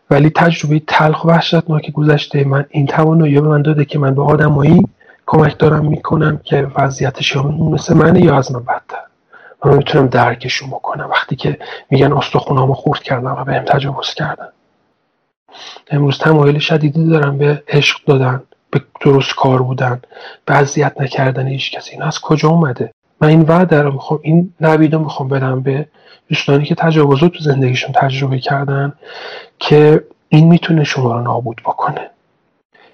ولی تجربه تلخ و وحشتناک گذشته من این توانایی به من داده که من به آدمایی کمک دارم می‌کنم که وضعیتش یا مثل منه یا از من بدتر. من می‌تونم درکشون بکنم. وقتی که میگن استخونامو خورد کردم و بهم تجاوز کردن. امروز تمایل شدیدی دارم به عشق دادن به درست کار بودن به اذیت نکردن هیچ کسی. این از کجا اومده؟ من این وعده رو می‌خوام این نوید رو می‌خوام بدم به دوستانی که تجاوزات تو زندگیشون تجربه کردن که این می‌تونه شما رو نابود بکنه.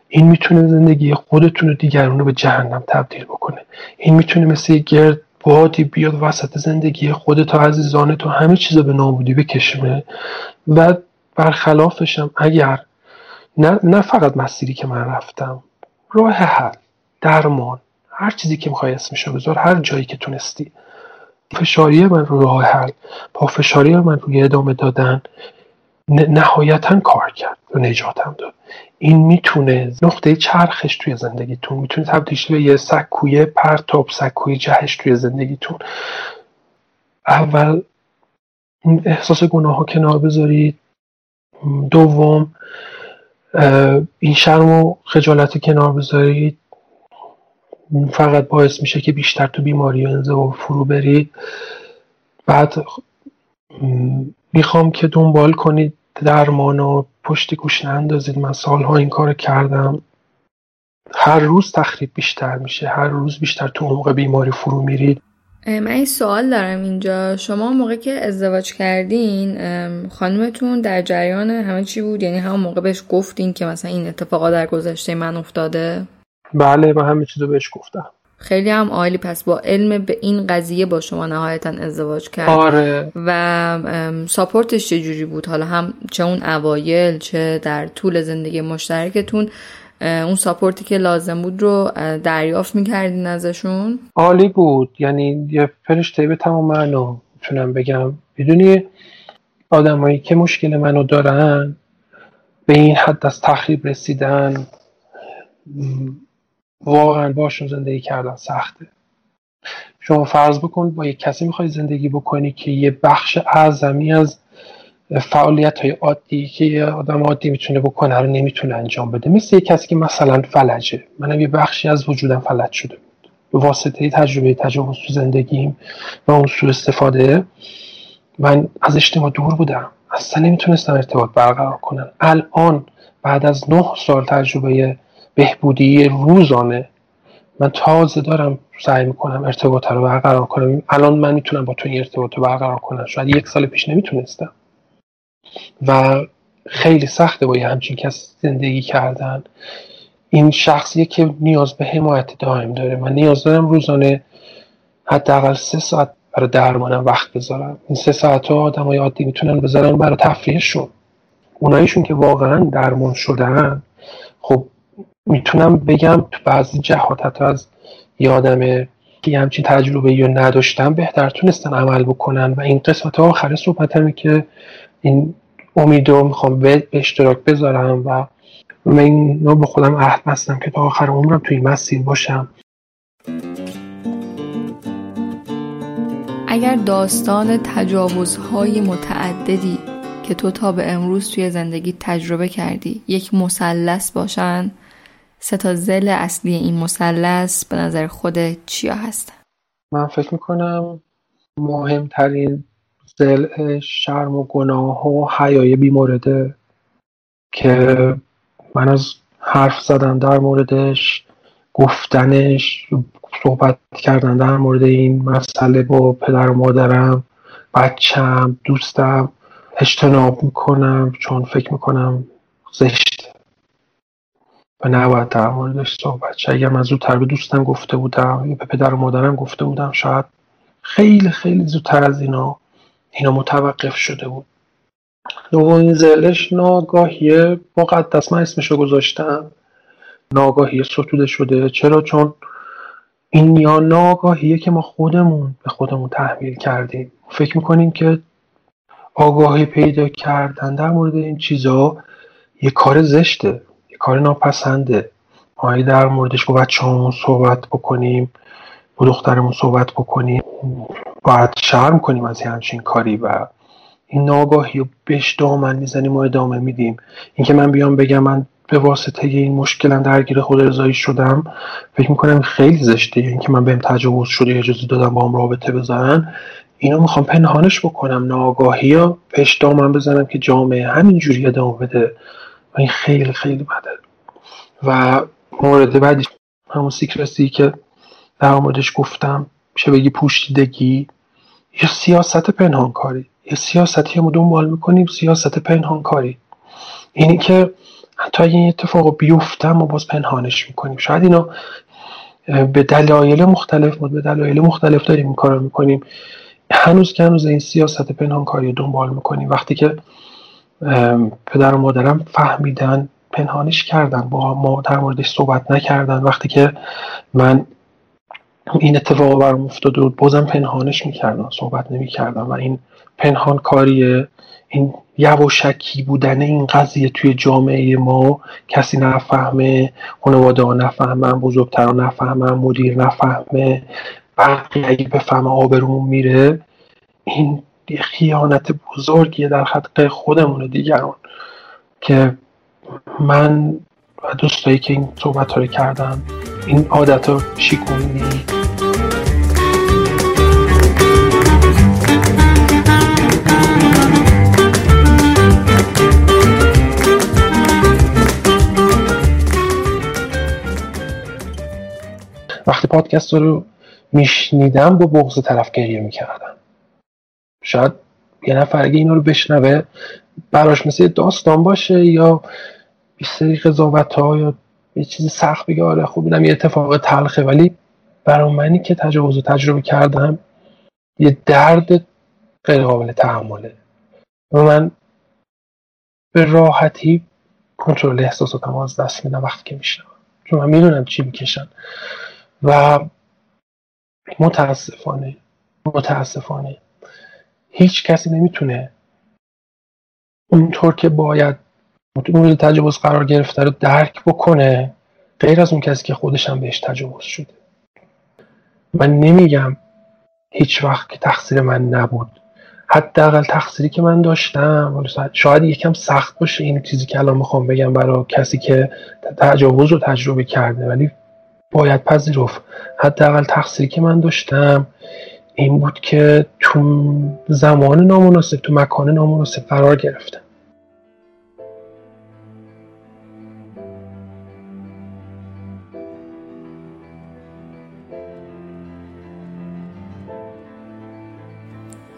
این می‌تونه زندگی خودتون و دیگرون رو به جهنم تبدیل بکنه. این می‌تونه مثل یه گرد بادی بیاد وسط زندگی خودت و عزیزان تو همه چیز به نابودی بکشمه و برخلافشم اگر نه, نه فقط مسیری که من رفتم راه حل درمان هر چیزی که می‌خوای اسمشو بذار هر جایی که تونستی. فشاری من رو راه حل فشاری من روی ادامه دادن نهایتا کار کرد و نجاتم داد. این می‌تونه نقطه چرخش توی زندگیتون می‌تونه تبدیل به یه سکوی پرتاب سکوی جهش توی زندگیتون. اول احساس گناه ها کنار بذارید. دوم این شرم و خجالت کنار بذارید. فقط باعث میشه که بیشتر تو بیماری و انزوا فرو برید. بعد می‌خوام که دنبال کنید درمان و پشتی گوش نندازید. من سالها این کار کردم. هر روز تخریب بیشتر میشه. هر روز بیشتر تو عمق بیماری فرو میرید. من این سوال دارم اینجا. شما موقع که ازدواج کردین خانمتون در جریان همه چی بود؟ یعنی همون موقع بهش گفتین که مثلا این اتفاقا در گذشته من افتاده؟ بله من همه چیزو بهش گفتم. خیلی هم عالی. پس با علم به این قضیه با شما نهایتا ازدواج کرد آره. و ساپورتش چجوری بود؟ حالا هم چه اون اوایل چه در طول زندگی مشترکتون اون ساپورتی که لازم بود رو دریافت می‌کردین ازشون؟ عالی بود. یعنی یه فرشته به تمام منو می‌تونم بگم. بدونی آدمایی که مشکل منو دارن به این حد از تخریب رسیدن واقعا باشون زندگی کردن سخته. شما فرض بکن با یک کسی می‌خوای زندگی بکنی که یه بخش اعظمی از فعالیت های عادی که یه آدم عادی می‌تونه بکنه رو نمی‌تونه انجام بده. مثل یه کسی که مثلا فلجه. منم یه بخشی از وجودم فلج شده بود. به واسطه تجربه تجاوز تو زندگیم و اون سو استفاده من از اجتماع دور بودم. اصلا نمی‌تونستم ارتباط برقرار کنم. الان بعد از نه سال تجربه بهبودی روزانه. من تازه دارم سعی می‌کنم ارتباط رو برقرار کنم. الان من می‌تونم با تو این ارتباط رو برقرار کنم. شاید یک سال پیش نمی‌تونستم. و خیلی سخته با یه همچین کس زندگی کردن. این شخصیه که نیاز به حمایت دائم داره. من نیاز دارم روزانه حداقل سه ساعت برای درمانم وقت بذارم. این سه ساعت ها آدم های عادی می‌تونن بذارن برای تفریحشون. اوناییشون که واقعا درمان شدن خب می‌تونم بگم تو بعضی جهات حتی از یادم که همچین تجربه یا نداشتم بهتر تونستن عمل بکنن. و این قسمت آخر صحبتمه که این امید رو می‌خوام به اشتراک بذارم و من با خودم عهد بستم که تا آخر عمرم توی مسیر باشم. اگر داستان تجاوزهای متعددی که تو تا به امروز توی زندگی تجربه کردی یک مثلث باشن سه تا زل اصلی این مثلث به نظر خود چیا هستن؟ من فکر می‌کنم مهمترین زل شرم و گناه و حیای بیمورده که من از حرف زدن در موردش گفتنش صحبت کردن در مورد این مسئله با پدر و مادرم بچم دوستم اجتناب می‌کنم چون فکر می‌کنم زشت و نباید در موردش صحبت شه اگر من زودتر به دوستم گفته بودم یا به پدر و مادرم گفته بودم شاید خیلی خیلی زودتر از اینا اینا متوقف شده بود. دومین زلش ناگاهی مقدس من اسمشو گذاشتم. ناگاهی ستوده شده. چرا؟ چون این یا ناگاهیه که ما خودمون به خودمون تحمیل کردیم. فکر می‌کنیم که آگاهی پیدا کردن در مورد این چیزا یه کار زشته. کار ناپسنده. ما در موردش با بچه همون صحبت بکنیم با دخترمون صحبت بکنیم. باید شرم کنیم از همچین کاری و این ناگاهی رو بهش دامن می‌زنیم و ادامه میدیم. اینکه من بیام بگم من به واسطه این مشکلم درگیر خود رضایی شدم فکر می‌کنم خیلی زشته. اینکه من بهم تجاوز شده اجازه دادم با هم رابطه بزنن اینو می‌خوام پنهانش بکنم. ناگاهی رو بهش دامن بزنم که جامعه همینجوری ادامه بده. و این خیلی خیلی بده. و مورد بعدی همون سیکرسی که در موردش گفتم میشه بگی پوشیدگی یا سیاست پنهانکاری. یا سیاستی هم دنبال می‌کنیم سیاست پنهانکاری. اینی که حتی این اتفاق بیفته ما باز پنهانش می‌کنیم. شاید اینا به دلایل مختلف به دلایل مختلف داریم این کار رو می‌کنیم. هنوز که هنوز این سیاست پنهانکاری رو دنبال می‌کنیم. وقتی که پدر و مادرم فهمیدن پنهانش کردن با ما در موردش صحبت نکردن. وقتی که من این اتفاق برام افتاده بود بازم پنهانش می‌کردم صحبت نمی‌کردم و این پنهان کاریه. این یواشکی بودن این قضیه توی جامعه ما کسی نفهمه خانواده ها نفهمن بزرگتران نفهمن مدیر نفهمه بقیه اگه بفهمه آبرومون میره. این خیانت بزرگیه در حق خودمون دیگران که من و دوستایی که این صحبت رو کردم این عادت ها شیکونی وقتی پادکست رو میشنیدم با بغض طرف گریه می‌کردم. شاید یه نفر اگه اینو رو بشنوه براش مثل داستان باشه یا یه سری قضاوت ها یا یه چیزی سخت بگه آره خوب اینم یه اتفاق تلخه. ولی برای منی که تجاوز و تجربه کردم یه درد غیر قابل تحمله. و من به راحتی کنترل احساساتم از دست میدم وقتی که میشنم چون من می‌دونم چی می‌کشن. و متاسفانه متاسفانه هیچ کسی نمی‌تونه اونطور که باید مورد تجاوز قرار گرفته رو درک بکنه غیر از اون کسی که خودش هم بهش تجاوز شده. من نمیگم هیچ وقت که تقصیر من نبود. حداقل تقصیری که من داشتم شاید یکم سخت باشه این چیزی که الان می‌خوام بگم برای کسی که تجاوز رو تجربه کرده ولی باید پذیرفت. حداقل تقصیری که من داشتم این بود که تو زمان نامناسب تو مکان نامناسب قرار گرفتم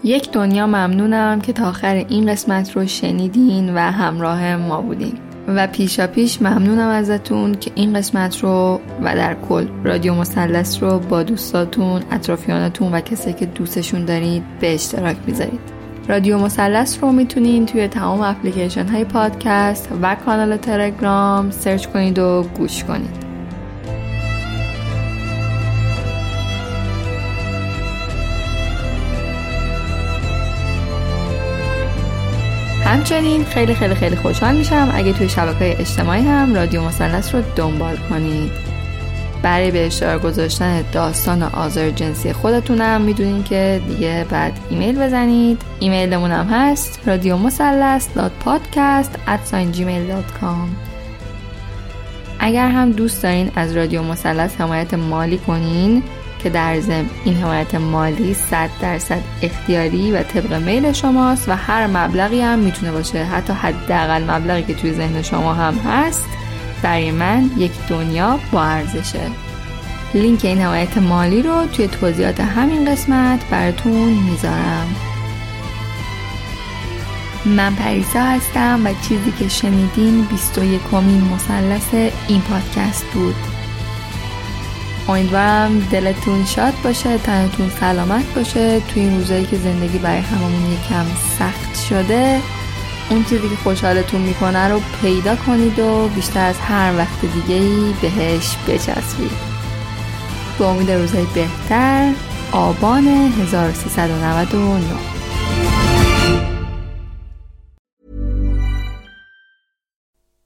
یک دنیا ممنونم که تا آخر این قسمت رو شنیدین و همراه ما بودین. و پیشا پیش ممنونم ازتون که این قسمت رو و در کل رادیو مسلس رو با دوستاتون اطرافیانتون و کسی که دوستشون دارید به اشتراک می‌ذارید. رادیو مسلس رو می‌تونین توی تمام اپلیکیشن های پادکست و کانال تلگرام سرچ کنید و گوش کنید. همچنین خیلی خیلی خیلی خوشحال میشم. اگه توی شبکه اجتماعی هم رادیو مثلث رو دنبال کنید. برای به اشتراک گذاشتن داستان آزار جنسی خودتونم می‌دونین که دیگه بعد ایمیل بزنید. ایمیلمون هم هست رادیو اگر هم دوست دارین از رادیو مسلس حمایت مالی کنین که در ضمن این حمایت مالی 100 درصد اختیاری و طبق میل شماست و هر مبلغی هم می‌تونه باشه. حتی حداقل مبلغی که توی ذهن شما هم هست برای من یک دنیا با ارزشه. لینک این حمایت مالی رو توی توضیحات همین قسمت براتون می‌ذارم. من پریسا هستم و چیزی که شنیدین 21 کمین مثلث این پادکست بود. امیدوارم دلتون شاد باشه تنتون سلامت باشه. توی این روزایی که زندگی برای هممون یکم سخت شده اون چیزی که خوشحالتون می‌کنه رو پیدا کنید و بیشتر از هر وقت دیگه ای بهش بچسبید. با امید روزهای بهتر آبان 1399